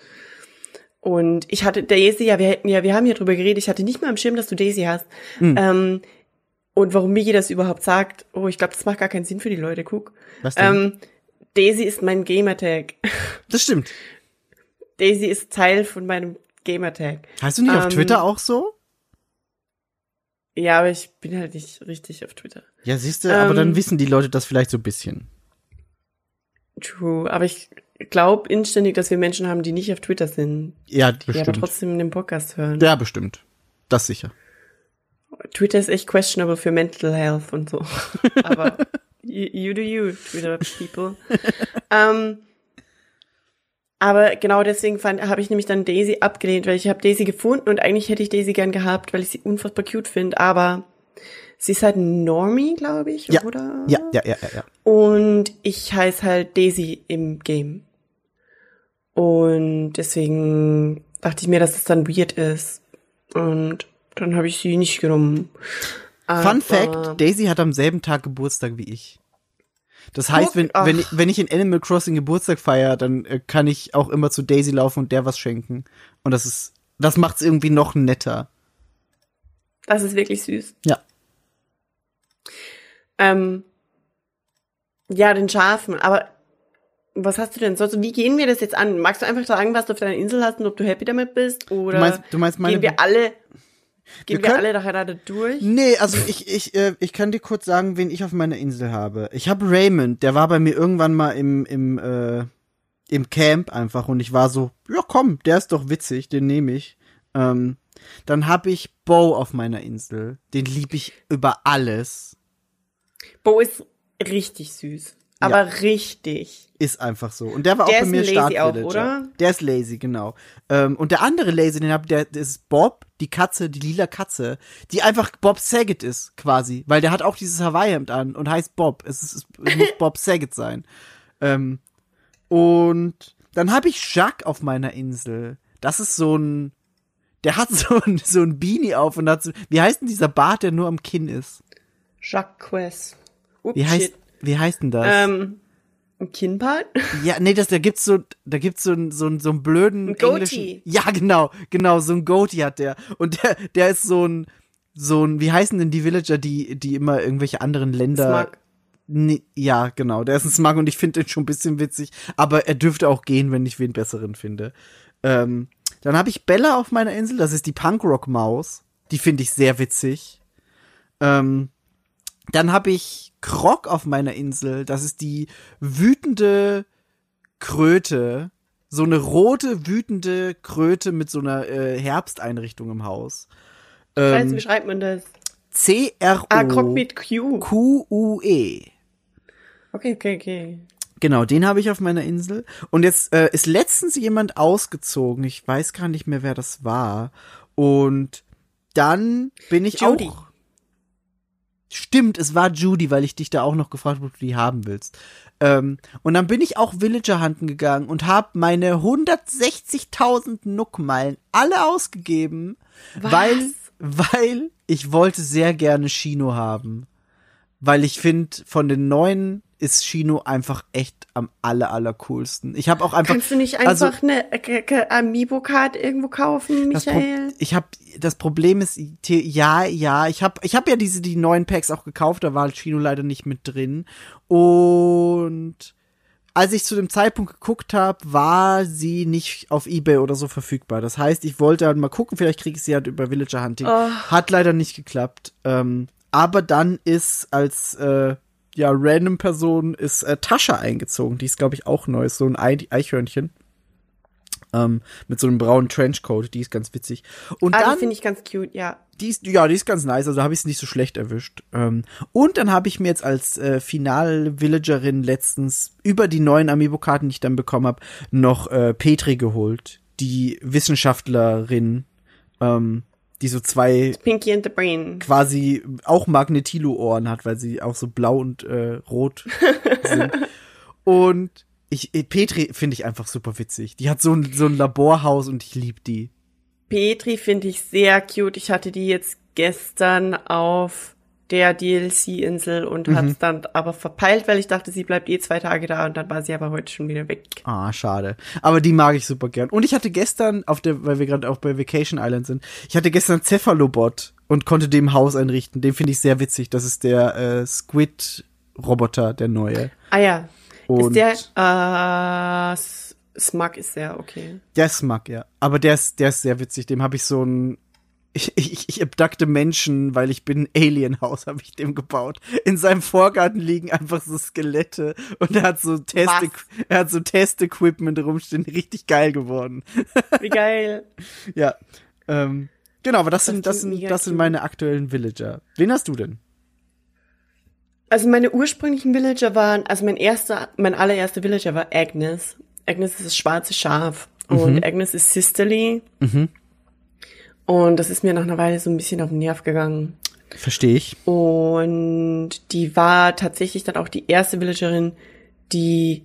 Und ich hatte Daisy, ja, wir hätten ja, wir haben ja drüber geredet, ich hatte nicht mal im Schirm, dass du Daisy hast. Hm. Ähm, und warum Migi das überhaupt sagt, oh, ich glaube, das macht gar keinen Sinn für die Leute, guck. Was denn? Ähm, Daisy ist mein Gamertag. [LAUGHS] das stimmt. Daisy ist Teil von meinem Gamertag. Heißt du nicht auf Ähm, Twitter auch so? Ja, aber ich bin halt nicht richtig auf Twitter. Ja, siehst du, aber ähm, dann wissen die Leute das vielleicht so ein bisschen. True. Aber ich glaube inständig, dass wir Menschen haben, die nicht auf Twitter sind, Ja, die aber bestimmt. trotzdem den Podcast hören. Ja, bestimmt. Das sicher. Twitter ist echt questionable für Mental Health und so. [LAUGHS] Aber you, you do you, Twitter people. [LAUGHS] ähm, aber genau deswegen habe ich nämlich dann Daisy abgelehnt, weil ich habe Daisy gefunden und eigentlich hätte ich Daisy gern gehabt, weil ich sie unfassbar cute finde, aber sie ist halt Normie, glaube ich, Ja. oder? Ja, ja, ja, ja, ja. Und ich heiße halt Daisy im Game. Und deswegen dachte ich mir, dass es dann weird ist. Und dann habe ich sie nicht genommen. Fun Aber- Fact, Daisy hat am selben Tag Geburtstag wie ich. Das heißt, wenn, wenn, ich, wenn ich in Animal Crossing Geburtstag feiere, dann äh, kann ich auch immer zu Daisy laufen und der was schenken. Und das ist, das macht's irgendwie noch netter. Das ist wirklich süß. Ja. Ähm, ja, den Schafen. Aber was hast du denn sonst? Wie gehen wir das jetzt an? Magst du einfach sagen, was du auf deiner Insel hast und ob du happy damit bist? Oder Du meinst, du meinst meine gehen wir alle, gehen wir, können- alle nacheinander durch? Nee, also ich, ich, äh, ich kann dir kurz sagen, wen ich auf meiner Insel habe. Ich habe Raymond, der war bei mir irgendwann mal im, im, äh, im Camp einfach und ich war so, ja komm, der ist doch witzig, den nehme ich. Ähm, dann habe ich Bo auf meiner Insel. Den lieb ich über alles. Bo ist richtig süß. Aber richtig. Ist einfach so. Und der war Der auch bei mir Startvillager. auch, oder? Der ist lazy, genau. Ähm, und der andere Lazy, den hab, der, der ist Bob, die Katze, die lila Katze, die einfach Bob Saget ist, quasi. Weil der hat auch dieses Hawaii-Hemd an und heißt Bob. Es, ist, es [LAUGHS] muss Bob Saget sein. Ähm, und dann habe ich Jacques auf meiner Insel. Das ist so ein, der hat [LAUGHS] so ein, so ein Beanie auf und hat so, wie heißt denn dieser Bart, der nur am Kinn ist? Jacques. Ups, Wie heißt, shit. Wie heißt denn das? Ähm, ein Kinnbart? Ja, nee, das, da gibt's so, da gibt's so einen, so einen, so einen blöden Ein Goatee. Ja, genau, genau, so ein Goatee hat der. Und der, der ist so ein, so ein, wie heißen denn die Villager, die, die immer irgendwelche anderen Länder. Smug. Nee, ja, genau, der ist ein Smug und ich finde den schon ein bisschen witzig, aber er dürfte auch gehen, wenn ich wen besseren finde. Ähm, dann habe ich Bella auf meiner Insel, das ist die Punkrock-Maus. Die finde ich sehr witzig. Ähm, dann habe ich Krog auf meiner Insel. Das ist die wütende Kröte. So eine rote, wütende Kröte mit so einer äh, Herbsteinrichtung im Haus. Scheiße, Ähm, wie schreibt man das? C-R-O-Q-U-E. Ah, Krog mit Q. E. Okay, okay, okay. Genau, den habe ich auf meiner Insel. Und jetzt äh, ist letztens jemand ausgezogen. Ich weiß gar nicht mehr, wer das war. Und dann bin ich Judy. auch. Stimmt, es war Judy, weil ich dich da auch noch gefragt habe, ob du die haben willst. Ähm, und dann bin ich auch Villager hunten gegangen und habe meine 160.000 Nuckmeilen alle ausgegeben, Was? weil weil ich wollte sehr gerne Shino haben, weil ich finde von den neuen ist Shino einfach echt am aller aller coolsten. Ich habe auch einfach Kannst du nicht also- einfach eine äh, äh, Amiibo-Card irgendwo kaufen, Michael? ich habe das Problem ist ja ja ich habe ich habe ja diese die neuen Packs auch gekauft da war halt Chino leider nicht mit drin und als ich zu dem Zeitpunkt geguckt habe war sie nicht auf eBay oder so verfügbar das heißt ich wollte halt mal gucken vielleicht kriege ich sie halt über Villager Hunting Oh. hat leider nicht geklappt ähm, aber dann ist als äh, ja random Person ist äh, Tascha eingezogen. Die ist glaube ich auch neu. Ist so ein Ei- Eichhörnchen. Ähm, mit so einem braunen Trenchcoat, die ist ganz witzig. Und Ah, die dann, finde ich ganz cute, ja. die ist, ja, die ist ganz nice, also habe ich es nicht so schlecht erwischt. Ähm, und dann habe ich mir jetzt als äh, Final-Villagerin letztens über die neuen Amiibo-Karten, die ich dann bekommen habe, noch äh, Petri geholt, die Wissenschaftlerin, ähm, die so zwei Pinky and the Brain. quasi auch Magnetilo-Ohren hat, weil sie auch so blau und äh, rot [LAUGHS] sind. Und ich, äh, Petri finde ich einfach super witzig. Die hat so ein, so ein Laborhaus und ich lieb die. Petri finde ich sehr cute. Ich hatte die jetzt gestern auf der DLC-Insel und Mhm. hat's dann aber verpeilt, weil ich dachte, sie bleibt eh zwei Tage da und dann war sie aber heute schon wieder weg. Ah, schade. Aber die mag ich super gern. Und ich hatte gestern, auf der, weil wir gerade auch bei Vacation Island sind, ich hatte gestern Cephalobot und konnte dem Haus einrichten. Den finde ich sehr witzig. Das ist der äh, Squid-Roboter, der neue. Ah ja. Und ist der, äh, Smug ist sehr okay. Der Smug, ja. Aber der ist, der ist sehr witzig. Dem habe ich so ein. Ich, ich, ich abducte Menschen, weil ich bin ein Alienhaus, [LAUGHS] habe ich dem gebaut. In seinem Vorgarten liegen einfach so Skelette und er hat so Test, Was? er hat so Test-Equipment rumstehen, richtig geil geworden. [LAUGHS] Wie geil. Ja. Ähm, genau, aber das, Das sind, das sind, das sind meine aktuellen Villager. Wen hast du denn? Also meine ursprünglichen Villager waren, also mein erster, mein allererster Villager war Agnes. Agnes ist das schwarze Schaf. Und Agnes ist Sisterly. Und das ist mir nach einer Weile so ein bisschen auf den Nerv gegangen. Verstehe ich. Und die war tatsächlich dann auch die erste Villagerin, die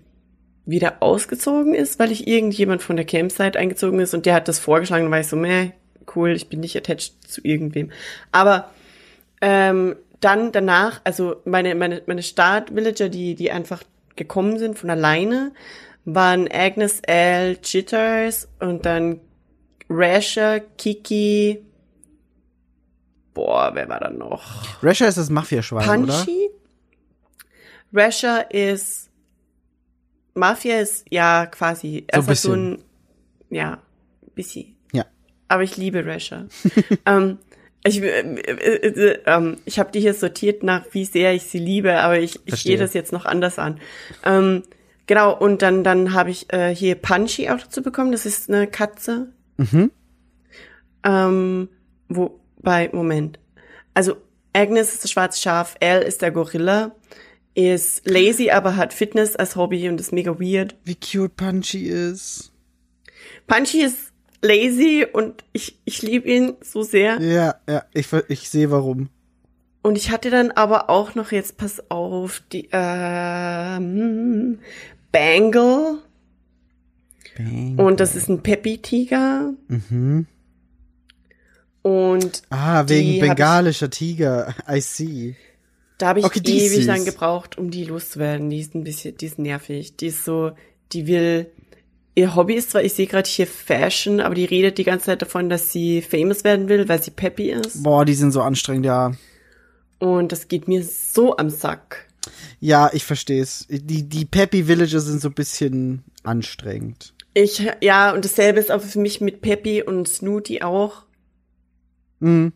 wieder ausgezogen ist, weil ich irgendjemand von der Campsite eingezogen ist und der hat das vorgeschlagen, dann war ich so, meh, cool, ich bin nicht attached zu irgendwem. Aber ähm, dann danach, also meine, meine, meine Start-Villager, die, die einfach gekommen sind von alleine, waren Agnes L. Jitters und dann Rasher, Kiki, boah, wer war da noch? Rasher ist das Mafia-Schwein, oder? Punchy. Rasher ist Mafia ist ja quasi So also so ein ja bisschen. Ja. Aber ich liebe Rasher. [LAUGHS] ähm, ich, äh, äh, äh, ähm, ich habe die hier sortiert nach, wie sehr ich sie liebe, aber ich, ich gehe das jetzt noch anders an. Ähm, genau, und dann, dann habe ich äh, hier Punchy auch dazu bekommen. Das ist eine Katze. Mhm. Ähm, wobei, Moment. Also Agnes ist das schwarze Schaf, Al ist der Gorilla, ist lazy, aber hat Fitness als Hobby und ist mega weird. Wie cute Punchy ist. Punchy ist lazy und ich, ich liebe ihn so sehr. Ja, ja, ich, ich sehe warum. Und ich hatte dann aber auch noch, jetzt pass auf, die ähm, Bangle. Und das ist ein Peppy-Tiger. Mhm. Und Ah, wegen hab ich- bengalischer Tiger. I see. Da habe ich Okay, ewig lang gebraucht, um die loszuwerden. Die ist ein bisschen, die ist nervig. Die ist so, die will, ihr Hobby ist zwar, ich sehe gerade hier Fashion, aber die redet die ganze Zeit davon, dass sie famous werden will, weil sie peppy ist. Boah, die sind so anstrengend, ja. Und das geht mir so am Sack. Ja, ich versteh's. Die, die Peppy Villager sind so ein bisschen anstrengend. Ich, ja, und dasselbe ist aber für mich mit Peppy und Snooty auch. Mhm.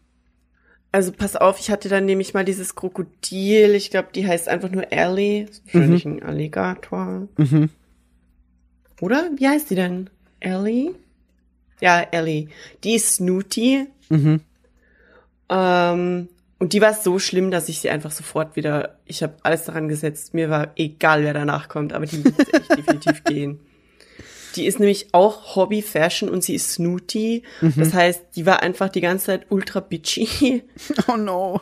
Also pass auf, ich hatte dann nämlich mal dieses Krokodil, ich glaube, die heißt einfach nur Ellie. Wahrscheinlich ein Alligator. Mhm. Oder? Wie heißt die denn? Ellie? Ja, Ellie. Die ist Snooty. Mhm. Ähm, und die war so schlimm, dass ich sie einfach sofort wieder, ich habe alles daran gesetzt. Mir war egal, wer danach kommt, aber die [LAUGHS] muss echt definitiv gehen. Die ist nämlich auch Hobby-Fashion und sie ist Snooty. Das heißt, die war einfach die ganze Zeit ultra bitchy [LAUGHS] Oh no.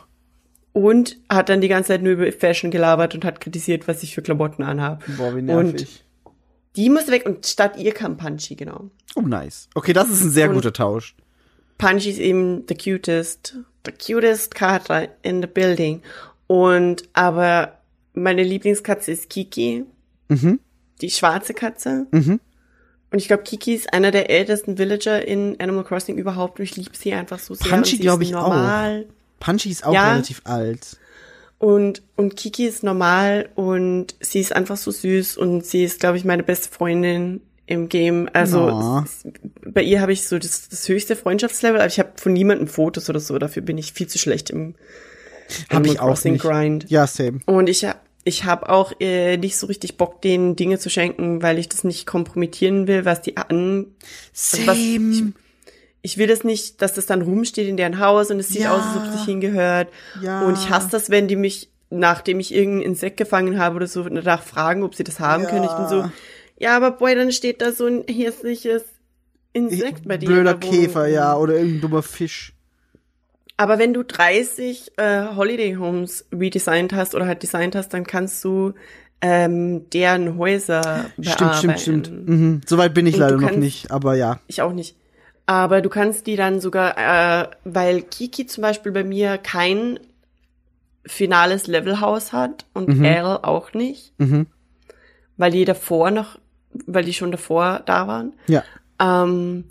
und hat dann die ganze Zeit nur über Fashion gelabert und hat kritisiert, was ich für Klamotten anhabe. Boah, wie Und nervig. die muss weg und statt ihr kam Punchy, genau. Oh, nice. Okay, das ist ein sehr Und- guter Tausch. Punchy ist eben the cutest, the cutest Kater in the building. Und aber meine Lieblingskatze ist Kiki, Mhm. die schwarze Katze. Mhm. Und ich glaube, Kiki ist einer der ältesten Villager in Animal Crossing überhaupt. Und ich liebe sie einfach so sehr. Punchy und sie glaub ist ich auch. normal. Punchy ist auch Ja. relativ alt. Und, und Kiki ist normal und sie ist einfach so süß und sie ist, glaube ich, meine beste Freundin im Game. Also es- bei ihr habe ich so das, das höchste Freundschaftslevel, aber ich habe von niemandem Fotos oder so. Dafür bin ich viel zu schlecht im Hab Animal ich auch Crossing nicht. Grind. Ja, same. Und ich hab- ich habe auch äh, nicht so richtig Bock, denen Dinge zu schenken, weil ich das nicht kompromittieren will, was die an. Also was- Same. Ich will das nicht, dass das dann rumsteht in deren Haus und es sieht Ja. aus, als ob es sich hingehört. Ja. Und ich hasse das, wenn die mich, nachdem ich irgendein Insekt gefangen habe oder so, danach fragen, ob sie das haben Ja. können. Ich bin so, ja, aber boy, dann steht da so ein hässliches Insekt bei dir. Blöder. Käfer, ja, oder irgendein dummer Fisch. Aber wenn du 30 äh, Holiday Homes redesigned hast oder halt designt hast, dann kannst du ähm, deren Häuser Stimmt, bearbeiten. stimmt, stimmt. Mhm. Soweit bin ich leider du noch kannst- nicht, aber ja. Ich auch nicht. Aber du kannst die dann sogar, äh, weil Kiki zum Beispiel bei mir kein finales Levelhaus hat und Mhm. Al auch nicht, Mhm. weil die davor noch, weil die schon davor da waren. Ja. Ähm,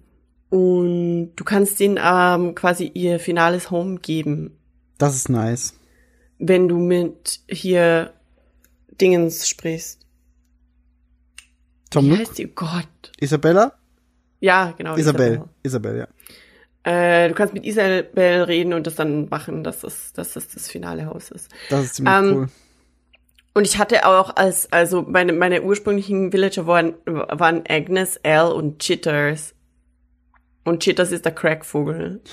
und du kannst denen ähm, quasi ihr finales Home geben, Das ist nice. wenn du mit hier Dingens sprichst. Tom Wie Nook? heißt die? Oh Gott. Isabella? Ja, genau. Isabel. Isabel, ja. Äh, du kannst mit Isabel reden und das dann machen, dass das, dass das das finale Haus ist. Das ist ziemlich Ähm, cool. Und ich hatte auch als, also meine, meine ursprünglichen Villager waren, waren Agnes, Al und Chitters. Und Chitters ist der Crackvogel. [LAUGHS]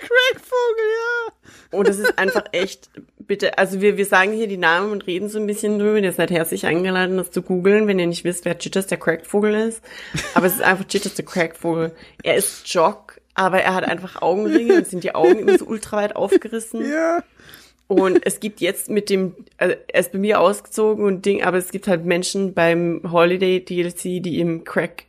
Crackvogel, ja. Und das ist einfach echt, bitte, also wir, wir sagen hier die Namen und reden so ein bisschen drüber. Ihr seid herzlich eingeladen, das zu googeln, wenn ihr nicht wisst, wer Chitters der Crackvogel ist. Aber es ist einfach Chitters der Crackvogel. Er ist Jock, aber er hat einfach Augenringe und sind die Augen immer so ultra weit aufgerissen. Ja. Und es gibt jetzt mit dem, also er ist bei mir ausgezogen und Ding, aber es gibt halt Menschen beim Holiday DLC, die im Crack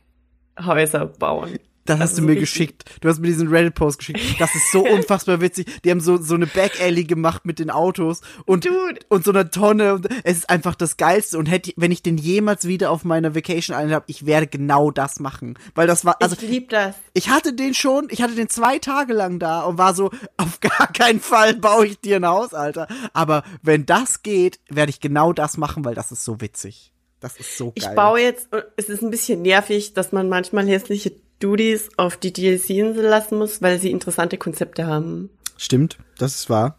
Häuser bauen. Das hast Also du so mir richtig- geschickt. Du hast mir diesen Reddit-Post geschickt. Das ist so [LAUGHS] unfassbar witzig. Die haben so, so eine Back-Alley gemacht mit den Autos und, Dude. und so einer Tonne. Es ist einfach das Geilste. Und hätte, wenn ich den jemals wieder auf meiner Vacation Island habe, ich werde genau das machen. Weil das war, also ich lieb das. ich hatte den schon, ich hatte den zwei Tage lang da und war so, auf gar keinen Fall baue ich dir ein Haus, Alter. Aber wenn das geht, werde ich genau das machen, weil das ist so witzig. Das ist so Ich geil. baue jetzt, es ist ein bisschen nervig, dass man manchmal hässliche Duties auf die DLC-Insel lassen muss, weil sie interessante Konzepte haben. Stimmt, das ist wahr.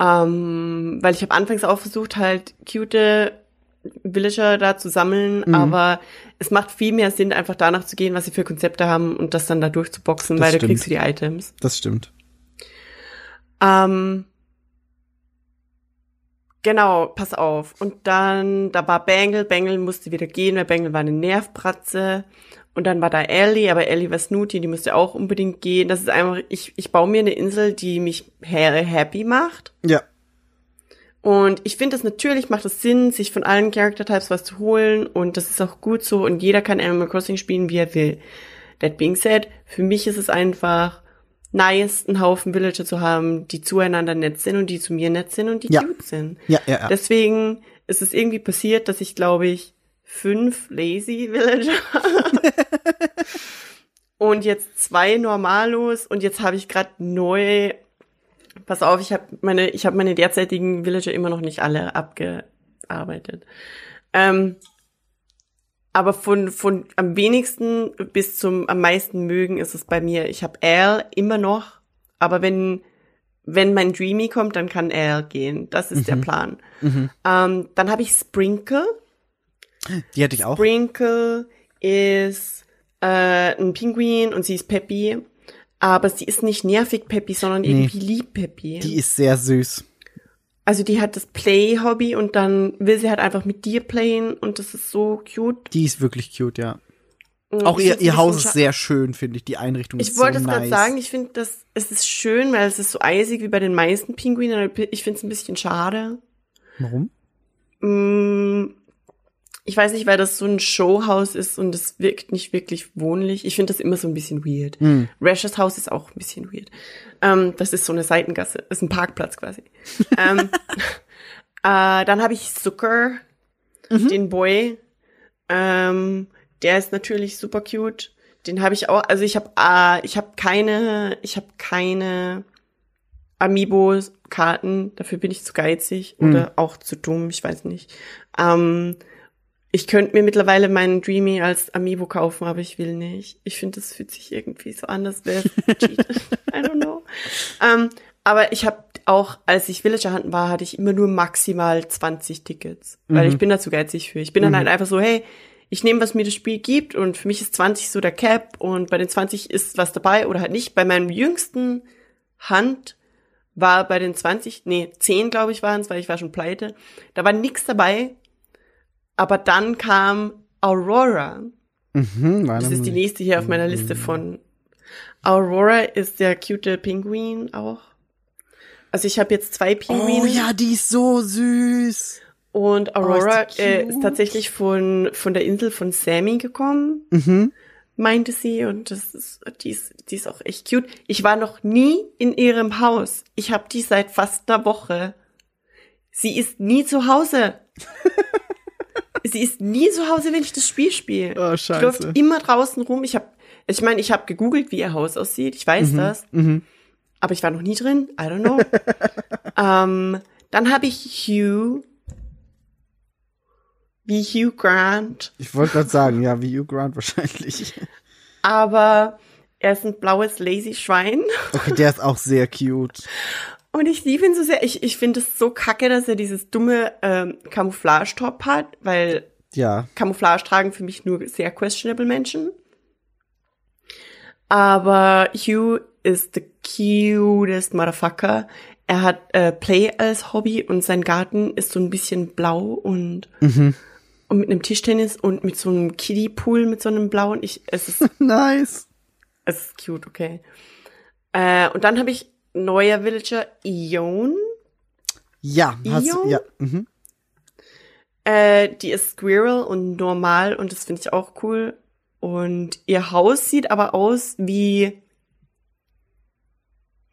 Ähm, weil ich habe anfangs auch versucht, halt cute Villager da zu sammeln, aber es macht viel mehr Sinn, einfach danach zu gehen, was sie für Konzepte haben und das dann da durchzuboxen, Das weil stimmt. du kriegst du die Items. Das stimmt. Ähm, genau, pass auf. Und dann, da war Bangle, Bangle musste wieder gehen, weil Bangle war eine Nervbratze. Und dann war da Ellie, aber Ellie war Snooty, die musste auch unbedingt gehen. Das ist einfach, ich, ich baue mir eine Insel, die mich ha- happy macht. Ja. Und ich finde es natürlich macht es Sinn, sich von allen Character Types was zu holen und das ist auch gut so und jeder kann Animal Crossing spielen, wie er will. That being said, für mich ist es einfach nice, einen Haufen Villager zu haben, die zueinander nett sind und die zu mir nett sind und die Ja. cute sind. Ja, ja, ja. Deswegen ist es irgendwie passiert, dass ich glaube ich fünf Lazy Villager [LAUGHS] und jetzt zwei Normalos und jetzt habe ich gerade neu Pass auf, ich habe meine, ich habe meine derzeitigen Villager immer noch nicht alle abgearbeitet. Ähm, aber von, von am wenigsten bis zum am meisten mögen ist es bei mir. Ich habe Al immer noch, aber wenn wenn mein Dreamy kommt, dann kann Al gehen. Das ist der Plan. Ähm, dann habe ich Sprinkle. Die hatte ich auch. Sprinkle ist äh, ein Pinguin und sie ist Peppy. Aber sie ist nicht nervig Peppy, sondern irgendwie lieb Peppy. Die ist sehr süß. Also die hat das Play-Hobby und dann will sie halt einfach mit dir playen und das ist so cute. Die ist wirklich cute, ja. Und Auch ich ihr, ihr Haus ist sehr schön, finde ich. Die Einrichtung ist Ich wollte so es gerade nice. sagen, ich finde, das es ist schön, weil es ist so eisig wie bei den meisten Pinguinen. Ich finde es ein bisschen schade. Warum? Mm, Ich weiß nicht, weil das so ein Showhaus ist und es wirkt nicht wirklich wohnlich. Ich finde das immer so ein bisschen weird. Hm. Rashers Haus ist auch ein bisschen weird. Ähm, das ist so eine Seitengasse, ist ein Parkplatz quasi. [LAUGHS] ähm, [LAUGHS] äh, dann habe ich Zucker, Mhm. den Boy. Ähm, der ist natürlich super cute. Den habe ich auch. Also ich habe, äh, ich habe keine, ich habe keine Amiibo-Karten. Dafür bin ich zu geizig Hm. oder auch zu dumm. Ich weiß nicht. Ähm, ich könnte mir mittlerweile meinen Dreamy als Amiibo kaufen, aber ich will nicht. Ich finde, das fühlt sich irgendwie so an, als wäre. [LAUGHS] I don't know. Ähm, aber ich habe auch, als ich Villager Hunten war, hatte ich immer nur maximal 20 Tickets. Weil ich bin da zu geizig für. Ich bin dann halt einfach so, hey, ich nehme, was mir das Spiel gibt und für mich ist 20 so der Cap und bei den 20 ist was dabei oder halt nicht. Bei meinem jüngsten Hunt war bei den 20, nee, 10 glaube ich waren es, weil ich war schon pleite. Da war nix dabei. Aber dann kam Aurora. Mhm, Das ist die nächste hier auf meiner Liste von. Aurora ist der cute Pinguin auch. Also ich habe jetzt zwei Pinguine. Oh ja, die ist so süß. Und Aurora ist die äh, ist tatsächlich von, von der Insel von Sammy gekommen, Mhm. meinte sie. Und das ist, die ist, die ist auch echt cute. Ich war noch nie in ihrem Haus. Ich habe die seit fast einer Woche. Sie ist nie zu Hause. [LAUGHS] sie ist nie zu Hause, wenn ich das Spiel spiele. Oh, Die läuft scheiße. immer draußen rum. Ich habe, ich meine, ich habe gegoogelt, wie ihr Haus aussieht. Ich weiß das. Mhm. Aber ich war noch nie drin. I don't know. [LAUGHS] ähm, dann habe ich Hugh. wie Hugh Grant, Ich wollte gerade sagen, ja, wie Hugh Grant wahrscheinlich. aber er ist ein blaues lazy Schwein Okay, der ist auch sehr cute. [LAUGHS] und ich liebe ihn so sehr. Ich, ich finde es so kacke, dass er dieses dumme ähm, Camouflage-Top hat, weil Ja. Camouflage tragen für mich nur sehr questionable Menschen. Aber Hugh ist the cutest motherfucker. Er hat äh, Play als Hobby und sein Garten ist so ein bisschen blau und, und mit einem Tischtennis und mit so einem Kiddie-Pool mit so einem blauen. Ich, es ist, [LAUGHS] Nice. es ist cute, okay. Äh, und dann habe ich neuer Villager Ion. Ja, hast Ion? ja. Mhm. Äh, die ist Squirrel und normal und das finde ich auch cool. Und ihr Haus sieht aber aus wie,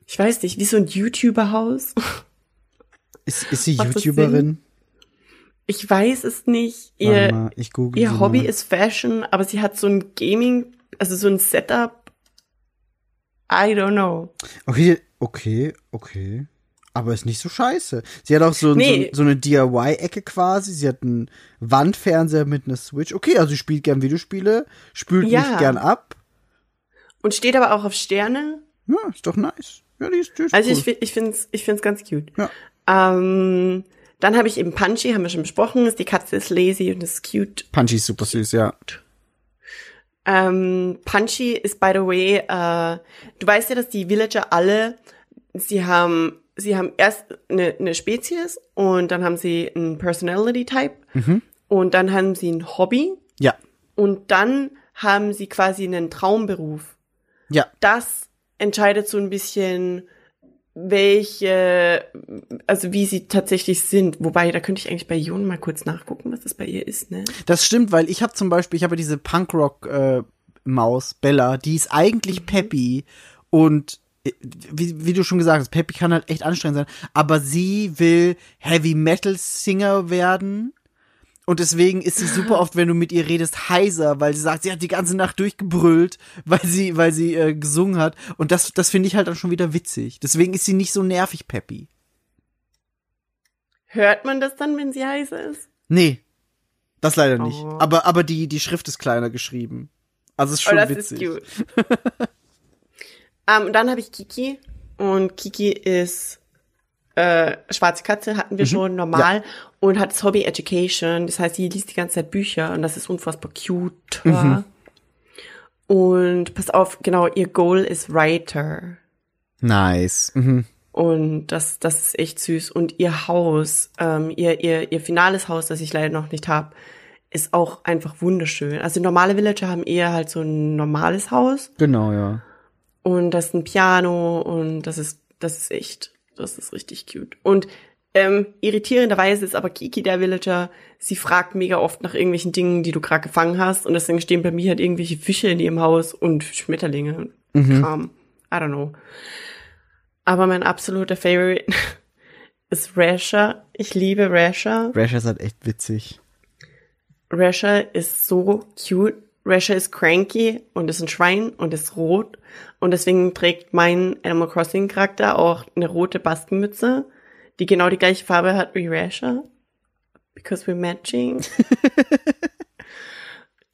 ich weiß nicht, wie so ein YouTuber-Haus. [LAUGHS] Ist, ist sie YouTuberin? Ich weiß es nicht. Ihr, mal, ihr Hobby mal. ist Fashion, aber sie hat so ein Gaming, also so ein Setup. I don't know. Okay, okay, okay. Aber ist nicht so scheiße. Sie hat auch so, Nee. so, so eine DIY-Ecke quasi. Sie hat einen Wandfernseher mit einer Switch. Okay, also sie spielt gern Videospiele, spült Ja. nicht gern ab. Und steht aber auch auf Sterne. Ja, ist doch nice. Ja, die ist, die ist Also cool. ich, ich finde es ich find's ganz cute. Ja. Ähm, dann habe ich eben Punchy, haben wir schon besprochen. Ist Die Katze ist lazy und ist cute. Punchy ist super süß, ja. Ähm, Punchy ist, by the way, äh, du weißt ja, dass die Villager alle, sie haben, sie haben erst eine, eine Spezies und dann haben sie einen Personality-Type und dann haben sie ein Hobby Ja, und dann haben sie quasi einen Traumberuf. ja. Das entscheidet so ein bisschen, welche, also wie sie tatsächlich sind. Wobei, da könnte ich eigentlich bei Jon mal kurz nachgucken, was das bei ihr ist, ne? Das stimmt, weil ich habe zum Beispiel, ich habe diese Punkrock-Maus, Bella, die ist Mhm. eigentlich peppy und äh, wie, wie du schon gesagt hast, Peppy kann halt echt anstrengend sein, aber sie will Heavy Metal Singer werden. Und deswegen ist sie super oft, wenn du mit ihr redest, heiser, weil sie sagt, sie hat die ganze Nacht durchgebrüllt, [LAUGHS] weil sie, weil sie äh, gesungen hat. Und das, das finde ich halt dann schon wieder witzig. Deswegen ist sie nicht so nervig, Peppy. Hört man das dann, wenn sie heiß ist? Nee, das leider nicht. Oh. Aber, aber die, die Schrift ist kleiner geschrieben. Also ist schon oh, das witzig. ist cute. [LAUGHS] ähm, dann habe ich Kiki und Kiki ist äh, schwarze Katze, hatten Mhm. wir schon normal und hat das Hobby Education. Das heißt, sie liest die ganze Zeit Bücher und das ist unfassbar cute. Mhm. Und pass auf, genau, ihr Goal ist Writer. Nice. Mhm. Und das, das ist echt süß. Und ihr Haus, ähm, ihr, ihr, ihr finales Haus, das ich leider noch nicht habe, ist auch einfach wunderschön. Also normale Villager haben eher halt so ein normales Haus. Genau, ja. Und das ist ein Piano und das ist, das ist echt, das ist richtig cute. Und ähm, irritierenderweise ist aber Kiki der Villager, sie fragt mega oft nach irgendwelchen Dingen, die du gerade gefangen hast. Und deswegen stehen bei mir halt irgendwelche Fische in ihrem Haus und Schmetterlinge und Kram. I don't know. Aber mein absoluter Favorite [LAUGHS] ist Rasher. Ich liebe Rasher. Rasher ist halt echt witzig. Rasher ist so cute. Rasher ist cranky und ist ein Schwein und ist rot. Und deswegen trägt mein Animal Crossing Charakter auch eine rote Baskenmütze, die genau die gleiche Farbe hat wie Rasher. Because we're matching. [LAUGHS]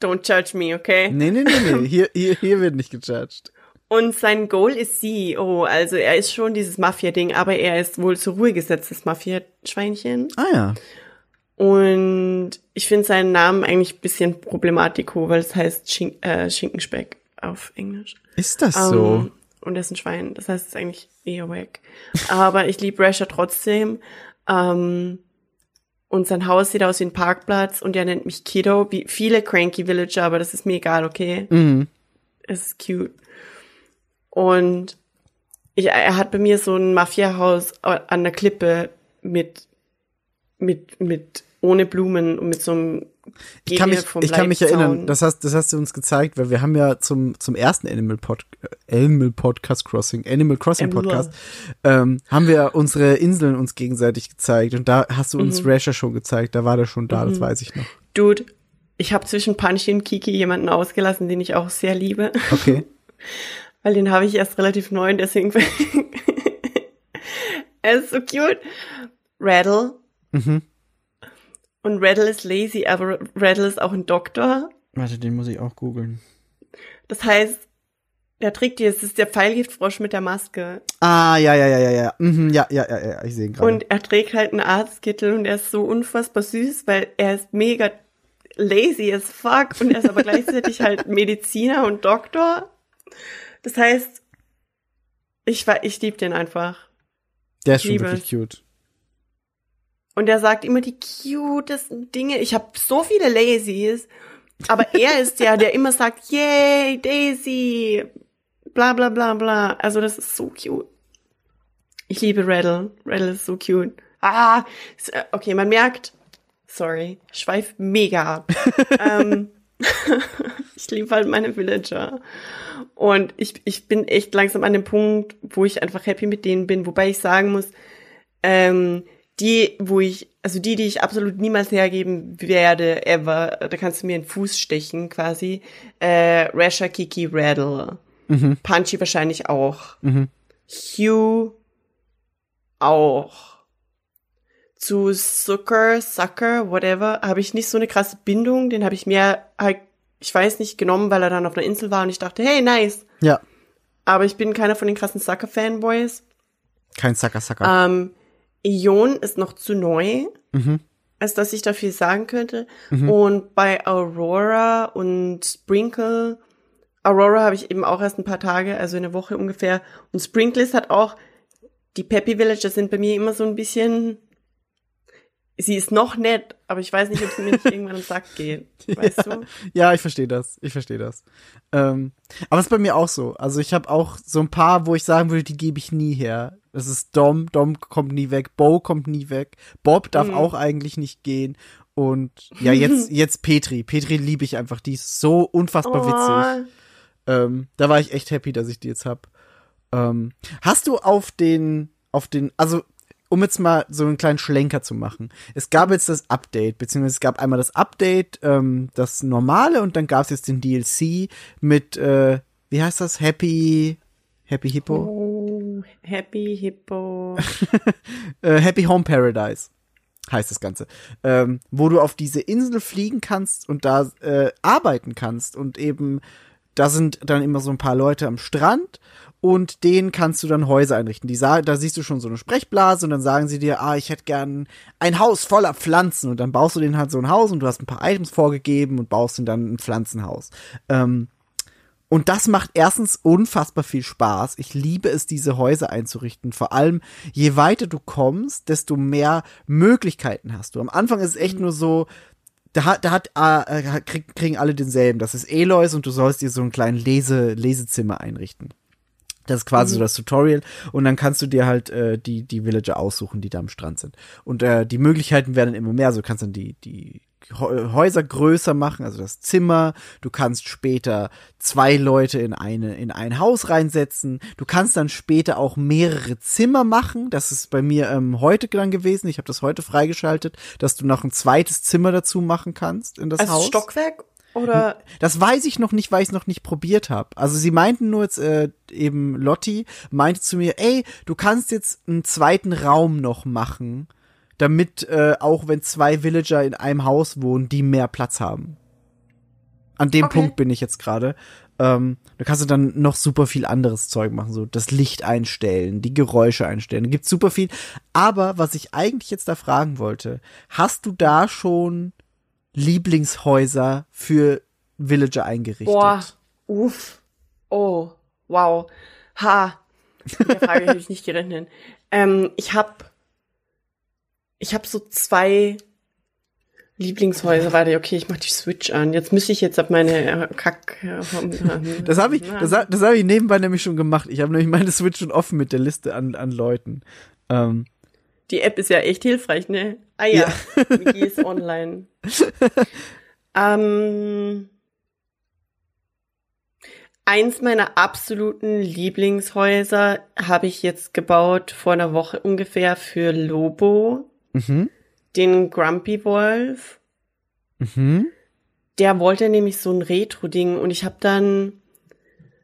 Don't judge me, okay? Nee, nee, nee, nee. [LAUGHS] Hier, hier, hier wird nicht gejudged. Und sein Goal ist CEO. Also er ist schon dieses Mafia-Ding, aber er ist wohl zur Ruhe gesetztes Mafia-Schweinchen. Ah ja. Und ich finde seinen Namen eigentlich ein bisschen problematiko, weil es heißt Schink äh, Schinkenspeck auf Englisch. Ist das so? Ähm, und er ist ein Schwein. Das heißt, es ist eigentlich eher wack. Aber ich liebe Rasher trotzdem. Ähm, und sein Haus sieht aus wie ein Parkplatz und er nennt mich Kiddo, wie viele cranky Villager, aber das ist mir egal, okay? Mhm. Es ist cute. Und ich, er hat bei mir so ein Mafia-Haus an der Klippe mit, mit, mit, ohne Blumen und mit so einem Ich kann mich, ich kann mich erinnern, das hast, das hast du uns gezeigt, weil wir haben ja zum, zum ersten Animal, Pod, äh, Animal Podcast Crossing, Animal Crossing. Podcast, ähm, haben wir unsere Inseln uns gegenseitig gezeigt und da hast du Mhm. uns Rasher schon gezeigt, da war der schon da, das weiß ich noch. Dude, ich habe zwischen Punchy und Kiki jemanden ausgelassen, den ich auch sehr liebe. Okay. [LAUGHS] Weil den habe ich erst relativ neu und deswegen. [LAUGHS] er ist so cute. Rattle. Mhm. Und Rattle ist lazy, aber Rattle ist auch ein Doktor. Warte, den muss ich auch googeln. Das heißt, der trägt die, es ist der Pfeilgiftfrosch mit der Maske. Ah, ja, ja, ja, ja, ja. Mhm, ja, ja, ja, ja, ich sehe ihn gerade. Und er trägt halt einen Arztkittel und er ist so unfassbar süß, weil er ist mega lazy as fuck und er ist aber [LAUGHS] gleichzeitig halt Mediziner und Doktor. Das heißt, ich war, ich lieb den einfach. Der ist schon liebe wirklich cute. Und er sagt immer die cutesten Dinge. Ich habe so viele Lazies, aber er ist der, der immer sagt, yay, Daisy, bla bla bla bla. Also das ist so cute. Ich liebe Rattle. Rattle ist so cute. Ah, äh, okay, man merkt, sorry, schweif mega ab. [LAUGHS] ähm, [LAUGHS] ich liebe halt meine Villager. Und ich, ich bin echt langsam an dem Punkt, wo ich einfach happy mit denen bin, wobei ich sagen muss, ähm, die, wo ich, also die, die ich absolut niemals hergeben werde, ever, da kannst du mir in den Fuß stechen, quasi, äh, Rasha, Kiki, Rattle. Punchy wahrscheinlich auch. Hugh auch. Zu Zucker, Sucker, whatever, habe ich nicht so eine krasse Bindung. Den habe ich mehr, halt, ich weiß nicht, genommen, weil er dann auf einer Insel war und ich dachte, hey, nice. Ja, Aber ich bin keiner von den krassen Sucker-Fanboys. kein Sucker, Sucker. Ähm, Ion ist noch zu neu, als dass ich da viel sagen könnte. Und bei Aurora und Sprinkle, Aurora habe ich eben auch erst ein paar Tage, also eine Woche ungefähr. Und Sprinkle ist hat auch, die Peppy Villager sind bei mir immer so ein bisschen, sie ist noch nett, aber ich weiß nicht, ob sie mir nicht [LAUGHS] irgendwann am Sack geht. Weißt du? Ja, ich verstehe das. Ich verstehe das. Ähm, aber es ist bei mir auch so. Also ich habe auch so ein paar, wo ich sagen würde, die gebe ich nie her. Das ist Dom, Dom kommt nie weg, Bo kommt nie weg, Bob darf auch eigentlich nicht gehen. Und ja, jetzt, [LAUGHS] jetzt Petri. Petri liebe ich einfach. Die ist so unfassbar witzig. Oh, Ähm, da war ich echt happy, dass ich die jetzt hab. Ähm, hast du auf den, auf den, also um jetzt mal so einen kleinen Schlenker zu machen. Es gab jetzt das Update, beziehungsweise es gab einmal das Update, ähm, das normale und dann gab es jetzt den DLC mit, äh, wie heißt das? Happy, Happy Hippo? oh, Happy Hippo. [LAUGHS] äh, Happy Home Paradise heißt das Ganze, ähm, wo du auf diese Insel fliegen kannst und da äh, arbeiten kannst und eben da sind dann immer so ein paar Leute am Strand und denen kannst du dann Häuser einrichten. Die da siehst du schon so eine Sprechblase und dann sagen sie dir, ah, ich hätte gern ein Haus voller Pflanzen und dann baust du denen halt so ein Haus und du hast ein paar Items vorgegeben und baust ihnen dann ein Pflanzenhaus. Ähm, und das macht erstens unfassbar viel Spaß. Ich liebe es, diese Häuser einzurichten. Vor allem, je weiter du kommst, desto mehr Möglichkeiten hast du. Am Anfang ist es echt nur so, da hat, da hat, äh, krieg, kriegen alle denselben. Das ist Elois und du sollst dir so einen kleinen Lese, Lesezimmer einrichten. Das ist quasi so das Tutorial und dann kannst du dir halt äh, die die Villager aussuchen, die da am Strand sind. Und äh, die Möglichkeiten werden immer mehr. Also du kannst dann die die Hä- Häuser größer machen, also das Zimmer. Du kannst später zwei Leute in eine in ein Haus reinsetzen. Du kannst dann später auch mehrere Zimmer machen. Das ist bei mir ähm, heute dann gewesen. Ich habe das heute freigeschaltet, dass du noch ein zweites Zimmer dazu machen kannst in das Als Haus. Stockwerk oder Das weiß ich noch nicht, weil ich es noch nicht probiert habe. Also sie meinten nur jetzt, äh, eben Lotti meinte zu mir, ey, du kannst jetzt einen zweiten Raum noch machen, damit äh, auch wenn zwei Villager in einem Haus wohnen, die mehr Platz haben. An dem Okay. Punkt bin ich jetzt gerade. Ähm, da kannst du dann noch super viel anderes Zeug machen, so das Licht einstellen, die Geräusche einstellen. Da gibt's super viel. Aber was ich eigentlich jetzt da fragen wollte, hast du da schon Lieblingshäuser für Villager eingerichtet? Boah, uff. Oh, wow. Ha. Mit der Frage [LAUGHS] habe ich nicht gerechnet. Ähm, ich hab, ich hab so zwei Lieblingshäuser. Warte, okay, ich mach die Switch an. Jetzt müsste ich jetzt ab meine äh, Kack. Das habe ich, [LAUGHS] das, das hab ich nebenbei nämlich schon gemacht. Ich habe nämlich meine Switch schon offen mit der Liste an, an Leuten. Ähm, Die App ist ja echt hilfreich, ne? Ah ja, Wiki ist online. [LAUGHS] ähm, eins meiner absoluten Lieblingshäuser habe ich jetzt gebaut vor einer Woche ungefähr für Lobo, mhm, den Grumpy Wolf. mhm, Der wollte nämlich so ein Retro-Ding und ich habe dann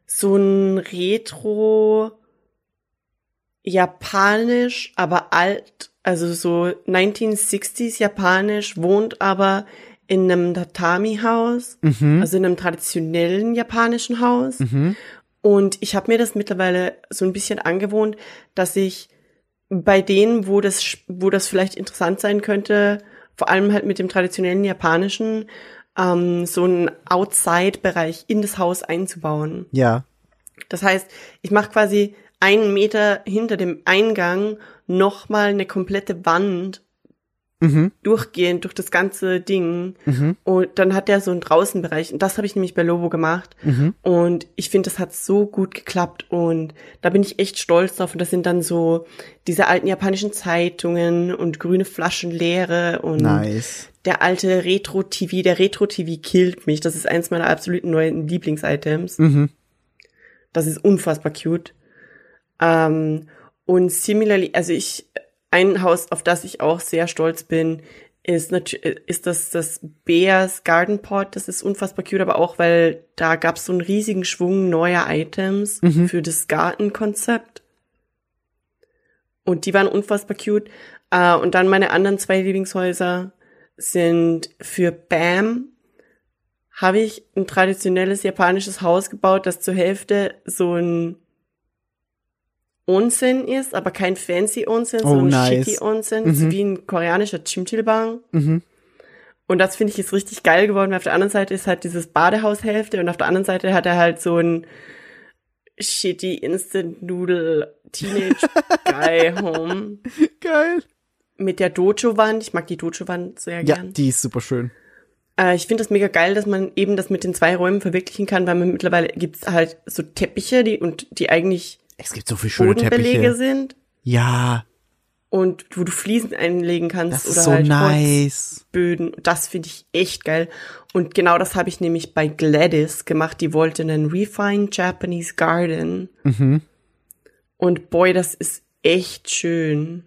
so ein Retro japanisch, aber alt, also so 1960s japanisch, wohnt aber in einem Tatami-Haus, also in einem traditionellen japanischen Haus. Und ich habe mir das mittlerweile so ein bisschen angewohnt, dass ich bei denen, wo das, wo das vielleicht interessant sein könnte, vor allem halt mit dem traditionellen japanischen, ähm, so einen Outside-Bereich in das Haus einzubauen. Ja. Das heißt, ich mache quasi einen Meter hinter dem Eingang nochmal eine komplette Wand Mhm. durchgehend durch das ganze Ding. Und dann hat der so einen Draußenbereich. Und das habe ich nämlich bei Lobo gemacht. Und ich finde, das hat so gut geklappt. Und da bin ich echt stolz drauf. Und das sind dann so diese alten japanischen Zeitungen und grüne Flaschen leere und Nice. der alte Retro-TV. Der Retro-TV killt mich. Das ist eins meiner absoluten neuen Lieblings-Items. Das ist unfassbar cute. Ähm, und similarly, also ich, ein Haus, auf das ich auch sehr stolz bin, ist natürlich, ist das, das Bears Garden Pot. Das ist unfassbar cute, aber auch, weil da gab es so einen riesigen Schwung neuer Items für das Gartenkonzept. Und die waren unfassbar cute. Äh, und dann meine anderen zwei Lieblingshäuser sind für Bam habe ich ein traditionelles japanisches Haus gebaut, das zur Hälfte so ein Onsen ist, aber kein fancy Onsen, Oh, sondern nice. shitty Onsen, so wie ein koreanischer Chimchilbang. Mhm. Und das finde ich ist richtig geil geworden, weil auf der anderen Seite ist halt dieses Badehaushälfte und auf der anderen Seite hat er halt so ein shitty Instant Noodle Teenage [LAUGHS] Guy Home Geil. mit der Dojo-Wand. Ich mag die Dojo-Wand sehr Ja, gern. die ist super schön. Äh, ich finde das mega geil, dass man eben das mit den zwei Räumen verwirklichen kann, weil man mittlerweile gibt's halt so Teppiche, die und die eigentlich Es gibt so viele schöne Teppiche. sind Ja, und wo du Fliesen einlegen kannst das oder ist so halt nice. Holzböden. Das finde ich echt geil. Und genau das habe ich nämlich bei Gladys gemacht. Die wollte einen Refined Japanese Garden. Mhm. Und boy, das ist echt schön.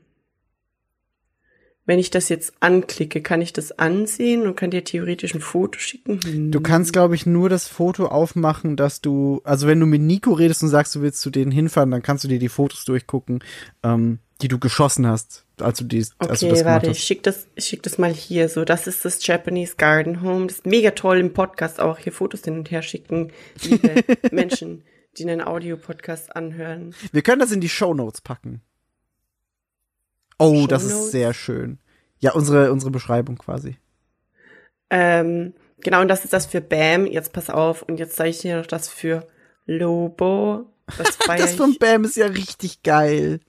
Wenn ich das jetzt anklicke, kann ich das ansehen und kann dir theoretisch ein Foto schicken? Hm. Du kannst, glaube ich, nur das Foto aufmachen, dass du, also wenn du mit Nico redest und sagst, du willst zu denen hinfahren, dann kannst du dir die Fotos durchgucken, ähm, die du geschossen hast, als du, die, als du Okay, das warte, ich hast. schick das, ich schick das mal hier so. Das ist das Japanese Garden Home. Das ist mega toll im Podcast auch hier Fotos hin und her schicken. Liebe [LAUGHS] Menschen, die einen Audio-Podcast anhören. Wir können das in die Show Notes packen. Oh, das ist sehr schön. Ja, unsere, unsere Beschreibung quasi. Ähm, genau, und das ist das für Bam. Jetzt pass auf. Und jetzt zeige ich dir noch das für Lobo. Das [LAUGHS] Das von. Bam ist ja richtig geil.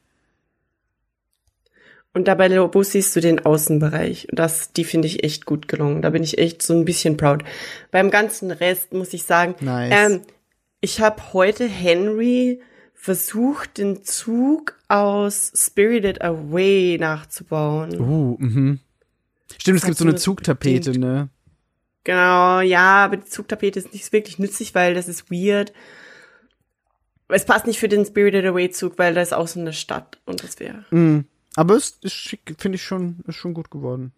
Und dabei Lobo siehst du den Außenbereich. Und das, die finde ich echt gut gelungen. Da bin ich echt so ein bisschen proud. Beim ganzen Rest muss ich sagen, Nice. ähm, ich habe heute Henry versucht, den Zug aus Spirited Away nachzubauen. Uh, mhm. Stimmt, es gibt so eine Zugtapete, bedingt? ne? Genau, ja, aber die Zugtapete ist nicht wirklich nützlich, weil das ist weird. Es passt nicht für den Spirited Away Zug, weil da ist auch so eine Stadt und das wäre. Mhm. Aber es ist schick, finde ich schon, ist schon gut geworden.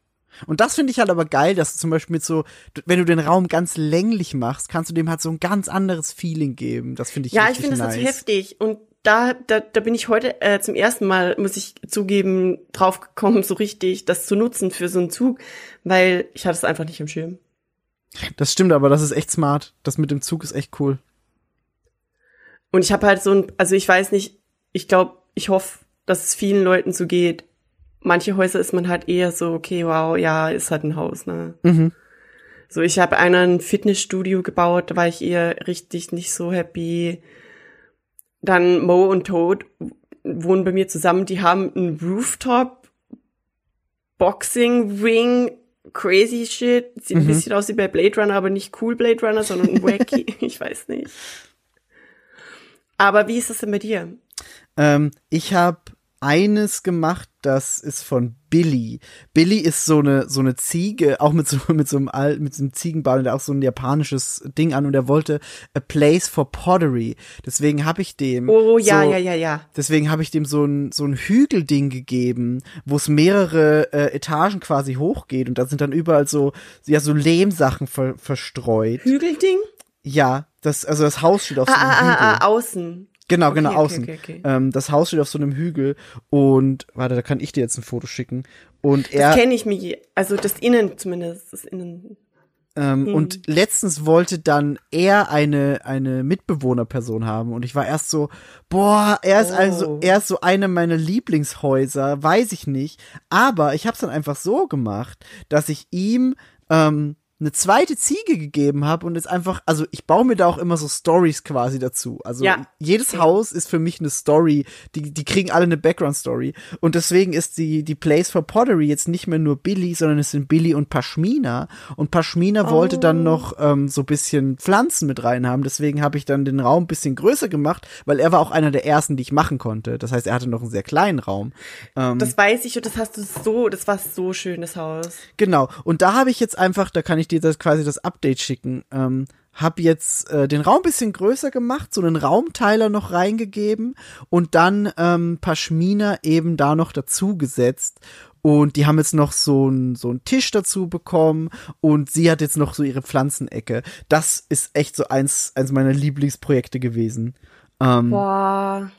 Und das finde ich halt aber geil, dass du zum Beispiel mit so, wenn du den Raum ganz länglich machst, kannst du dem halt so ein ganz anderes Feeling geben. Das finde ich Ja, ich finde das nice. dazu heftig. Und da, da, da bin ich heute äh, zum ersten Mal, muss ich zugeben, draufgekommen, so richtig das zu nutzen für so einen Zug, weil ich hatte es einfach nicht im Schirm. Das stimmt, aber das ist echt smart. Das mit dem Zug ist echt cool. Und ich habe halt so ein, also ich weiß nicht, ich glaube, ich hoffe, dass es vielen Leuten so geht. Manche Häuser ist man halt eher so, okay, wow, ja, ist halt ein Haus, ne? Mhm. So, ich habe einer ein Fitnessstudio gebaut, da war ich eher richtig nicht so happy. Dann Mo und Toad wohnen bei mir zusammen, die haben einen Rooftop Boxing Ring, crazy shit. Sieht ein bisschen aus wie bei Blade Runner, aber nicht cool Blade Runner, sondern [LAUGHS] wacky, ich weiß nicht. Aber wie ist das denn bei dir? Ähm, ich habe eines gemacht, das ist von Billy. Billy ist so eine so eine Ziege, auch mit so [LAUGHS] mit so einem Al mit so einem Ziegenball, der auch so ein japanisches Ding an und er wollte a place for pottery. Deswegen habe ich dem Oh, ja, so, ja, ja, ja. Deswegen habe ich dem so ein so ein Hügelding gegeben, wo es mehrere äh, Etagen quasi hochgeht und da sind dann überall so ja so Lehmsachen ver verstreut. Hügelding? Ja, das also das Haus steht auf Ah, so einem ah, Hügel. ah, ah, außen. Genau, genau, okay, außen. okay, okay. Ähm, das Haus steht auf so einem Hügel und, warte, da kann ich dir jetzt ein Foto schicken. Und er, Das kenne ich mir, also das Innen zumindest, das Innen. ähm, Hm. und letztens wollte dann er eine, eine Mitbewohnerperson haben und ich war erst so, boah, er ist Oh. also, er ist so eine meiner Lieblingshäuser, weiß ich nicht. Aber ich hab's dann einfach so gemacht, dass ich ihm, ähm, eine zweite Ziege gegeben habe und jetzt einfach, also ich baue mir da auch immer so Stories quasi dazu. Also Ja. jedes Haus ist für mich eine Story. Die, die kriegen alle eine Background-Story. Und deswegen ist die, die Place for Pottery jetzt nicht mehr nur Billy, sondern es sind Billy und Pashmina. Und Pashmina wollte dann noch ähm, so bisschen Pflanzen mit reinhaben. Deswegen habe ich dann den Raum ein bisschen größer gemacht, weil er war auch einer der ersten, die ich machen konnte. Das heißt, er hatte noch einen sehr kleinen Raum. Ähm, Das weiß ich und das hast du so, das war so schön, das Haus. Genau. Und da habe ich jetzt einfach, da kann ich dir das quasi das Update schicken. Ähm, hab jetzt äh, den Raum ein bisschen größer gemacht, so einen Raumteiler noch reingegeben und dann ähm, Pashmina eben da noch dazu gesetzt. Und die haben jetzt noch so einen so einen Tisch dazu bekommen und sie hat jetzt noch so ihre Pflanzenecke. Das ist echt so eins, eins meiner Lieblingsprojekte gewesen. Ähm, Boah.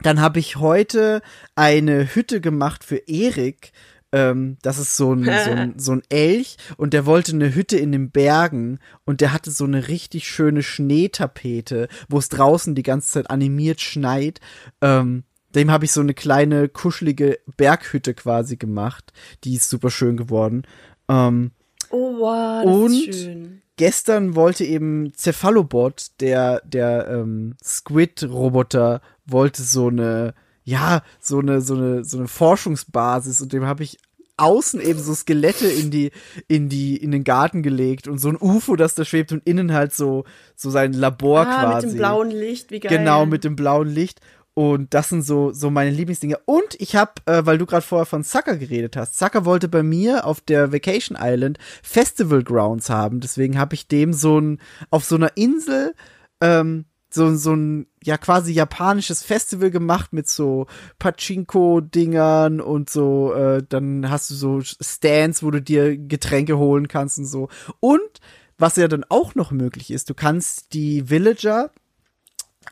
dann habe ich heute eine Hütte gemacht für Erik. Ähm, das ist so ein, [LAUGHS] so, ein, so ein Elch und der wollte eine Hütte in den Bergen und der hatte so eine richtig schöne Schneetapete, wo es draußen die ganze Zeit animiert schneit. Ähm, dem habe ich so eine kleine kuschelige Berghütte quasi gemacht. Die ist super schön geworden. Ähm, Oh, wow, das Und- ist schön. gestern wollte eben Cephalobot, der, der ähm, Squid-Roboter, wollte so eine, ja, so eine, so eine, so eine Forschungsbasis und dem habe ich außen eben so Skelette in die, in die, in den Garten gelegt und so ein UFO, das da schwebt und innen halt so, so sein Labor ah, quasi. mit dem blauen Licht, wie geil. Genau, mit dem blauen Licht. Und das sind so, so meine Lieblingsdinger. Und ich habe, äh, weil du gerade vorher von Zucker geredet hast, Zucker wollte bei mir auf der Vacation Island Festival Grounds haben. Deswegen habe ich dem so ein, auf so einer Insel, ähm, so, so ein, ja, quasi japanisches Festival gemacht mit so Pachinko-Dingern und so, äh, dann hast du so Stands, wo du dir Getränke holen kannst und so. Und was ja dann auch noch möglich ist, du kannst die Villager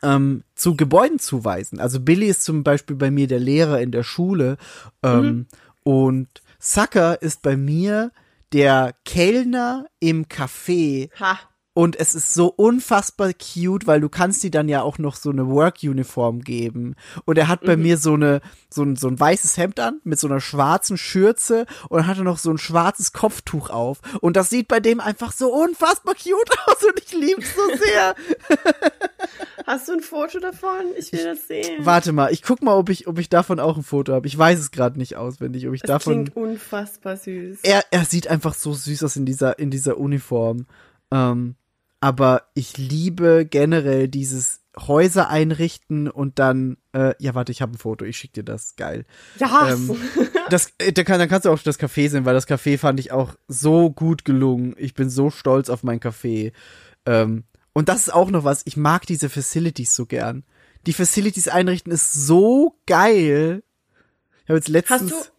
ähm, zu Gebäuden zuweisen. Also Billy ist zum Beispiel bei mir der Lehrer in der Schule ähm, und Sucker ist bei mir der Kellner im Café Ha. Und es ist so unfassbar cute, weil du kannst die dann ja auch noch so eine Work-Uniform geben. Und er hat bei mir so eine, so ein, so ein weißes Hemd an mit so einer schwarzen Schürze und dann hat er noch so ein schwarzes Kopftuch auf. Und das sieht bei dem einfach so unfassbar cute [LAUGHS] aus und ich lieb's so sehr. [LAUGHS] Hast du ein Foto davon? Ich will das sehen. Warte mal, ich guck mal, ob ich, ob ich davon auch ein Foto habe. Ich weiß es gerade nicht auswendig, ob ich das davon. klingt unfassbar süß. Er, er sieht einfach so süß aus in dieser, in dieser Uniform. Ähm, aber ich liebe generell dieses Häuser einrichten und dann, äh, ja, warte, ich habe ein Foto, ich schick dir das, geil. ja, Ähm, das, äh, da kann, dann kannst du auch das Café sehen, weil das Café fand ich auch so gut gelungen. Ich bin so stolz auf mein Café. Ähm, und das ist auch noch was, ich mag diese Facilities so gern. Die Facilities einrichten ist so geil. Ich habe jetzt letztens. Hast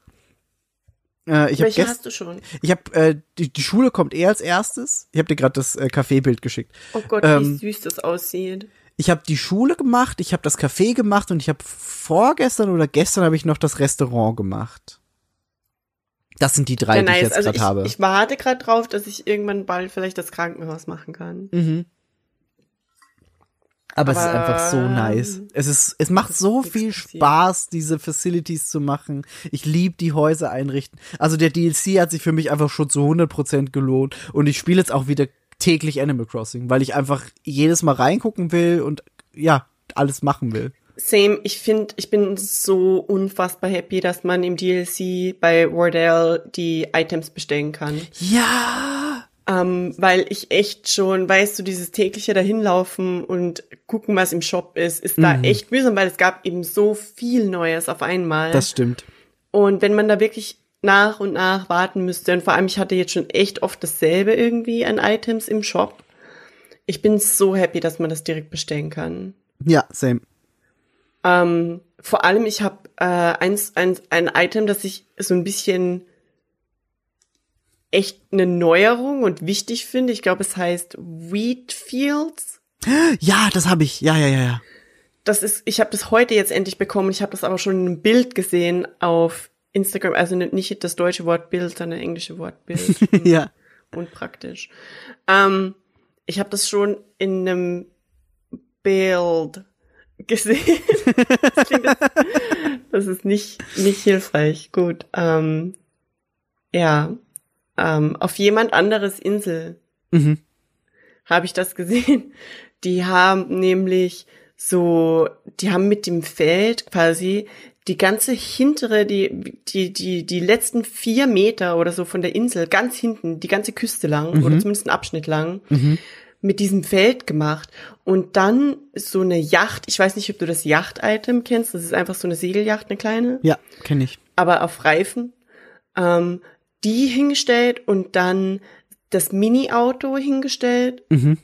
Äh, ich welche hast du schon? ich habe äh, die, die Schule kommt eh als erstes. Ich habe dir gerade das äh, Kaffeebild geschickt. Oh Gott, Ähm, wie süß das aussieht. Ich habe die Schule gemacht, ich habe das Café gemacht und ich habe vorgestern oder gestern habe ich noch das Restaurant gemacht. Das sind die drei, Ja, die ich nice. jetzt Also gerade habe. ich warte gerade drauf, dass ich irgendwann bald vielleicht das Krankenhaus machen kann. mhm. Aber, es ist Aber- einfach so nice. Es ist, es macht so viel. Spaß, diese Facilities zu machen. Ich liebe die Häuser einrichten. Also der DLC hat sich für mich einfach schon zu 100% gelohnt. Und ich spiele jetzt auch wieder täglich Animal Crossing, weil ich einfach jedes Mal reingucken will und ja, alles machen will. Same, ich finde, ich bin so unfassbar happy, dass man im DLC bei Wardell die Items bestellen kann. Ja! Ähm, weil ich echt schon, weißt du, dieses tägliche dahinlaufen und gucken, was im Shop ist, ist da echt mühsam, weil es gab eben so viel Neues auf einmal. Das stimmt. Und wenn man da wirklich nach und nach warten müsste, und vor allem ich hatte jetzt schon echt oft dasselbe irgendwie an Items im Shop. Ich bin so happy, dass man das direkt bestellen kann. Ja, same. Ähm, vor allem, ich habe äh, eins, eins, ein Item, das ich so ein bisschen echt eine Neuerung und wichtig finde. Ich glaube, es heißt Wheat Fields. Ja, das habe ich. Ja, ja, ja, ja. das ist, ich habe das heute jetzt endlich bekommen. Ich habe das aber schon in einem Bild gesehen auf Instagram, also nicht das deutsche Wort Bild, sondern das englische Wort Bild. [LAUGHS] ja. Unpraktisch. Ähm, ich habe das schon in einem Bild gesehen. [LAUGHS] das, das, das ist nicht nicht hilfreich. Gut. Ähm, ja. Ähm, auf jemand anderes Insel Mhm. habe ich das gesehen. [LAUGHS] Die haben nämlich so, die haben mit dem Feld quasi die ganze hintere, die, die, die, die letzten vier Meter oder so von der Insel, ganz hinten, die ganze Küste lang, oder zumindest einen Abschnitt lang, mit diesem Feld gemacht. Und dann so eine Yacht, ich weiß nicht, ob du das Yacht-Item kennst, das ist einfach so eine Segelyacht, eine kleine Ja, kenne ich. aber auf Reifen, ähm, die hingestellt und dann das Mini-Auto hingestellt Mhm.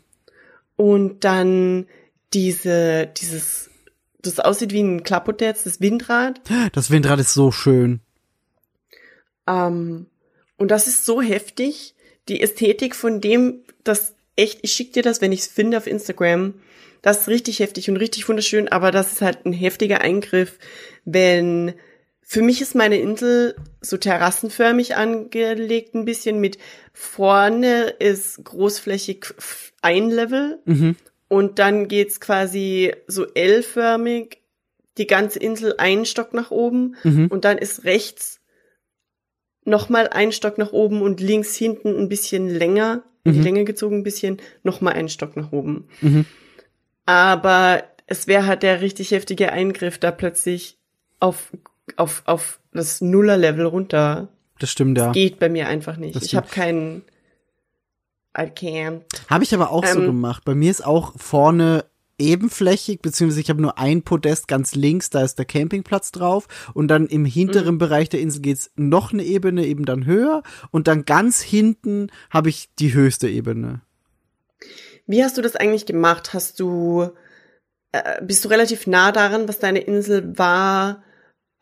und dann diese, dieses, das aussieht wie ein Klapphotel, das Windrad. Das Windrad ist so schön. Ähm, und das ist so heftig, die Ästhetik von dem, das echt, ich schick dir das, wenn ich es finde auf Instagram. Das ist richtig heftig und richtig wunderschön, aber das ist halt ein heftiger Eingriff, wenn für mich ist meine Insel so terrassenförmig angelegt, ein bisschen mit vorne ist großflächig ein Level Mhm. und dann geht's quasi so L-förmig die ganze Insel einen Stock nach oben Mhm. und dann ist rechts nochmal ein Stock nach oben und links hinten ein bisschen länger, in die Mhm. Länge gezogen ein bisschen, nochmal einen Stock nach oben. Mhm. Aber es wäre halt der richtig heftige Eingriff, da plötzlich auf, auf, auf das Nuller-Level runter. Das stimmt, ja. Geht bei mir einfach nicht. Das ich habe keinen I can't. Habe ich aber auch so Ähm, gemacht. Bei mir ist auch vorne ebenflächig, beziehungsweise ich habe nur ein Podest ganz links, da ist der Campingplatz drauf und dann im hinteren Bereich der Insel geht's noch eine Ebene eben dann höher und dann ganz hinten habe ich die höchste Ebene. Wie hast du das eigentlich gemacht? Hast du, äh, bist du relativ nah daran, was deine Insel war,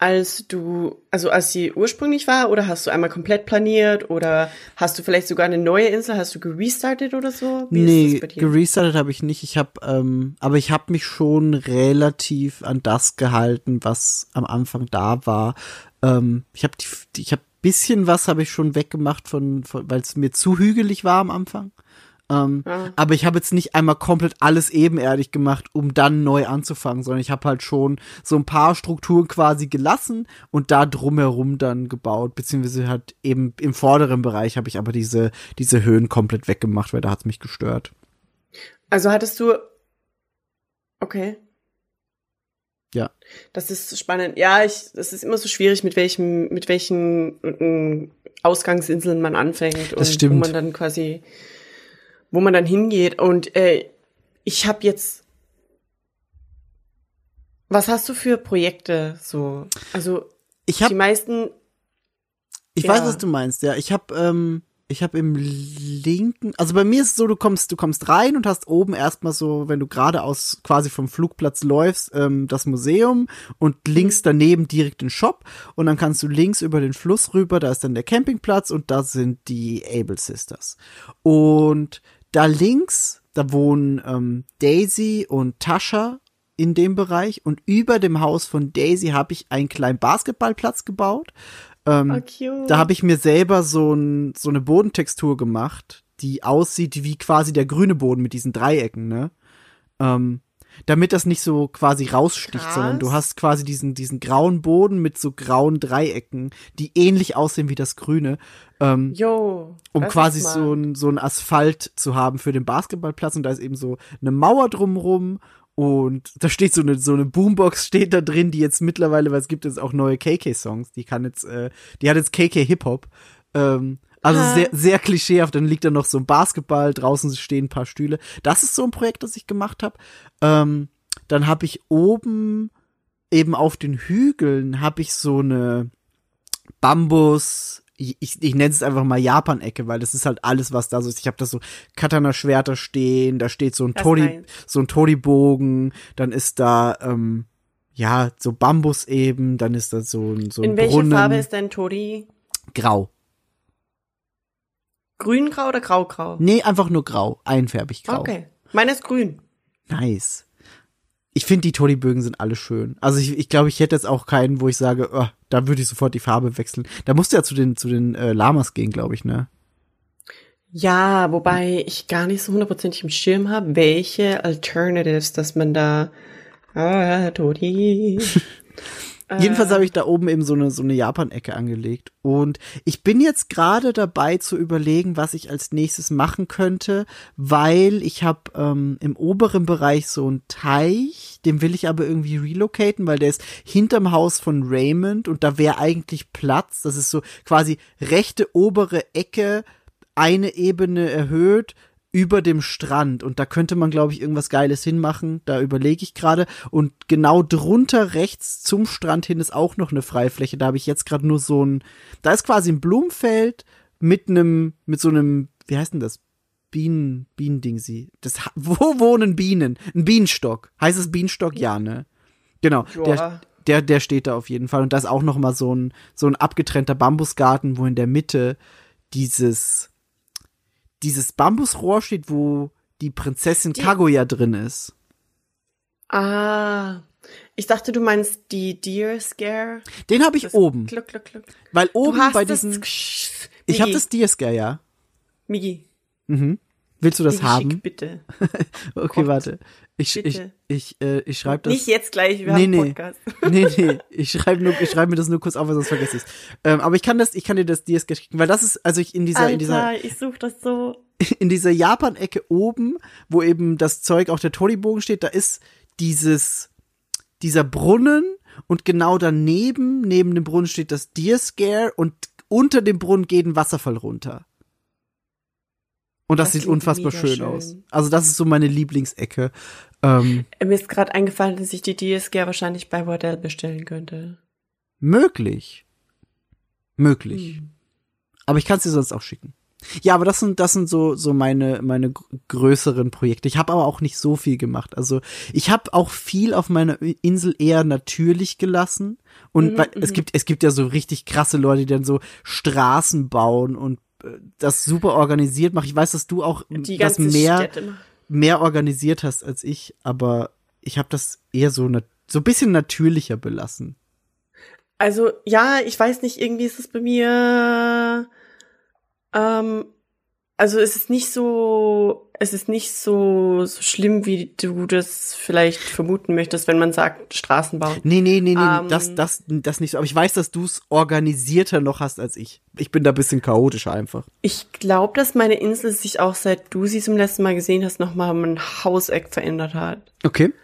als du, also als sie ursprünglich war, oder hast du einmal komplett planiert, oder hast du vielleicht sogar eine neue Insel, hast du gerestartet oder so? Wie nee, gerestartet habe ich nicht. Ich habe, ähm, aber ich habe mich schon relativ an das gehalten, was am Anfang da war. Ähm, ich habe, ich habe bisschen was habe ich schon weggemacht von, von weil es mir zu hügelig war am Anfang. Ähm, Ah. Aber ich habe jetzt nicht einmal komplett alles ebenerdig gemacht, um dann neu anzufangen, sondern ich habe halt schon so ein paar Strukturen quasi gelassen und da drumherum dann gebaut, beziehungsweise halt eben im vorderen Bereich habe ich aber diese, diese Höhen komplett weggemacht, weil da hat's mich gestört. Also hattest du, okay. Ja. Das ist spannend. Ja, ich, das ist immer so schwierig, mit welchem, mit welchen äh, Ausgangsinseln man anfängt und stimmt. wo man dann quasi, wo man dann hingeht. Und äh, ich habe jetzt, was hast du für Projekte so? Also Ich die habe, meisten, ich ja. weiß, was du meinst, ja. Ich habe, ähm, ich habe im linken, also bei mir ist es so, du kommst, du kommst rein und hast oben erstmal so, wenn du geradeaus quasi vom Flugplatz läufst, ähm, das Museum und links daneben direkt den Shop und dann kannst du links über den Fluss rüber, da ist dann der Campingplatz und da sind die Able Sisters. Und da links, da wohnen ähm, Daisy und Tascha in dem Bereich und über dem Haus von Daisy habe ich einen kleinen Basketballplatz gebaut. Ähm, oh, da habe ich mir selber so, ein, so eine Bodentextur gemacht, die aussieht wie quasi der grüne Boden mit diesen Dreiecken, ne? Ähm, damit das nicht so quasi raussticht, Krass. sondern du hast quasi diesen, diesen grauen Boden mit so grauen Dreiecken, die ähnlich aussehen wie das grüne, ähm, Yo, um quasi so ein, so ein Asphalt zu haben für den Basketballplatz und da ist eben so eine Mauer drumrum und da steht so eine, so eine Boombox steht da drin, die jetzt mittlerweile, weil es gibt jetzt auch neue KK-Songs, die kann jetzt, äh, die hat jetzt KK Hip-Hop, ähm, also sehr, sehr klischeehaft, dann liegt da noch so ein Basketball, draußen stehen ein paar Stühle. Das ist so ein Projekt, das ich gemacht habe. Ähm, dann habe ich oben eben auf den Hügeln habe ich so eine Bambus, ich, ich, ich nenne es einfach mal Japan-Ecke, weil das ist halt alles, was da so ist. Ich habe da so Katana-Schwerter stehen, da steht so ein Das Tori, so ein Tori-Bogen, dann ist da, ähm, ja, so Bambus eben, dann ist da so ein, so ein In welcher Brunnen. Farbe ist dein Tori? Grau. Grüngrau oder graugrau? Nee, einfach nur grau, einfärbig grau. Okay. Meine ist grün. Nice. ich finde, die Toddy-Bögen sind alle schön. Also ich, ich glaube, ich hätte jetzt auch keinen, wo ich sage, oh, da würde ich sofort die Farbe wechseln. Da musst du ja zu den, zu den äh, Lamas gehen, glaube ich, ne? Ja, wobei ich gar nicht so hundertprozentig im Schirm habe, welche Alternatives, dass man da. Ah, Todi. [LAUGHS] Jedenfalls habe ich da oben eben so eine, so eine Japan-Ecke angelegt. Und ich bin jetzt gerade dabei zu überlegen, was ich als nächstes machen könnte, weil ich habe ähm, im oberen Bereich so einen Teich, den will ich aber irgendwie relocaten, weil der ist hinterm Haus von Raymond und da wäre eigentlich Platz. Das ist so quasi rechte obere Ecke, eine Ebene erhöht, über dem Strand und da könnte man, glaube ich, irgendwas Geiles hinmachen. Da überlege ich gerade. Und genau drunter rechts zum Strand hin ist auch noch eine Freifläche. Da habe ich jetzt gerade nur so ein, da ist quasi ein Blumenfeld mit einem, mit so einem, wie heißt denn das? Bienen, Bienendingsi. Das, [LAUGHS] wo wohnen Bienen? Ein Bienenstock. Heißt es Bienenstock? Ja, ne? Genau. Der, der, der steht da auf jeden Fall. Und da ist auch noch mal so ein, so ein abgetrennter Bambusgarten, wo in der Mitte dieses, dieses Bambusrohr steht, wo die Prinzessin Kaguya drin ist. Ah. Ich dachte, du meinst die Deer Scare. Den habe ich Das oben. Kluck, kluck, kluck. Weil oben bei diesen. Ich habe das Deerscare, ja. Migi, Willst du das Migi, haben? Schick, bitte. [LAUGHS] Okay, Gott. warte. Ich, ich, Bitte. ich, äh, ich schreibe das. Nicht jetzt gleich, wir Nee, haben nee. Podcast. [LAUGHS] nee, nee, ich schreibe nur, ich schreibe mir das nur kurz auf, weil sonst vergesse ich ähm, Aber ich kann das, ich kann dir das Deerscare schicken, weil das ist, also ich in dieser, in dieser, Alter, ich suche das so. [LAUGHS] in dieser Japan-Ecke oben, wo eben das Zeug auf der Tori-Bogen steht, da ist dieses, dieser Brunnen und genau daneben, neben dem Brunnen steht das Deer Scare und unter dem Brunnen geht ein Wasserfall runter. Und das, Das sieht unfassbar schön, schön. aus. Also das ist so meine Lieblingsecke. Ähm, Mir ist gerade eingefallen, dass ich die DSG wahrscheinlich bei Wardell bestellen könnte. möglich. Möglich. Hm. Aber ich kann es dir sonst auch schicken. Ja, aber das sind das sind so so meine meine gr- größeren Projekte. Ich habe aber auch nicht so viel gemacht. Also ich habe auch viel auf meiner Insel eher natürlich gelassen und Mhm, weil, es mhm. gibt es gibt ja so richtig krasse Leute, die dann so Straßen bauen und äh, das super organisiert machen. Ich weiß, dass du auch Die das mehr Städte. Mehr organisiert hast als ich, aber ich habe das eher so so ein bisschen natürlicher belassen. Also, ja, ich weiß nicht, irgendwie ist es bei mir, ähm, also es ist nicht so, es ist nicht so, so schlimm, wie du das vielleicht vermuten möchtest, wenn man sagt, Straßen bauen. Nee, nee, nee, nee, Ähm. das, das, das nicht so. Aber ich weiß, dass du es organisierter noch hast als ich. Ich bin da ein bisschen chaotischer einfach. Ich glaube, dass meine Insel sich auch seit du sie zum letzten Mal gesehen hast, nochmal um ein Hauseck verändert hat. Okay.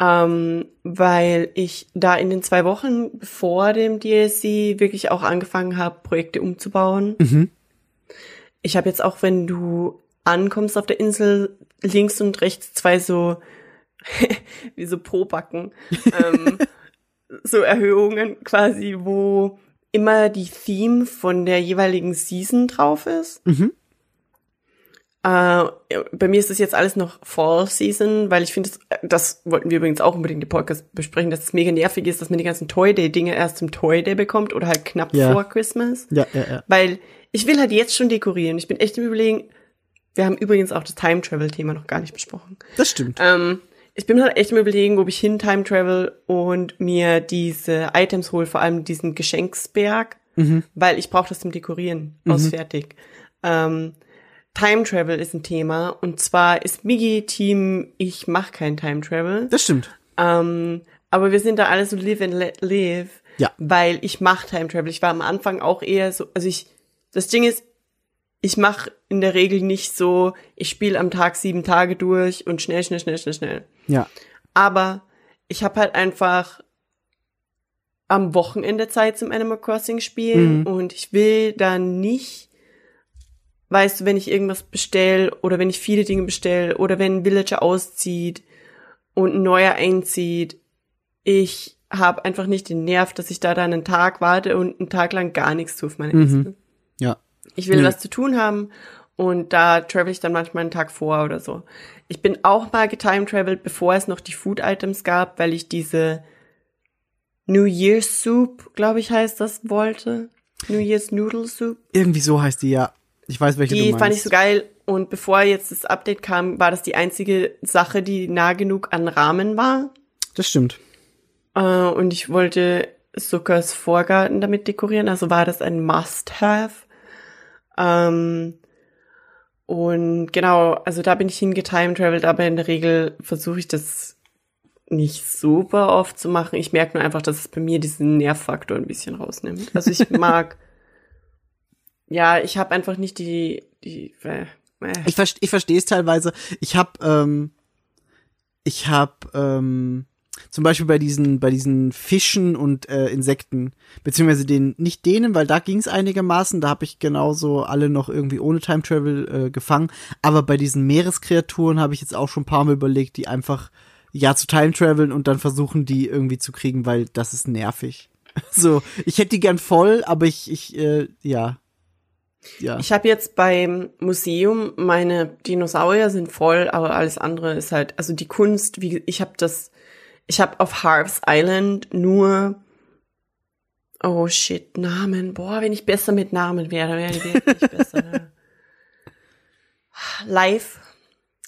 Ähm, weil ich da in den zwei Wochen vor dem DSC wirklich auch angefangen habe, Projekte umzubauen. Mhm. Ich habe jetzt auch, wenn du ankommst auf der Insel, links und rechts zwei so, [LAUGHS] wie so Probacken, [LAUGHS] ähm, so Erhöhungen quasi, wo immer die Theme von der jeweiligen Season drauf ist. Mhm. Äh, bei mir ist das jetzt alles noch Fall Season, weil ich finde, das, das wollten wir übrigens auch unbedingt im Podcast besprechen, dass es mega nervig ist, dass man die ganzen Toy Day Dinge erst zum Toy Day bekommt oder halt knapp Ja. vor Christmas. Ja, ja, ja. Weil ich will halt jetzt schon dekorieren. Ich bin echt im Überlegen. Wir haben übrigens auch das Time Travel Thema noch gar nicht besprochen. Das stimmt. Ähm, ich bin halt echt im Überlegen, ob ich hin Time Travel und mir diese Items hole, vor allem diesen Geschenksberg, weil ich brauche das zum Dekorieren aus fertig. Ähm, Time Travel ist ein Thema und zwar ist Migi Team, ich mache kein Time Travel. Das stimmt. Ähm, aber wir sind da alle so live and let live. Ja. Weil ich mache Time Travel. Ich war am Anfang auch eher so, also ich, das Ding ist, ich mache in der Regel nicht so, ich spiele am Tag sieben Tage durch und schnell, schnell, schnell, schnell, schnell. Ja. Aber ich habe halt einfach am Wochenende Zeit zum Animal Crossing spielen Mhm. und ich will da nicht, weißt du, wenn ich irgendwas bestell oder wenn ich viele Dinge bestell oder wenn ein Villager auszieht und ein neuer einzieht, ich habe einfach nicht den Nerv, dass ich da dann einen Tag warte und einen Tag lang gar nichts tue auf meiner Mhm. Insel. Ja. Ich will Nee. was zu tun haben und da travel ich dann manchmal einen Tag vor oder so. Ich bin auch mal getime-travelt, bevor es noch die Food-Items gab, weil ich diese New Year's Soup, glaube ich, heißt das, wollte. New Year's Noodle Soup. Irgendwie so heißt die ja. Ich weiß, welche du Die meinst. fand ich so geil Und bevor jetzt das Update kam, war das die einzige Sache, die nah genug an Rahmen war. Das stimmt. Äh, und ich wollte Zuckers Vorgarten damit dekorieren, also war das ein Must-Have. Ähm, und genau, also da bin ich hingetime-travelt, aber in der Regel versuche ich das nicht super oft zu machen. Ich merke nur einfach, dass es bei mir diesen Nervfaktor ein bisschen rausnimmt. Also ich [LAUGHS] mag, ja, ich habe einfach nicht die, die, äh, äh. Ich, verste ich verstehe es teilweise. Ich habe, ähm, ich habe ähm, zum Beispiel bei diesen, bei diesen Fischen und äh, Insekten, beziehungsweise den, nicht denen, weil da ging es einigermaßen, da habe ich genauso alle noch irgendwie ohne Time Travel äh, gefangen. Aber bei diesen Meereskreaturen habe ich jetzt auch schon ein paar Mal überlegt, die einfach ja zu Time Traveln und dann versuchen, die irgendwie zu kriegen, weil das ist nervig. [LAUGHS] So, ich hätte die gern voll, aber ich, ich, äh, ja. Ja. Ich habe jetzt beim Museum meine Dinosaurier sind voll, aber alles andere ist halt, also die Kunst, wie ich habe das, ich habe auf Harv's Island nur Oh shit, Namen. Boah, wenn ich besser mit Namen wäre, wäre ich wirklich [LAUGHS] besser. ne? Live.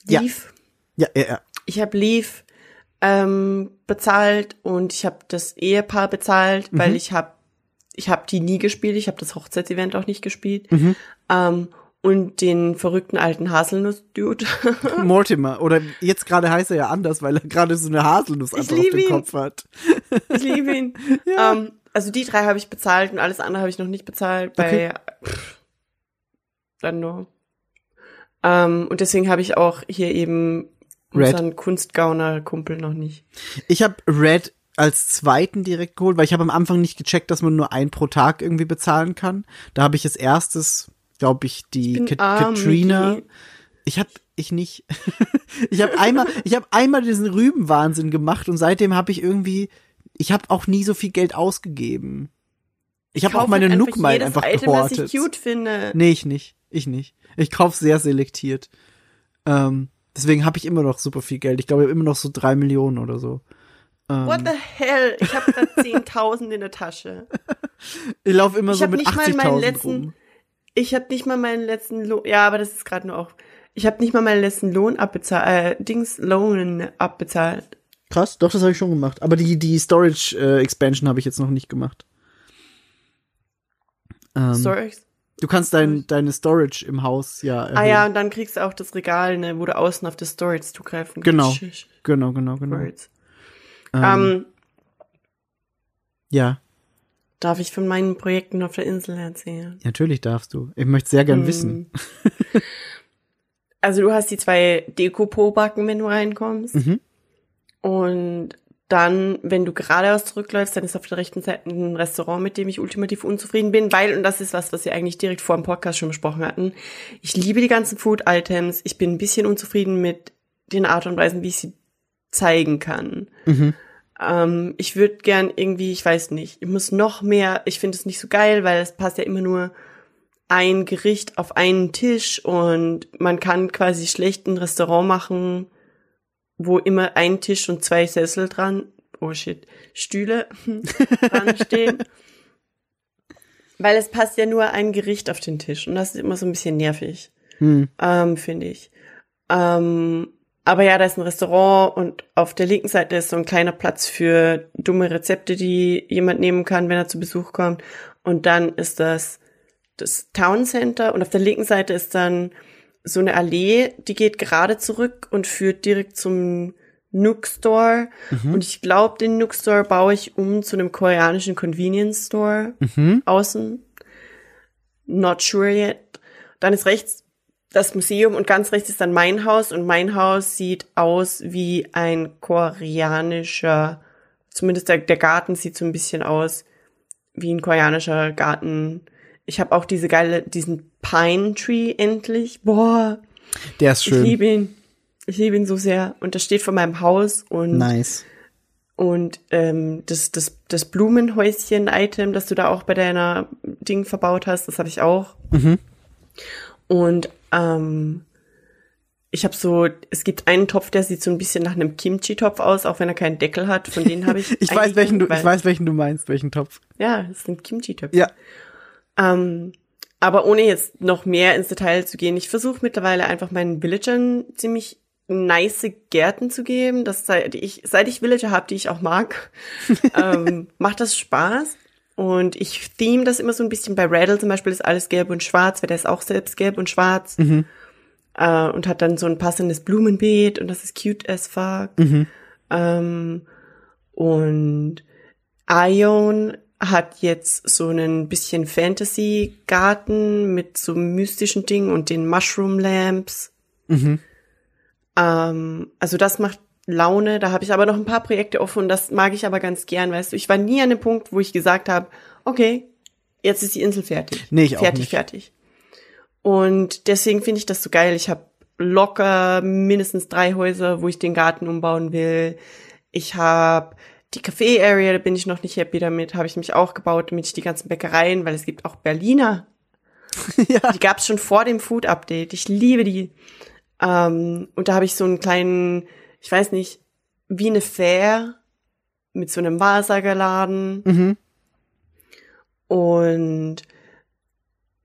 Ja. Leaf. ja, ja, ja. Ich habe Leaf ähm, bezahlt und ich habe das Ehepaar bezahlt, weil ich habe ich habe die nie gespielt, ich habe das Hochzeitsevent auch nicht gespielt. Ähm, und den verrückten alten Haselnuss-Dude. [LAUGHS] Mortimer. Oder jetzt gerade heißt er ja anders, weil er gerade so eine Haselnuss einfach auf dem ihn. Kopf hat. ich liebe ihn. [LAUGHS] Ähm, also die drei habe ich bezahlt und alles andere habe ich noch nicht bezahlt bei pff, dann nur. Ähm, und deswegen habe ich auch hier eben Red. unseren Kunstgauner-Kumpel noch nicht. Ich habe Red als zweiten direkt geholt, weil ich habe am Anfang nicht gecheckt, dass man nur ein pro Tag irgendwie bezahlen kann. Da habe ich als erstes, glaube ich, die bin Kat arm, Katrina. Micky. Ich habe ich nicht. [LAUGHS] ich habe einmal, ich habe einmal diesen Rübenwahnsinn gemacht und seitdem habe ich irgendwie, ich habe auch nie so viel Geld ausgegeben. Ich habe auch meine Nook mal einfach Item, gehortet. das ich cute finde. Nee, ich nicht. Ich nicht. Ich kauf sehr selektiert. Ähm, deswegen habe ich immer noch super viel Geld. Ich glaube, ich habe immer noch so drei Millionen oder so. Ähm, What the hell? Ich habe gerade 10.000 in der Tasche. ich laufe immer Ich so habe mit nicht mal meinen 80.000 letzten. rum. Ich habe nicht mal meinen letzten Lohn. Ja, aber das ist gerade nur auch. Ich habe nicht mal meinen letzten Lohn abbezahlt. Äh, Dings Lohn abbezahlt. Krass, doch, das habe ich schon gemacht. Aber die, die Storage äh, Expansion habe ich jetzt noch nicht gemacht. Ähm, Sorry. du kannst dein, deine Storage im Haus ja erhöhen. Ah ja, und dann kriegst du auch das Regal, ne, wo du außen auf das Storage zugreifen kannst. Genau. Genau, genau, genau. Storage. Ähm, Ähm, ja, darf ich von meinen Projekten auf der Insel erzählen? natürlich darfst du. Ich möchte sehr Hm. gern wissen. [LAUGHS] Also du hast die zwei Deko-Po-Backen, wenn du reinkommst. Mhm. Und dann, wenn du geradeaus zurückläufst, dann ist auf der rechten Seite ein Restaurant, mit dem ich ultimativ unzufrieden bin, weil, und das ist was, was wir eigentlich direkt vor dem Podcast schon besprochen hatten, ich liebe die ganzen Food-Items, ich bin ein bisschen unzufrieden mit den Art und Weisen, wie ich sie zeigen kann. Mhm. Ähm, ich würde gern irgendwie, ich weiß nicht, ich muss noch mehr, ich finde es nicht so geil, weil es passt ja immer nur ein Gericht auf einen Tisch und man kann quasi schlecht ein Restaurant machen, wo immer ein Tisch und zwei Sessel dran, oh shit, Stühle [LAUGHS] dran stehen. Weil es passt ja nur ein Gericht auf den Tisch und das ist immer so ein bisschen nervig, Hm. ähm, finde ich. Ähm, aber ja, da ist ein Restaurant und auf der linken Seite ist so ein kleiner Platz für dumme Rezepte, die jemand nehmen kann, wenn er zu Besuch kommt. Und dann ist das das Town Center und auf der linken Seite ist dann so eine Allee, die geht gerade zurück und führt direkt zum Nook Store. Und ich glaube, den Nook Store baue ich um zu einem koreanischen Convenience Store Mhm. außen. Not sure yet. Dann ist rechts das Museum und ganz rechts ist dann mein Haus und mein Haus sieht aus wie ein koreanischer, zumindest der, der Garten sieht so ein bisschen aus wie ein koreanischer Garten. Ich habe auch diese geile, diesen Pine Tree endlich. Boah, Der ist ich schön. liebe ihn. Ich liebe ihn so sehr. Und das steht vor meinem Haus und Nice. und ähm, das, das, das Blumenhäuschen-Item, das du da auch bei deiner Ding verbaut hast, das habe ich auch. Mhm. Und ähm, ich habe so, es gibt einen Topf, der sieht so ein bisschen nach einem Kimchi-Topf aus, auch wenn er keinen Deckel hat. Von denen habe [LAUGHS] ich. Ich weiß, welchen du, ich weiß, welchen du meinst, welchen Topf. Ja, das sind Kimchi-Töpfe. Ja. Ähm, Aber ohne jetzt noch mehr ins Detail zu gehen, ich versuche mittlerweile einfach meinen Villagern ziemlich nice Gärten zu geben. Das seit ich, seit ich Villager habe, die ich auch mag, [LAUGHS] ähm, macht das Spaß. Und ich theme das immer so ein bisschen. Bei Rattle zum Beispiel ist alles gelb und schwarz, weil der ist auch selbst gelb und schwarz. Äh, und hat dann so ein passendes Blumenbeet und das ist cute as fuck. Ähm, und Ion hat jetzt so einen bisschen Fantasy-Garten mit so mystischen Dingen und den Mushroom Lamps. Ähm, also das macht Laune. Da habe ich aber noch ein paar Projekte offen und das mag ich aber ganz gern, weißt du. Ich war nie an dem Punkt, wo ich gesagt habe, okay, jetzt ist die Insel fertig. Nee, ich auch fertig, nicht. fertig. Und deswegen finde ich das so geil. Ich habe locker mindestens drei Häuser, wo ich den Garten umbauen will. Ich habe die Café-Area, da bin ich noch nicht happy damit, habe ich mich auch gebaut, damit ich die ganzen Bäckereien, weil es gibt auch Berliner. [LAUGHS] ja. Die gab es schon vor dem Food-Update. Ich liebe die. Ähm, und da habe ich so einen kleinen, ich weiß nicht, wie eine Fair mit so einem Wahrsagerladen. Mhm. Und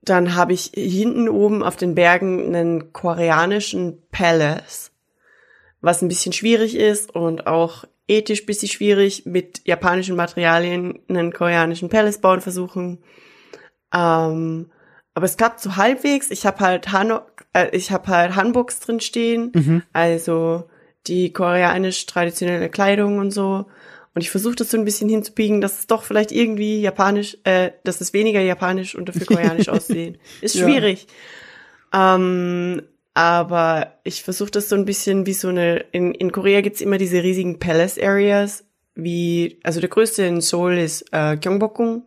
dann habe ich hinten oben auf den Bergen einen koreanischen Palace, was ein bisschen schwierig ist und auch ethisch bisschen schwierig, mit japanischen Materialien einen koreanischen Palace bauen versuchen. Ähm, aber es klappt so halbwegs. Ich habe halt Han äh, ich habe halt Hanboks drin stehen, also die koreanisch traditionelle Kleidung und so. Und ich versuche das so ein bisschen hinzubiegen, dass es doch vielleicht irgendwie japanisch, äh, dass es weniger japanisch und dafür koreanisch [LAUGHS] aussehen. Ist Ja. schwierig. Ähm, aber ich versuche das so ein bisschen wie so eine, in, in Korea gibt's immer diese riesigen Palace Areas, wie, also der größte in Seoul ist äh, Gyeongbokgung.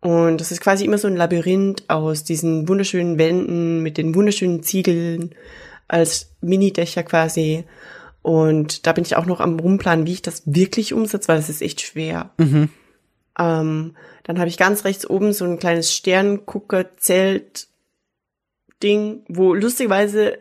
Und das ist quasi immer so ein Labyrinth aus diesen wunderschönen Wänden mit den wunderschönen Ziegeln als Mini-Dächer quasi. Und da bin ich auch noch am Rumplanen, wie ich das wirklich umsetze, weil es ist echt schwer. Ähm, dann habe ich ganz rechts oben so ein kleines Sterngucker-Zelt-Ding, wo lustigerweise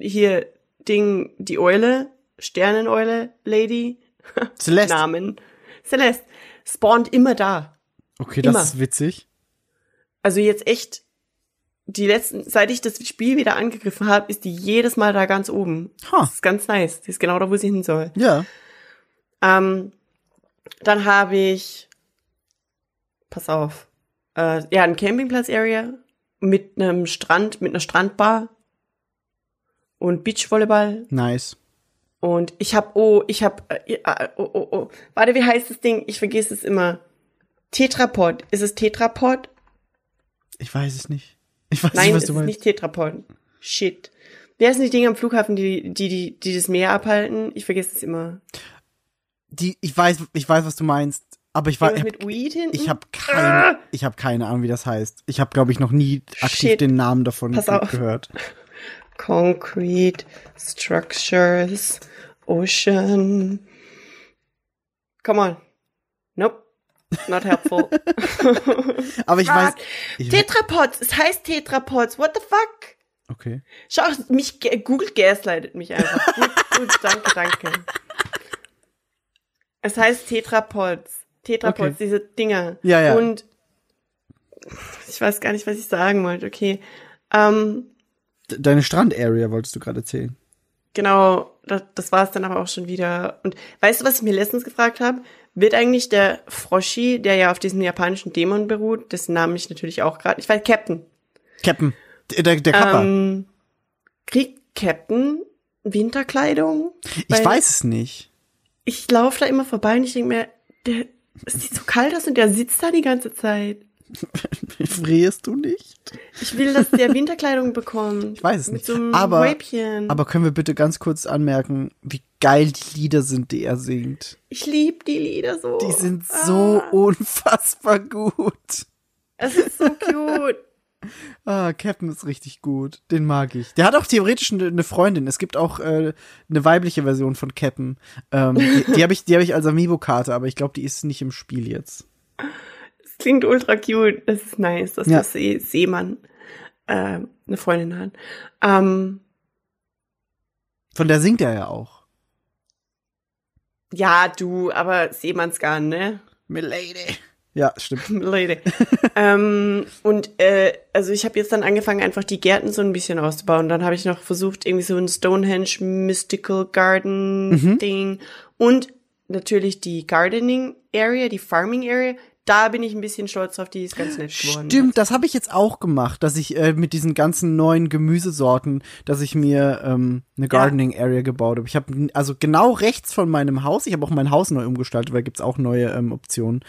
hier Ding, die Eule, Sterneneule, Lady, [LAUGHS] Celeste. Namen, Celeste, spawnt immer da. Okay, das Immer. ist witzig. Also jetzt echt, die letzten, seit ich das Spiel wieder angegriffen habe, ist die jedes Mal da ganz oben. Ha. Das ist ganz nice. Die ist genau da, wo sie hin soll. Ja. Ähm, dann habe ich, pass auf, äh, ja, ein Campingplatz-Area mit einem Strand, mit einer Strandbar und Beachvolleyball. Nice. Und ich habe, oh, ich habe, äh, äh, oh, oh, oh, warte, wie heißt das Ding? Ich vergesse es immer. Tetrapod. Ist es Tetrapod? Ich weiß es nicht. Ich weiß Nein, nicht, was es du ist meinst. nicht Tetrapod. Shit. Wer sind die Dinge am Flughafen, die, die, die, die das Meer abhalten? Ich vergesse es immer. Die, ich weiß, ich weiß, was du meinst. Aber ich war, ich hinten? ich habe keine, ich habe keine Ahnung, wie das heißt. Ich habe, glaube ich, noch nie aktiv Shit. den Namen davon Pass ge- auf. gehört. Concrete, Structures, Ocean. Come on. Nope. Not helpful. [LAUGHS] Aber ich weiß, ich, Tetrapods. Es heißt Tetrapods. What the fuck? okay. Schau, mich, Google gaslightet mich einfach. gut, [LAUGHS] gut, danke, danke. Es heißt Tetrapods. Tetrapods, Okay. diese Dinger. Ja, ja. Und ich weiß gar nicht, was ich sagen wollte. Okay. Ähm, De- Deine Strand-Area wolltest du gerade erzählen. Genau, das, das war es dann aber auch schon wieder. Und weißt du, was ich mir letztens gefragt habe? Wird eigentlich der Froschi, der ja auf diesem japanischen Dämon beruht, dessen Namen ich natürlich auch gerade, ich weiß, Captain. Captain. Der, der, Kappa. Ähm, kriegt Captain Winterkleidung? ich weiß es nicht. Ich laufe da immer vorbei und ich denke mir, der, es sieht so kalt aus und der sitzt da die ganze Zeit. Frierst du nicht? Ich will, dass der Winterkleidung bekommt. Ich weiß es nicht. so einem aber, aber können wir bitte ganz kurz anmerken, wie geil die Lieder sind, die er singt? ich liebe die Lieder so. Die sind so Ah, unfassbar gut. es ist so cute. [LAUGHS] Ah, Captain ist richtig gut. Den mag ich. Der hat auch theoretisch eine Freundin. Es gibt auch äh, eine weibliche Version von Captain. Ähm, die die habe ich, die habe ich als Amiibo-Karte, aber ich glaube, die ist nicht im Spiel jetzt. [LAUGHS] Klingt ultra cute. Das ist nice, dass Ja. der See Seemann äh, eine Freundin hat. Ähm, Von der singt er ja auch. ja, du, aber Seemannsgarn, ne? Milady. Ja, stimmt. [LAUGHS] Leute. ähm, und äh, also ich habe jetzt dann angefangen, einfach die Gärten so ein bisschen auszubauen. Dann habe ich noch versucht, irgendwie so ein Stonehenge Mystical Garden Mhm. Ding und natürlich die Gardening Area, die Farming Area. Da bin ich ein bisschen stolz drauf, die ist ganz nett geworden. Stimmt, das habe ich jetzt auch gemacht, dass ich äh, mit diesen ganzen neuen Gemüsesorten, dass ich mir ähm, eine Gardening Area gebaut habe. Ich habe also genau rechts von meinem Haus, ich habe auch mein Haus neu umgestaltet, weil gibt's auch neue ähm, Optionen.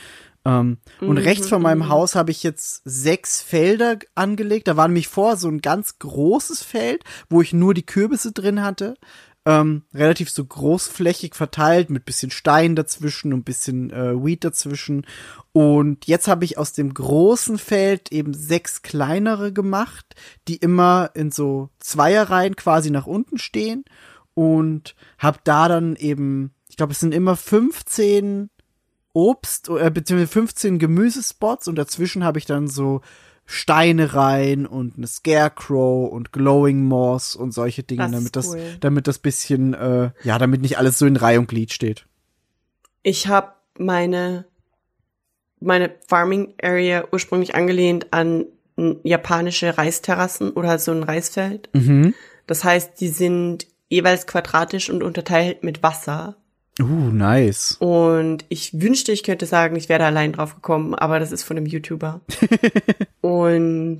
Ähm, und rechts von meinem Haus habe ich jetzt sechs Felder angelegt. Da war nämlich vor so ein ganz großes Feld, wo ich nur die Kürbisse drin hatte. Ähm, relativ so großflächig verteilt mit bisschen Stein dazwischen und bisschen äh, Weed dazwischen. Und jetzt habe ich aus dem großen Feld eben sechs kleinere gemacht, die immer in so Zweierreihen quasi nach unten stehen und habe da dann eben, ich glaube, es sind immer 15 Obst, äh, beziehungsweise 15 Gemüsespots und dazwischen habe ich dann so Steine rein und eine Scarecrow und Glowing Moss und solche Dinge, Das damit das, cool. damit das bisschen, äh, ja, damit nicht alles so in Reihe und Glied steht. Ich habe meine meine Farming Area ursprünglich angelehnt an japanische Reisterrassen oder halt so ein Reisfeld. Mhm. Das heißt, die sind jeweils quadratisch und unterteilt mit Wasser. Uh, nice. Und ich wünschte, ich könnte sagen, ich wäre da allein drauf gekommen, aber das ist von einem YouTuber. [LAUGHS] und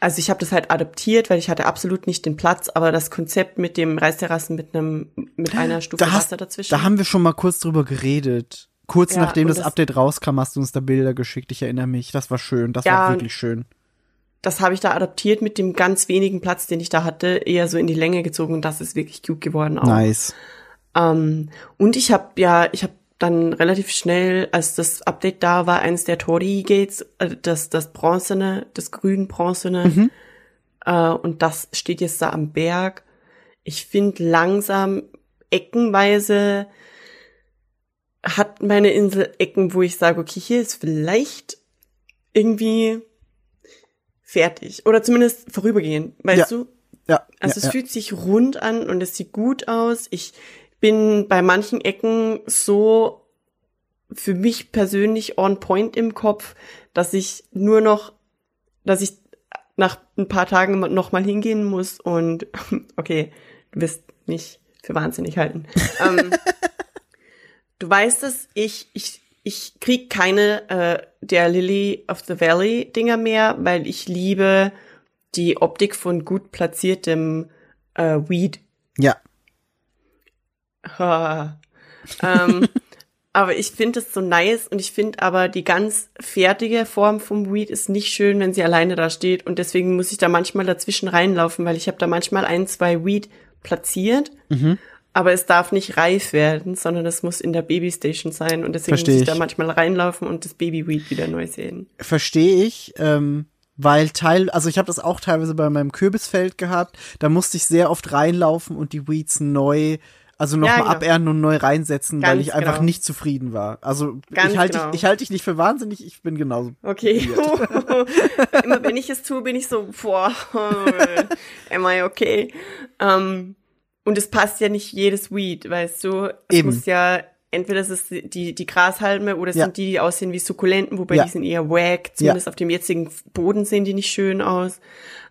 also ich habe das halt adoptiert, weil ich hatte absolut nicht den Platz, aber das Konzept mit dem Reisterrassen mit einem mit einer Stufe Da, hast, Wasser dazwischen. da haben wir schon mal kurz drüber geredet. Kurz Ja, nachdem das, das- Update rauskam, hast du uns da Bilder geschickt. Ich erinnere mich. Das war schön. Das Ja, war wirklich schön. das habe ich da adoptiert mit dem ganz wenigen Platz, den ich da hatte, eher so in die Länge gezogen und das ist wirklich cute geworden auch. Nice. Ähm, und ich habe ja, ich habe dann relativ schnell, als das Update da war, eins der Tori Gates, äh, das das bronzene, das grün bronzene, äh, und das steht jetzt da am Berg. Ich finde langsam eckenweise hat meine Insel Ecken, wo ich sage, okay, hier ist vielleicht irgendwie fertig oder zumindest vorübergehend, weißt Ja. du? Ja. Also ja, es ja. fühlt sich rund an und es sieht gut aus. Ich bin bei manchen Ecken so für mich persönlich on point im Kopf, dass ich nur noch, dass ich nach ein paar Tagen noch mal hingehen muss und [LAUGHS] okay, du wirst mich für wahnsinnig halten. ähm, [LAUGHS] du weißt es, ich ich ich krieg keine äh, der Lily of the Valley Dinger mehr, weil ich liebe die Optik von gut platziertem äh, Weed. ja. [LAUGHS] Ähm, aber ich finde es so nice und ich finde aber die ganz fertige Form vom Weed ist nicht schön, wenn sie alleine da steht und deswegen muss ich da manchmal dazwischen reinlaufen, weil ich habe da manchmal ein, zwei Weed platziert, aber es darf nicht reif werden, sondern es muss in der Babystation sein und deswegen Versteh muss ich, ich. da manchmal reinlaufen und das Babyweed wieder neu sehen. Verstehe ich, ähm, weil Teil, also ich habe das auch teilweise bei meinem Kürbisfeld gehabt. Da musste ich sehr oft reinlaufen und die Weeds neu, also nochmal Ja, genau. abernten und neu reinsetzen, weil Ganz ich einfach genau. nicht zufrieden war. Also Ganz ich halte genau. dich, ich halte dich nicht für wahnsinnig, ich bin genauso. Okay. [LAUGHS] Immer wenn ich es tue, bin ich so, boah, [LAUGHS] am I okay? Ähm, und es passt ja nicht jedes Weed, weißt du? Es Eben. muss ja, entweder es ist die, die Grashalme oder es Ja. sind die, die aussehen wie Sukkulenten, wobei Ja. die sind eher wack. Zumindest auf dem jetzigen Boden sehen die nicht schön aus.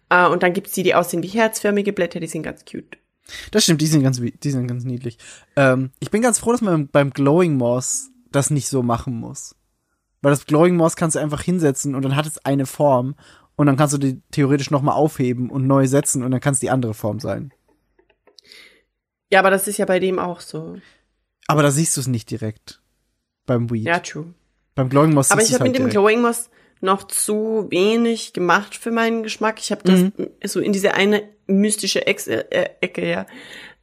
Äh, und dann gibt's die, die aussehen wie herzförmige Blätter, die sind ganz cute. Das stimmt, die sind ganz, die sind ganz niedlich. Ähm, ich bin ganz froh, dass man beim Glowing Moss das nicht so machen muss. Weil das Glowing Moss kannst du einfach hinsetzen und dann hat es eine Form und dann kannst du die theoretisch nochmal aufheben und neu setzen und dann kann es die andere Form sein. Ja, aber das ist ja bei dem auch so. Aber da siehst du es nicht direkt. Beim Weed. Ja, true. Beim Glowing Moss Aber ich habe halt mit dem direkt. Glowing Moss noch zu wenig gemacht für meinen Geschmack. Ich habe das Mhm. so in diese eine mystische Ex äh, Ecke ja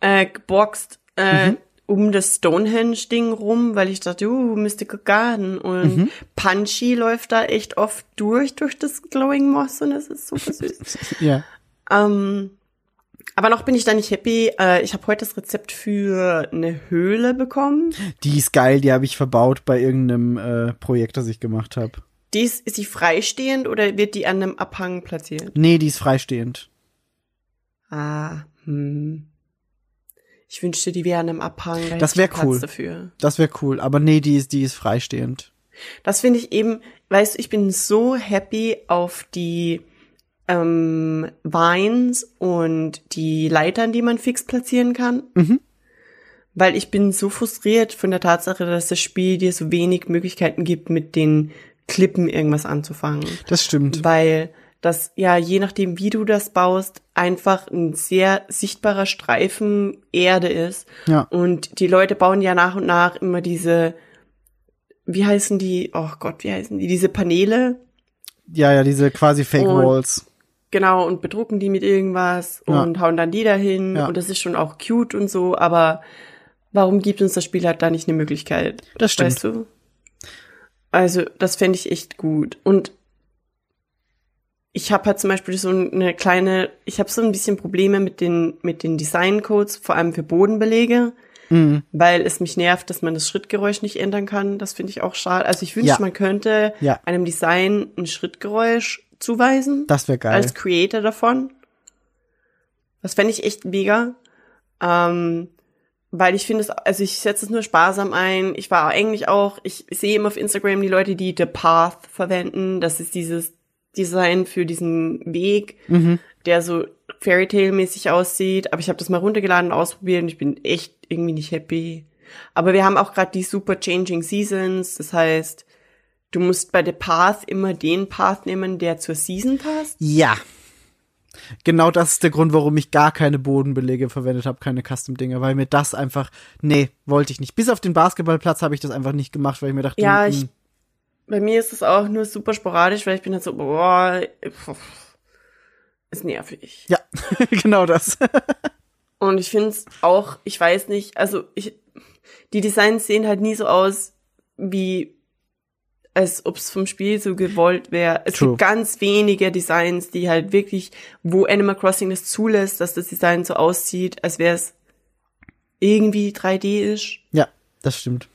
äh, geboxt äh, Mhm. um das Stonehenge-Ding rum, weil ich dachte, uh, Mystical Garden und Mhm. Punchy läuft da echt oft durch durch das Glowing Moss und es ist super süß. [LAUGHS] Ja. ähm, aber noch bin ich da nicht happy. Äh, ich habe heute das Rezept für eine Höhle bekommen. Die ist geil, die habe ich verbaut bei irgendeinem äh, Projekt, das ich gemacht habe. Die ist, ist sie freistehend oder wird die an einem Abhang platziert? Nee, die ist freistehend. Ah, hm. Ich wünschte, die wären im Abhang. da Das hätte wär ich Platz cool. Dafür. Das wäre cool, aber nee, die ist, die ist freistehend. Das finde ich eben, weißt du, ich bin so happy auf die ähm, Vines und die Leitern, die man fix platzieren kann. Weil ich bin so frustriert von der Tatsache, dass das Spiel dir so wenig Möglichkeiten gibt, mit den Klippen irgendwas anzufangen. Das stimmt. Weil das, ja, je nachdem, wie du das baust, einfach ein sehr sichtbarer Streifen Erde ist. Ja. Und die Leute bauen ja nach und nach immer diese, wie heißen die, oh Gott, wie heißen die, diese Paneele, Ja, ja, diese quasi Fake Walls. genau, und bedrucken die mit irgendwas Ja. und hauen dann die dahin Ja. und das ist schon auch cute und so, aber warum gibt uns das Spiel halt da nicht eine Möglichkeit? Das stimmt. Weißt du? Also, das fände ich echt gut. Und ich habe halt zum Beispiel so eine kleine, ich habe so ein bisschen Probleme mit den, mit den Designcodes, vor allem für Bodenbelege, Mhm. weil es mich nervt, dass man das Schrittgeräusch nicht ändern kann. Das finde ich auch schade. Also ich wünschte, Ja. man könnte Ja. einem Design ein Schrittgeräusch zuweisen Das wäre geil. als Creator davon. Das fände ich echt mega. Ähm, weil ich finde es, also ich setze es nur sparsam ein. Ich war eigentlich auch, ich sehe immer auf Instagram die Leute, die The Path verwenden. Das ist dieses Design für diesen Weg, der so Fairy Tale mäßig aussieht. Aber ich habe das mal runtergeladen und ausprobiert und ich bin echt irgendwie nicht happy. Aber wir haben auch gerade die super changing seasons. Das heißt, du musst bei The Path immer den Path nehmen, der zur Season passt. Ja. Genau das ist der Grund, warum ich gar keine Bodenbelege verwendet habe, keine Custom-Dinger, weil mir das einfach, nee, wollte ich nicht. Bis auf den Basketballplatz habe ich das einfach nicht gemacht, weil ich mir dachte, Ja, mm, ich, bei mir ist es auch nur super sporadisch, weil ich bin halt so, boah, pff, ist nervig. ja, [LAUGHS] genau das. Und ich finde es auch, ich weiß nicht, also ich, die Designs sehen halt nie so aus, wie als ob es vom Spiel so gewollt wäre. Es True. gibt ganz wenige Designs, die halt wirklich, wo Animal Crossing das zulässt, dass das Design so aussieht, als wäre es irgendwie 3D ist. ja, das stimmt.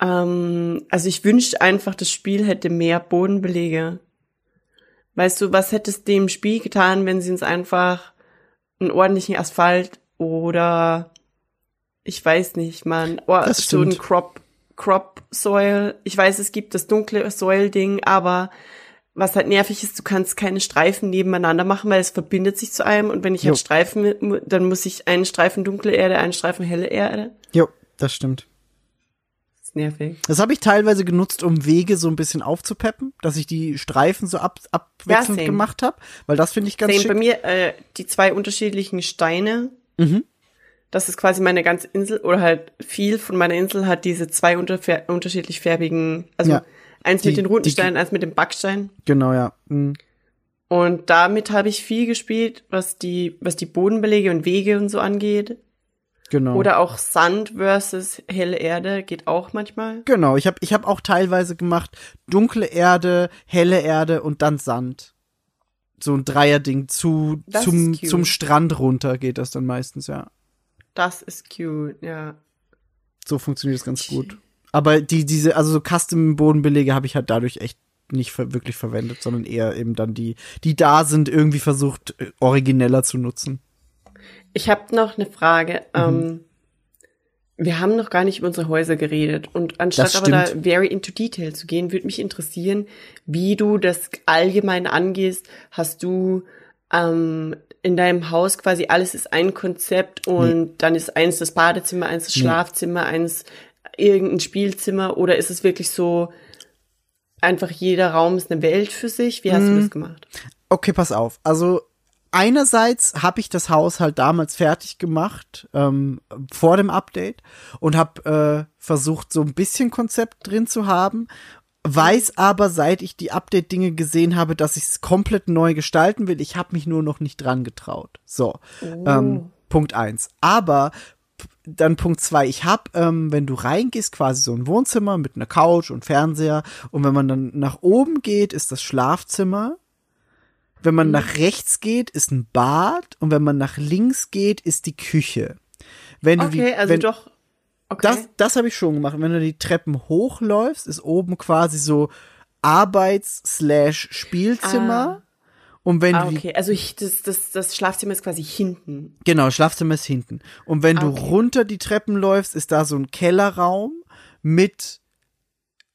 Ähm, also ich wünschte einfach, das Spiel hätte mehr Bodenbelege. Weißt du, was hätte es dem Spiel getan, wenn sie uns einfach einen ordentlichen Asphalt oder ich weiß nicht, man, oh, so ein. Crop, Crop Soil. Ich weiß, es gibt das dunkle Soil-Ding, aber was halt nervig ist, du kannst keine Streifen nebeneinander machen, weil es verbindet sich zu einem und wenn ich Jo. halt Streifen, dann muss ich einen Streifen dunkle Erde, einen Streifen helle Erde. Jo, das stimmt. Das ist nervig. Das habe ich teilweise genutzt, um Wege so ein bisschen aufzupeppen, dass ich die Streifen so ab, abwechselnd same. gemacht habe, weil das finde ich ganz Same schick. bei mir äh, die zwei unterschiedlichen Steine. Mhm. Das ist quasi meine ganze Insel oder halt viel von meiner Insel hat diese zwei unterschiedlich färbigen, also Ja. eins Die- mit den runden Steinen, eins mit dem Backstein. Genau, ja. Mhm. Und damit habe ich viel gespielt, was die, was die Bodenbelege und Wege und so angeht. Genau. Oder auch Sand versus helle Erde geht auch manchmal. Genau, ich habe ich hab auch teilweise gemacht, dunkle Erde, helle Erde und dann Sand. So ein Dreierding zu, Das zum, zum Strand runter geht das dann meistens, ja. Das ist cute, ja. So funktioniert es ganz gut. Aber die, diese, also so Custom-Bodenbelege habe ich halt dadurch echt nicht ver wirklich verwendet, sondern eher eben dann die, die da sind, irgendwie versucht, äh, origineller zu nutzen. Ich habe noch eine Frage. Mhm. Ähm, wir haben noch gar nicht über unsere Häuser geredet. Und anstatt aber da very into detail zu gehen, würde mich interessieren, wie du das allgemein angehst. Hast du ähm, in deinem Haus quasi alles ist ein Konzept und dann ist eins das Badezimmer, eins das Nee. Schlafzimmer, eins irgendein Spielzimmer oder ist es wirklich so einfach jeder Raum ist eine Welt für sich? Wie hast Mhm. du das gemacht? Okay, pass auf. Also einerseits habe ich das Haus halt damals fertig gemacht ähm, vor dem Update und habe äh, versucht, so ein bisschen Konzept drin zu haben. Weiß aber, seit ich die Update-Dinge gesehen habe, dass ich es komplett neu gestalten will. Ich habe mich nur noch nicht dran getraut. So, ähm, Punkt eins. Aber dann Punkt zwei. Ich habe, ähm, wenn du reingehst, quasi so ein Wohnzimmer mit einer Couch und Fernseher. Und wenn man dann nach oben geht, ist das Schlafzimmer. Wenn man nach rechts geht, ist ein Bad. Und wenn man nach links geht, ist die Küche. Wenn du Okay, die, also wenn, doch. Okay. das, das habe ich schon gemacht. Wenn du die Treppen hochläufst, ist oben quasi so Arbeits-Spielzimmer. Und wenn Ah, du okay. Also ich, das, das, das Schlafzimmer ist quasi hinten. Genau, Schlafzimmer ist hinten. Und wenn du Okay. runter die Treppen läufst, ist da so ein Kellerraum mit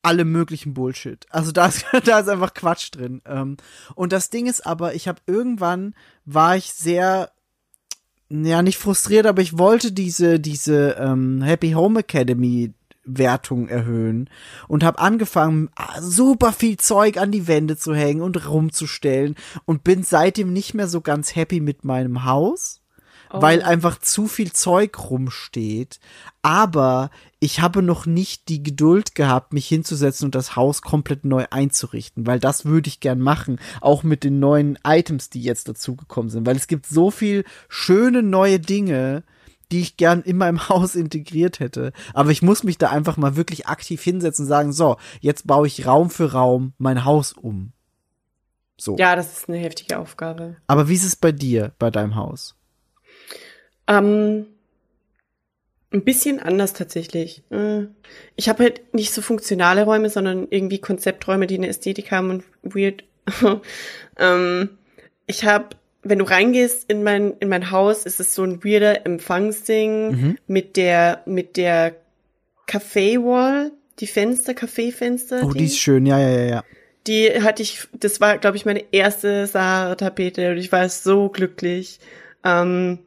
alle möglichen Bullshit. Also da ist, [LAUGHS] da ist einfach Quatsch drin. Ähm, und das Ding ist aber, ich habe irgendwann war ich sehr ja nicht frustriert, aber ich wollte diese diese ähm, Happy Home Academy Wertung erhöhen und habe angefangen super viel Zeug an die Wände zu hängen und rumzustellen und bin seitdem nicht mehr so ganz happy mit meinem Haus Oh. weil einfach zu viel Zeug rumsteht. Aber ich habe noch nicht die Geduld gehabt, mich hinzusetzen und das Haus komplett neu einzurichten, weil das würde ich gern machen, auch mit den neuen Items, die jetzt dazugekommen sind, weil es gibt so viel schöne neue Dinge, die ich gern in meinem [LAUGHS] Haus integriert hätte. Aber ich muss mich da einfach mal wirklich aktiv hinsetzen und sagen, so, jetzt baue ich Raum für Raum mein Haus um. So. Ja, das ist eine heftige Aufgabe. Aber wie ist es bei dir, bei deinem Haus? Ähm, ein bisschen anders tatsächlich. Äh, Ich habe halt nicht so funktionale Räume, sondern irgendwie Konzepträume, die eine Ästhetik haben und weird. [LAUGHS] ähm, ich habe, wenn du reingehst in mein in mein Haus, ist es so ein weirder Empfangsding Mhm. mit der mit der Café-Wall, die Fenster, Kaffeefenster. Oh, die ist schön, ja, ja, ja, ja. Die hatte ich, das war, glaube ich, meine erste Sahara-Tapete und ich war so glücklich. Ähm,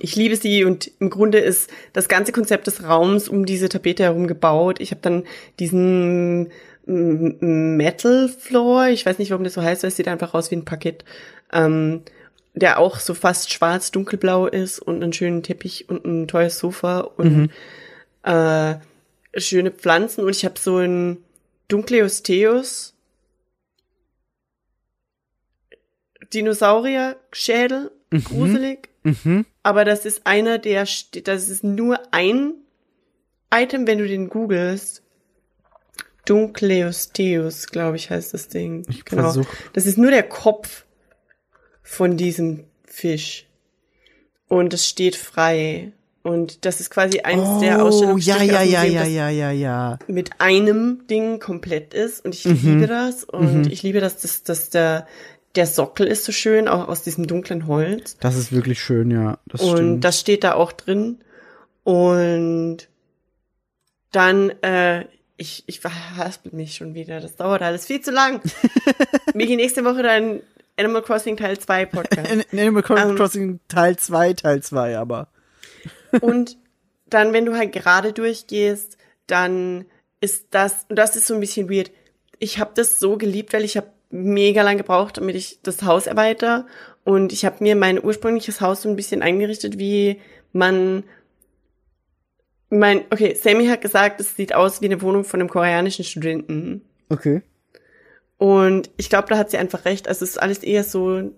ich liebe sie und im Grunde ist das ganze Konzept des Raums um diese Tapete herum gebaut. Ich habe dann diesen mm, Metal Floor, ich weiß nicht, warum das so heißt, weil es sieht einfach aus wie ein Parkett, ähm, der auch so fast schwarz-dunkelblau ist und einen schönen Teppich und ein teures Sofa und äh, schöne Pflanzen und ich habe so ein Dunkleosteus Dinosaurier-Schädel, gruselig. Mhm. Aber das ist einer, der steht, das ist nur ein Item, wenn du den googelst. Dunkleosteus, glaube ich, heißt das Ding. Ich genau. versuch- Das ist nur der Kopf von diesem Fisch. Und es steht frei. Und das ist quasi eines der Oh, Ausstellungsstücke ja, ja, ja, ja, ja, ja, ja. mit einem Ding komplett ist. Und ich Mhm. liebe das. Und ich liebe, dass, das, dass der, der Sockel ist so schön, auch aus diesem dunklen Holz. Das ist wirklich schön, ja. Das Und stimmt. das steht da auch drin. Und dann, äh, ich, ich verhaspel mich schon wieder. Das dauert alles viel zu lang. [LAUGHS] Miki, nächste Woche dann Animal Crossing Teil 2 Podcast. [LAUGHS] An- Animal Ähm. Crossing Teil 2, Teil 2, aber. [LAUGHS] Und dann, wenn du halt gerade durchgehst, dann ist das, und das ist so ein bisschen weird. Ich habe das so geliebt, weil ich habe mega lang gebraucht, damit ich das Haus erweitere. Und ich habe mir mein ursprüngliches Haus so ein bisschen eingerichtet, wie man mein, okay, Sammy hat gesagt, es sieht aus wie eine Wohnung von einem koreanischen Studenten. Okay. Und ich glaube, da hat sie einfach recht. Also es ist alles eher so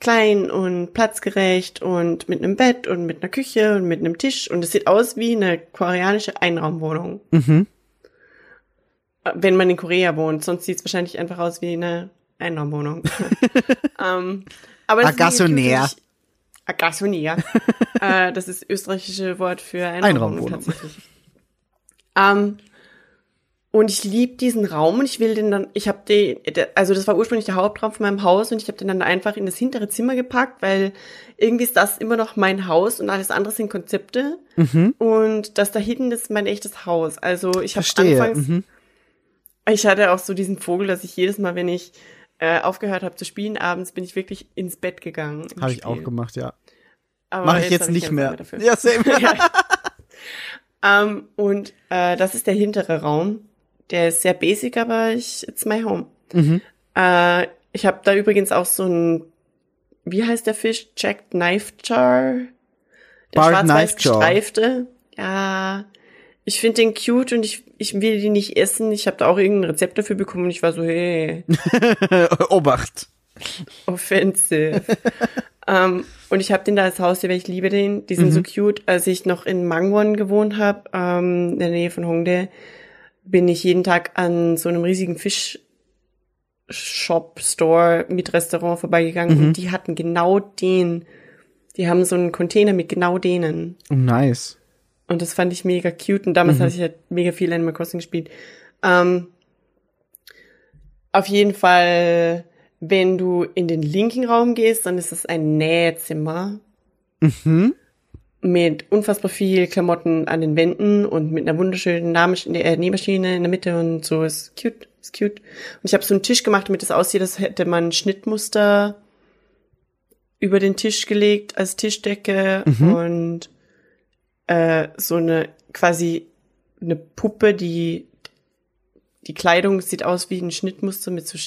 klein und platzgerecht und mit einem Bett und mit einer Küche und mit einem Tisch. Und es sieht aus wie eine koreanische Einraumwohnung. Mhm. Wenn man in Korea wohnt. Sonst sieht es wahrscheinlich einfach aus wie eine Einraumwohnung. [LAUGHS] ähm, aber das ist Agassonär. Agassonär. [LAUGHS] äh, das ist österreichische Wort für Einraumwohnung, Einraumwohnung. Ähm, und ich liebe diesen Raum und ich will den dann, ich habe den, also das war ursprünglich der Hauptraum von meinem Haus und ich habe den dann einfach in das hintere Zimmer gepackt, weil irgendwie ist das immer noch mein Haus und alles andere sind Konzepte. Und das da hinten ist mein echtes Haus. Also ich habe Verstehe. anfangs, Mhm. Ich hatte auch so diesen Vogel, dass ich jedes Mal, wenn ich äh, aufgehört habe zu spielen abends, bin ich wirklich ins Bett gegangen. Habe ich auch gemacht, ja. Mache ich jetzt hab nicht keine mehr. Dafür. Ja, same. [LAUGHS] Ähm, und äh, das ist der hintere Raum. Der ist sehr basic, aber ich, it's my home. Mhm. Äh, ich habe da übrigens auch so ein, wie heißt der Fisch? Jack Knife Jar? Der schwarz-weiß gestreifte. Ja, ich finde den cute und ich, ich will den nicht essen. Ich habe da auch irgendein Rezept dafür bekommen und ich war so, hey, [LAUGHS] Obacht. offensive. [LAUGHS] ähm, und ich habe den da als Haustier, weil ich liebe den. Die sind so cute. Als ich noch in Mangwon gewohnt habe, ähm, in der Nähe von Hongdae, bin ich jeden Tag an so einem riesigen Fisch Shop, Store mit Restaurant vorbeigegangen und die hatten genau den. Die haben so einen Container mit genau denen. Oh, nice. Und das fand ich mega cute. Und damals hatte ich halt mega viel Animal Crossing gespielt. Ähm, auf jeden Fall, wenn du in den linken Raum gehst, dann ist es ein Nähzimmer. Mhm. mit unfassbar viel Klamotten an den Wänden und mit einer wunderschönen äh, Nähmaschine in der Mitte und so ist cute, ist cute. Und ich habe so einen Tisch gemacht, damit es aussieht, als hätte man Schnittmuster über den Tisch gelegt als Tischdecke und äh, so eine quasi eine Puppe, die die Kleidung sieht aus wie ein Schnittmuster mit so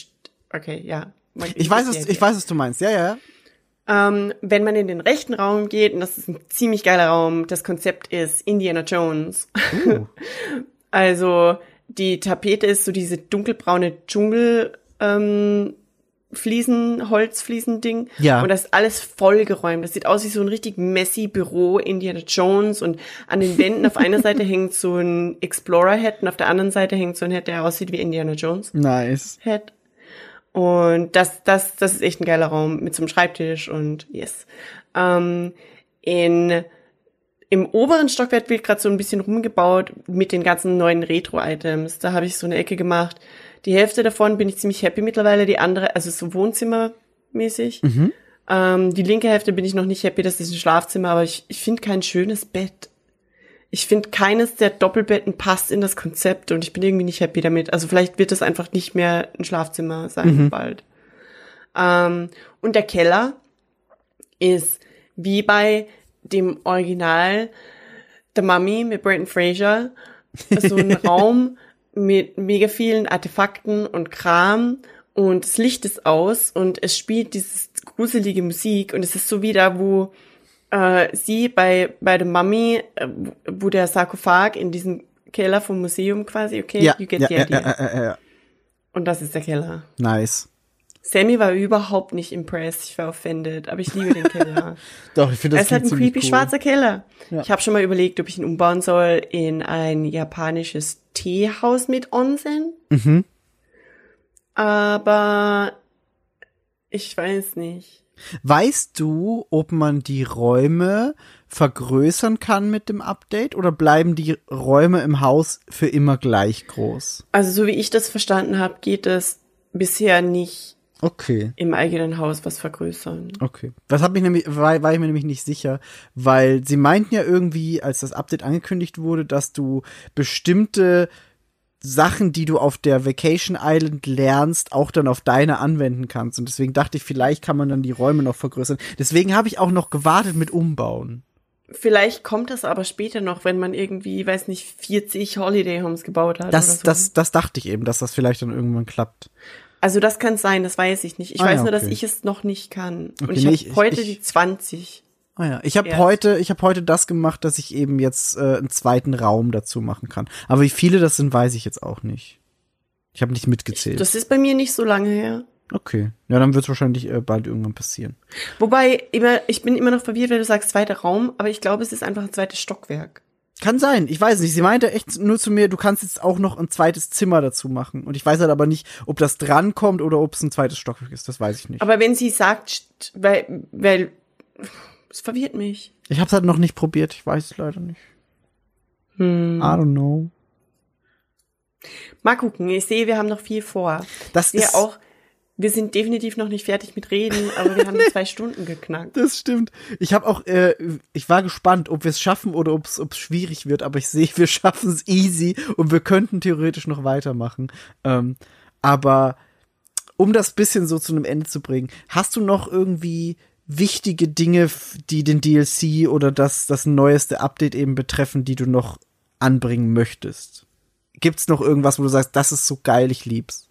okay, ja. Man- Ich weiß, was, ich weiß, was du meinst. Ja, ja. ähm, wenn man in den rechten Raum geht, und das ist ein ziemlich geiler Raum, das Konzept ist Indiana Jones. Uh. [LAUGHS] Also die Tapete ist so diese dunkelbraune Dschungel ähm, Fliesen, Holzfliesen-Ding. Ja. Und das ist alles vollgeräumt. Das sieht aus wie so ein richtig messy Büro Indiana Jones und an den Wänden auf einer Seite [LAUGHS] hängt so ein Explorer-Head und auf der anderen Seite hängt so ein Head, der aussieht wie Indiana Jones. Nice. Head. Und das, das, das ist echt ein geiler Raum mit so einem Schreibtisch und yes. Ähm, in, Im oberen Stockwerk wird gerade so ein bisschen rumgebaut mit den ganzen neuen Retro-Items. Da habe ich so eine Ecke gemacht. Die Hälfte davon bin ich ziemlich happy mittlerweile, die andere, also so Wohnzimmermäßig. Ähm, die linke Hälfte bin ich noch nicht happy, das ist ein Schlafzimmer, aber ich, ich finde kein schönes Bett. Ich finde, keines der Doppelbetten passt in das Konzept und ich bin irgendwie nicht happy damit. Also vielleicht wird es einfach nicht mehr ein Schlafzimmer sein bald. Ähm, und der Keller ist wie bei dem Original The Mummy mit Brendan Fraser so ein [LAUGHS] Raum mit mega vielen Artefakten und Kram und das Licht ist aus und es spielt dieses gruselige Musik und es ist so wieder, wo äh, sie bei bei der Mummy, äh, wo der Sarkophag in diesem Keller vom Museum quasi, okay, Ja, you get ja, the ja, idea. ja, ja, ja. Und das ist der Keller. Nice. Sammy war überhaupt nicht impressed, ich war offended, aber ich liebe den Keller. [LAUGHS] Doch, ich finde das es ist halt ein creepy cool. schwarzer Keller. Ja. Ich habe schon mal überlegt, ob ich ihn umbauen soll in ein japanisches Teehaus mit Onsen. Mhm. Aber ich weiß nicht. Weißt du, ob man die Räume vergrößern kann mit dem Update oder bleiben die Räume im Haus für immer gleich groß? Also so wie ich das verstanden habe, geht es bisher nicht Okay. im eigenen Haus was vergrößern. Okay. Das hab ich nämlich, war, war ich mir nämlich nicht sicher, weil sie meinten ja irgendwie, als das Update angekündigt wurde, dass du bestimmte Sachen, die du auf der Vacation Island lernst, auch dann auf deine anwenden kannst. Und deswegen dachte ich, vielleicht kann man dann die Räume noch vergrößern. Deswegen habe ich auch noch gewartet mit Umbauen. Vielleicht kommt das aber später noch, wenn man irgendwie, weiß nicht, 40 Holiday Homes gebaut hat. Das, so. das, das dachte ich eben, dass das vielleicht dann irgendwann klappt. Also das kann sein, das weiß ich nicht. Ich Ah, weiß ja, nur, dass okay. ich es noch nicht kann. Okay, Und ich nee, habe ich- heute ich- die 20. Ah ja, ich habe heute, ich habe heute das gemacht, dass ich eben jetzt äh, einen zweiten Raum dazu machen kann. Aber wie viele das sind, weiß ich jetzt auch nicht. Ich habe nicht mitgezählt. Das ist bei mir nicht so lange her. okay, ja, dann wird es wahrscheinlich äh, bald irgendwann passieren. Wobei, immer, ich bin immer noch verwirrt, wenn du sagst zweiter Raum, aber ich glaube, es ist einfach ein zweites Stockwerk. Kann sein, ich weiß nicht. Sie meinte echt nur zu mir, du kannst jetzt auch noch ein zweites Zimmer dazu machen. Und ich weiß halt aber nicht, ob das drankommt oder ob es ein zweites Stockwerk ist. Das weiß ich nicht. Aber wenn sie sagt, weil, weil, es verwirrt mich. ich habe es halt noch nicht probiert. Ich weiß es leider nicht. Hm. I don't know. Mal gucken, ich sehe, wir haben noch viel vor. Das Wir ist auch, wir sind definitiv noch nicht fertig mit Reden, aber wir [LAUGHS] haben zwei Stunden geknackt. Das stimmt. Ich habe auch, äh, ich war gespannt, ob wir es schaffen oder ob es schwierig wird, aber ich sehe, [LAUGHS] wir schaffen es easy und wir könnten theoretisch noch weitermachen. Ähm, aber um das bisschen so zu einem Ende zu bringen, hast du noch irgendwie wichtige Dinge, die den DLC oder das, das neueste Update eben betreffen, die du noch anbringen möchtest? Gibt's noch irgendwas, wo du sagst, das ist so geil, ich lieb's?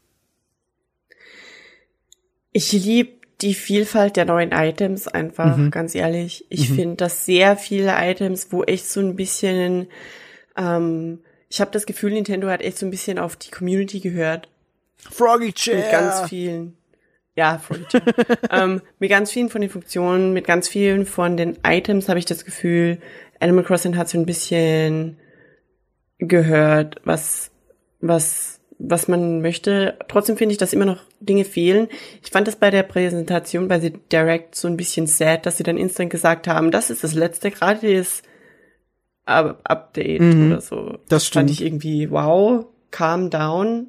Ich liebe die Vielfalt der neuen Items einfach, ganz ehrlich. Ich finde, dass sehr viele Items, wo echt so ein bisschen, ähm, ich habe das Gefühl, Nintendo hat echt so ein bisschen auf die Community gehört. Froggy Chair! Mit ganz vielen, ja, Furniture. [LAUGHS] ähm, mit ganz vielen von den Funktionen, mit ganz vielen von den Items habe ich das Gefühl, Animal Crossing hat so ein bisschen gehört, was, was, was man möchte. Trotzdem finde ich, dass immer noch Dinge fehlen. Ich fand das bei der Präsentation bei The Direct so ein bisschen sad, dass sie dann instant gesagt haben, das ist das letzte gratis Up- Update oder so. Mhm. das fand stimmt. ich irgendwie, wow, calm down.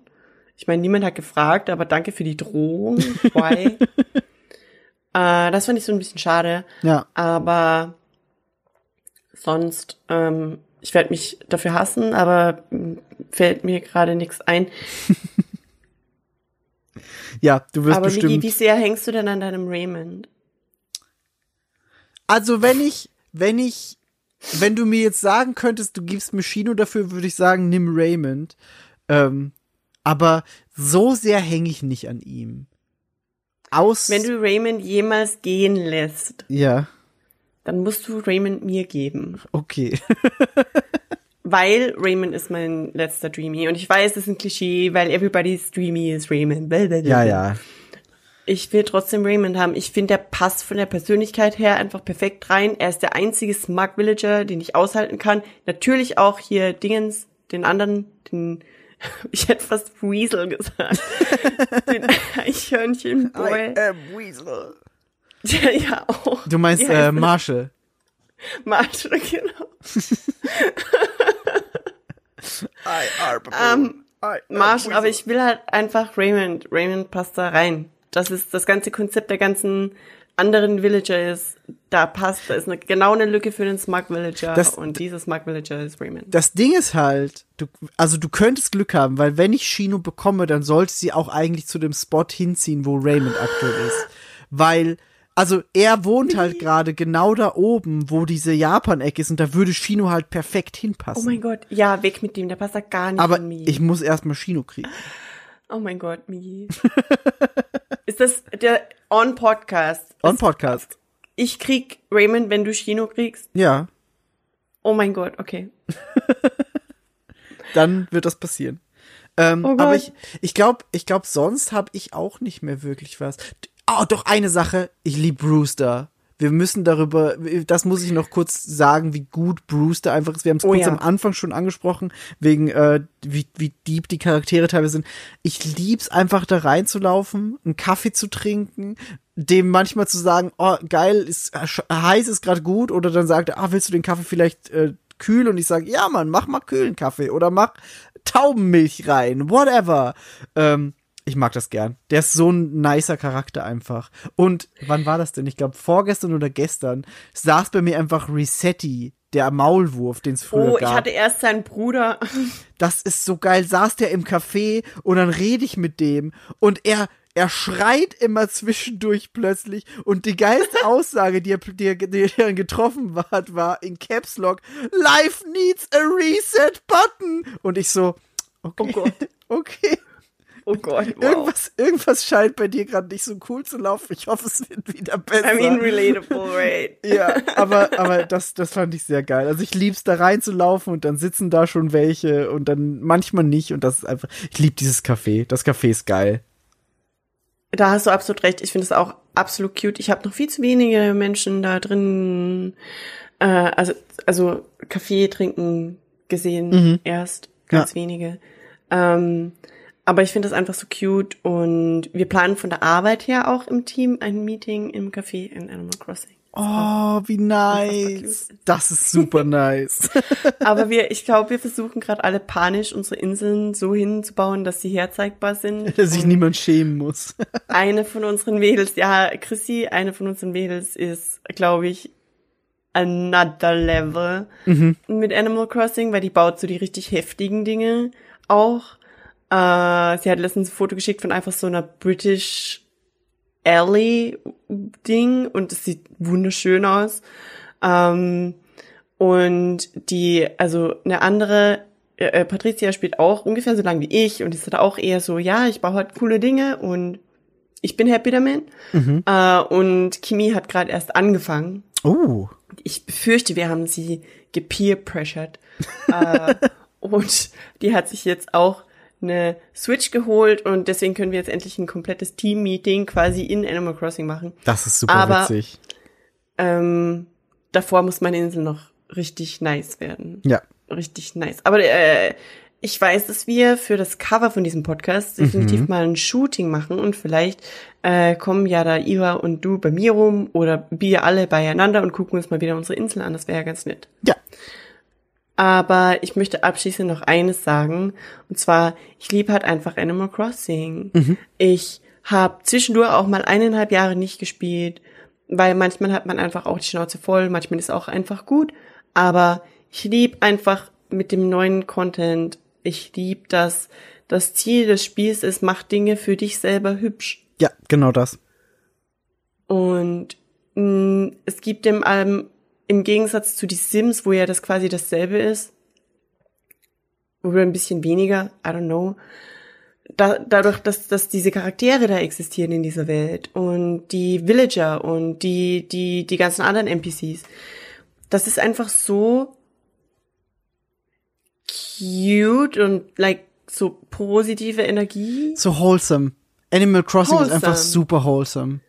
Ich meine, niemand hat gefragt, aber danke für die Drohung. Why? [LAUGHS] äh, das fand ich so ein bisschen schade. Ja. Aber sonst, ähm, ich werde mich dafür hassen, aber m, fällt mir gerade nichts ein. [LAUGHS] Ja, du wirst aber bestimmt. Migi, wie sehr hängst du denn an deinem Raymond? Also wenn ich, wenn ich, wenn du mir jetzt sagen könntest, du gibst mir Shino dafür, würde ich sagen, nimm Raymond. Ähm, aber so sehr hänge ich nicht an ihm. Aus. Wenn du Raymond jemals gehen lässt, ja, dann musst du Raymond mir geben. okay. [LAUGHS] Weil Raymond ist mein letzter Dreamy. Und ich weiß, das ist ein Klischee, weil everybody's Dreamy is Raymond. Blablabla. ja, ja. Ich will trotzdem Raymond haben. Ich finde, der passt von der Persönlichkeit her einfach perfekt rein. Er ist der einzige Smart Villager, den ich aushalten kann. Natürlich auch hier Dingens, den anderen, den, [LAUGHS] ich hätte fast Weasel gesagt. [LAUGHS] den Eichhörnchen-Boy. am Weasel. Ja, [LAUGHS] ja, auch. Du meinst äh? Marshall. [LAUGHS] Marshall, genau. [LAUGHS] I Ähm, Marshall, aber ich will halt einfach Raymond. Raymond passt da rein. Das ist das ganze Konzept der ganzen anderen Villager ist, da passt, da ist eine, genau eine Lücke für den Smug Villager Das- und dieser Smug Villager ist Raymond. Das Ding ist halt, du, also du könntest Glück haben, weil wenn ich Shino bekomme, dann sollte sie auch eigentlich zu dem Spot hinziehen, wo Raymond aktuell ist. Weil, also er wohnt halt gerade genau da oben, wo diese Japan-Ecke ist und da würde Shino halt perfekt Oh hinpassen. mein Gott, ja, weg mit dem, der passt da gar nicht Aber ich muss erstmal Shino kriegen. oh mein Gott, Migi. [LAUGHS] ist das der On-Podcast? On Podcast. Ich krieg Raymond, wenn du Chino kriegst. Ja, Oh mein Gott, okay. [LAUGHS] dann wird das passieren. Ähm, Oh aber ich, ich glaube, ich glaub, sonst habe ich auch nicht mehr wirklich was. Oh, doch eine Sache. Ich lieb Brewster. Wir müssen darüber, das muss ich noch kurz sagen, wie gut Brewster einfach ist. Wir haben es Oh kurz ja. am Anfang schon angesprochen, wegen äh, wie, wie deep die Charaktere teilweise sind. Ich lieb's einfach da reinzulaufen, einen Kaffee zu trinken, dem manchmal zu sagen, oh geil, ist äh, heiß ist gerade gut, oder dann sagt er, ah willst du den Kaffee vielleicht äh, kühl? Und ich sage, ja Mann, mach mal kühlen Kaffee oder mach Taubenmilch rein, whatever. Ähm, ich mag das gern. Der ist so ein nicer Charakter einfach. Und wann war das denn? Ich glaube, vorgestern oder gestern saß bei mir einfach Resetti, der Maulwurf, den es früher Oh, ich gab. hatte erst seinen Bruder. [LAUGHS] das ist so geil. Saß der im Café und dann rede ich mit dem und er er schreit immer zwischendurch plötzlich und die geilste Aussage, die er, die er, die er getroffen hat, war in Caps Lock, Life needs a reset button. Und ich so, okay, Oh Gott. [LAUGHS] okay. Oh [LAUGHS] Gott, wow. Irgendwas, irgendwas scheint bei dir gerade nicht so cool zu laufen. Ich hoffe, es wird wieder besser. I mean, relatable, right? [LAUGHS] ja, aber, [LAUGHS] aber das, das fand ich sehr geil. Also ich lieb's da reinzulaufen und dann sitzen da schon welche und dann manchmal nicht und das ist einfach, ich lieb dieses Café. Das Café ist geil. Da hast du absolut recht. Ich finde es auch absolut cute. Ich habe noch viel zu wenige Menschen da drin, äh, also also Kaffee trinken gesehen erst, ganz Ja. wenige. Ähm, aber ich finde das einfach so cute und wir planen von der Arbeit her auch im Team ein Meeting im Café in Animal Crossing. Oh, wie nice. Das ist super nice. [LAUGHS] Aber wir, ich glaube, wir versuchen gerade alle panisch unsere Inseln so hinzubauen, dass sie herzeigbar sind. [LAUGHS] Dass sich niemand schämen muss. [LAUGHS] eine von unseren Mädels, ja, Chrissy, eine von unseren Mädels ist, glaube ich, another level mit Animal Crossing, weil die baut so die richtig heftigen Dinge auch. Äh, sie hat letztens ein Foto geschickt von einfach so einer British Alley Ding und es sieht wunderschön aus. Ähm, und die, also eine andere, äh, äh, Patricia spielt auch ungefähr so lange wie ich und ist da auch eher so, ja, ich baue halt coole Dinge und ich bin happy damit. Äh, und Kimi hat gerade erst angefangen. Oh. Ich befürchte, wir haben sie gepeer-pressured. äh, [LAUGHS] und die hat sich jetzt auch eine Switch geholt und deswegen können wir jetzt endlich ein komplettes Team-Meeting quasi in Animal Crossing machen. Das ist super Aber- witzig. Ähm, davor muss meine Insel noch richtig nice werden. Ja. Richtig nice. Aber äh, ich weiß, dass wir für das Cover von diesem Podcast definitiv mal ein Shooting machen und vielleicht äh, kommen ja da Iva und du bei mir rum oder wir alle beieinander und gucken uns mal wieder unsere Insel an. Das wäre ja ganz nett. Ja. Aber ich möchte abschließend noch eines sagen. Und zwar, ich liebe halt einfach Animal Crossing. Ich habe zwischendurch auch mal eineinhalb Jahre nicht gespielt, weil manchmal hat man einfach auch die Schnauze voll, manchmal ist auch einfach gut. Aber ich lieb einfach mit dem neuen Content. Ich lieb das. Das Ziel des Spiels ist, mach Dinge für dich selber hübsch. Ja, genau das. Und mh, es gibt dem allem im Gegensatz zu die Sims, wo ja das quasi dasselbe ist, oder ein bisschen weniger, I don't know, da, dadurch, dass, dass diese Charaktere da existieren in dieser Welt und die Villager und die, die, die ganzen anderen NPCs, das ist einfach so cute und like so positive Energie. So wholesome. Animal Crossing ist einfach Wholesome. super wholesome.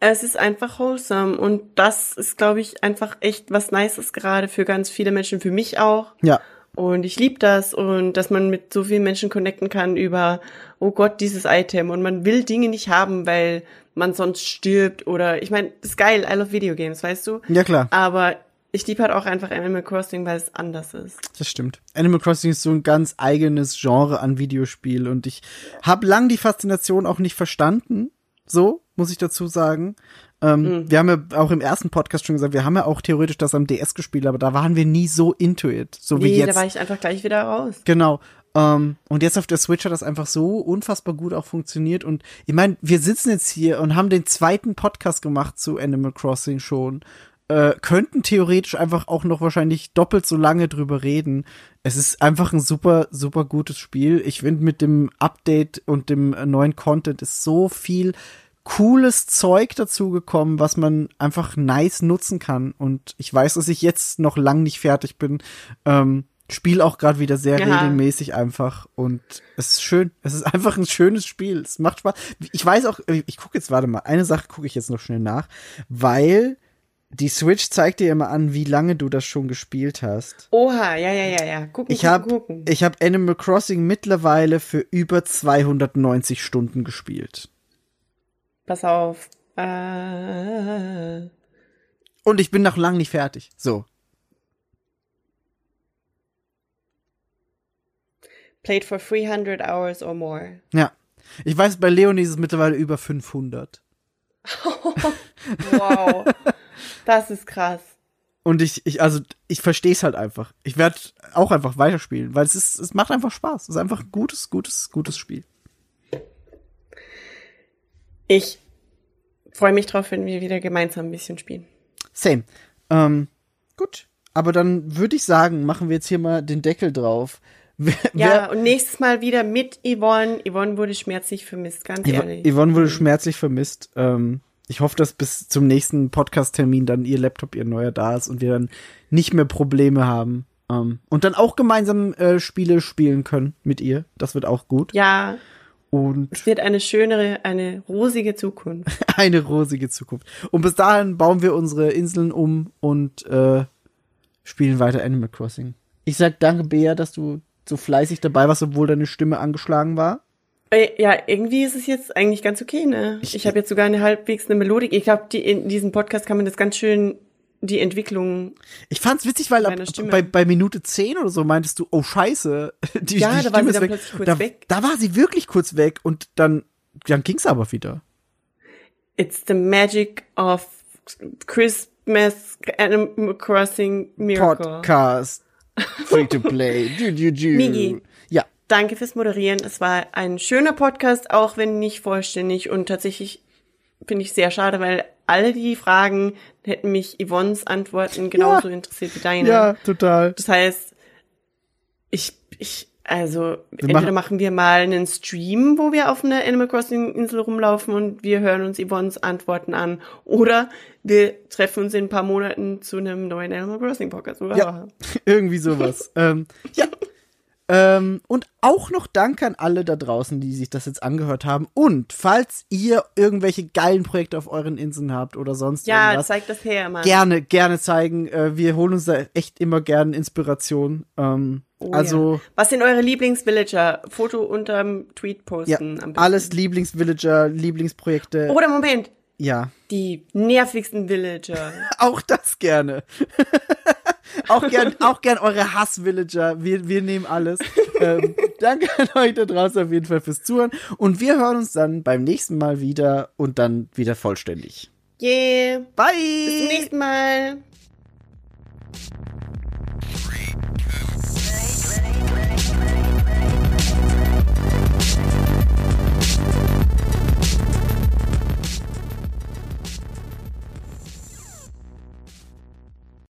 Es ist einfach wholesome und das ist, glaube ich, einfach echt was Nices gerade für ganz viele Menschen, für mich auch. Ja. Und ich lieb das und dass man mit so vielen Menschen connecten kann über, oh Gott, dieses Item und man will Dinge nicht haben, weil man sonst stirbt oder, ich meine, ist geil, I love Video Games, weißt du? Ja, klar. Aber ich lieb halt auch einfach Animal Crossing, weil es anders ist. Das stimmt. Animal Crossing ist so ein ganz eigenes Genre an Videospiel und ich habe lang die Faszination auch nicht verstanden. So, muss ich dazu sagen. Ähm, Wir haben ja auch im ersten Podcast schon gesagt, wir haben ja auch theoretisch das am DS gespielt, aber da waren wir nie so into it, so wie Nee, jetzt. da war ich einfach gleich wieder raus. Genau. Ähm, und jetzt auf der Switch hat das einfach so unfassbar gut auch funktioniert. Und ich meine, wir sitzen jetzt hier und haben den zweiten Podcast gemacht zu Animal Crossing schon. Äh, könnten theoretisch einfach auch noch wahrscheinlich doppelt so lange drüber reden. Es ist einfach ein super, super gutes Spiel. Ich finde, mit dem Update und dem neuen Content ist so viel cooles Zeug dazugekommen, was man einfach nice nutzen kann. Und ich weiß, dass ich jetzt noch lang nicht fertig bin. Ähm, spiel auch gerade wieder sehr Ja. regelmäßig einfach und es ist schön. Es ist einfach ein schönes Spiel. Es macht Spaß. Ich weiß auch, ich gucke jetzt, warte mal, eine Sache gucke ich jetzt noch schnell nach, weil die Switch zeigt dir immer an, wie lange du das schon gespielt hast. Oha, ja, ja, ja, ja. Gucken, Ich habe gucken. ich hab Animal Crossing mittlerweile für über 290 Stunden gespielt. Pass auf. Äh, Und ich bin noch lang nicht fertig. So. played for 300 hours or more. Ja. Ich weiß, bei Leonie ist es mittlerweile über 500. [LAUGHS] Wow. Das ist krass. Und ich, ich, also, ich verstehe es halt einfach. Ich werde auch einfach weiterspielen, weil es ist, es macht einfach Spaß. Es ist einfach ein gutes, gutes, gutes Spiel. Ich freue mich drauf, wenn wir wieder gemeinsam ein bisschen spielen. Same. Ähm, gut. Aber dann würde ich sagen, machen wir jetzt hier mal den Deckel drauf. [LAUGHS] Wer, Ja, und nächstes Mal wieder mit Yvonne. Yvonne wurde schmerzlich vermisst, ganz wer, ehrlich. Yvonne wurde schmerzlich vermisst. Ähm, ich hoffe, dass bis zum nächsten Podcast-Termin dann ihr Laptop, ihr neuer da ist und wir dann nicht mehr Probleme haben. Ähm, und dann auch gemeinsam äh, Spiele spielen können mit ihr. Das wird auch gut. Ja, Und es wird eine schönere, eine rosige Zukunft. [LAUGHS] eine rosige Zukunft. Und bis dahin bauen wir unsere Inseln um und äh, spielen weiter Animal Crossing. Ich sag danke, Bea, dass du so fleißig dabei warst, obwohl deine Stimme angeschlagen war. Äh, Ja, irgendwie ist es jetzt eigentlich ganz okay, ne? Ich- Ich, habe jetzt sogar eine halbwegs eine Melodik. Ich glaube, die, in diesem Podcast kann man das ganz schön, die Entwicklung. Ich fand's witzig, weil ab, bei, bei Minute 10 oder so meintest du, oh scheiße, [LAUGHS] die, Ja, die da war Stimme sie ist dann weg. kurz da, weg. da war sie wirklich kurz weg und dann, dann ging's aber wieder. It's the magic of Christmas Animal Crossing Miracle. Podcast. Free to play. [LAUGHS] Migi. Ja, Danke fürs Moderieren. Es war ein schöner Podcast, auch wenn nicht vollständig und tatsächlich finde ich sehr schade, weil alle die Fragen hätten mich Yvonnes Antworten genauso interessiert wie deine. ja, total. Das heißt, ich, ich, also, Wir entweder machen- machen wir mal einen Stream, wo wir auf einer Animal Crossing Insel rumlaufen und wir hören uns Yvonnes Antworten an. Oder wir treffen uns in ein paar Monaten zu einem neuen Animal Crossing Podcast. Oder? Ja. [LAUGHS] Irgendwie sowas. ähm, ja. Ähm, und auch noch Danke an alle da draußen, die sich das jetzt angehört haben. Und falls ihr irgendwelche geilen Projekte auf euren Inseln habt oder sonst Ja, irgendwas, zeig das her, Mann. gerne, gerne zeigen. Äh, wir holen uns da echt immer gerne Inspiration. Ähm, Oh, also ja. Was sind eure Lieblingsvillager? Foto unterm Tweet ja, posten. am besten. alles Lieblingsvillager, Lieblingsprojekte. Oder Moment, Ja, die nervigsten Villager. [LAUGHS] auch das gerne. [LAUGHS] auch gern, auch gern eure Hass-Villager. Wir, wir nehmen alles. [LAUGHS] ähm, danke an euch da draußen auf jeden Fall fürs Zuhören. Und wir hören uns dann beim nächsten Mal wieder und dann wieder vollständig. Yeah. Bye! Bis zum nächsten Mal.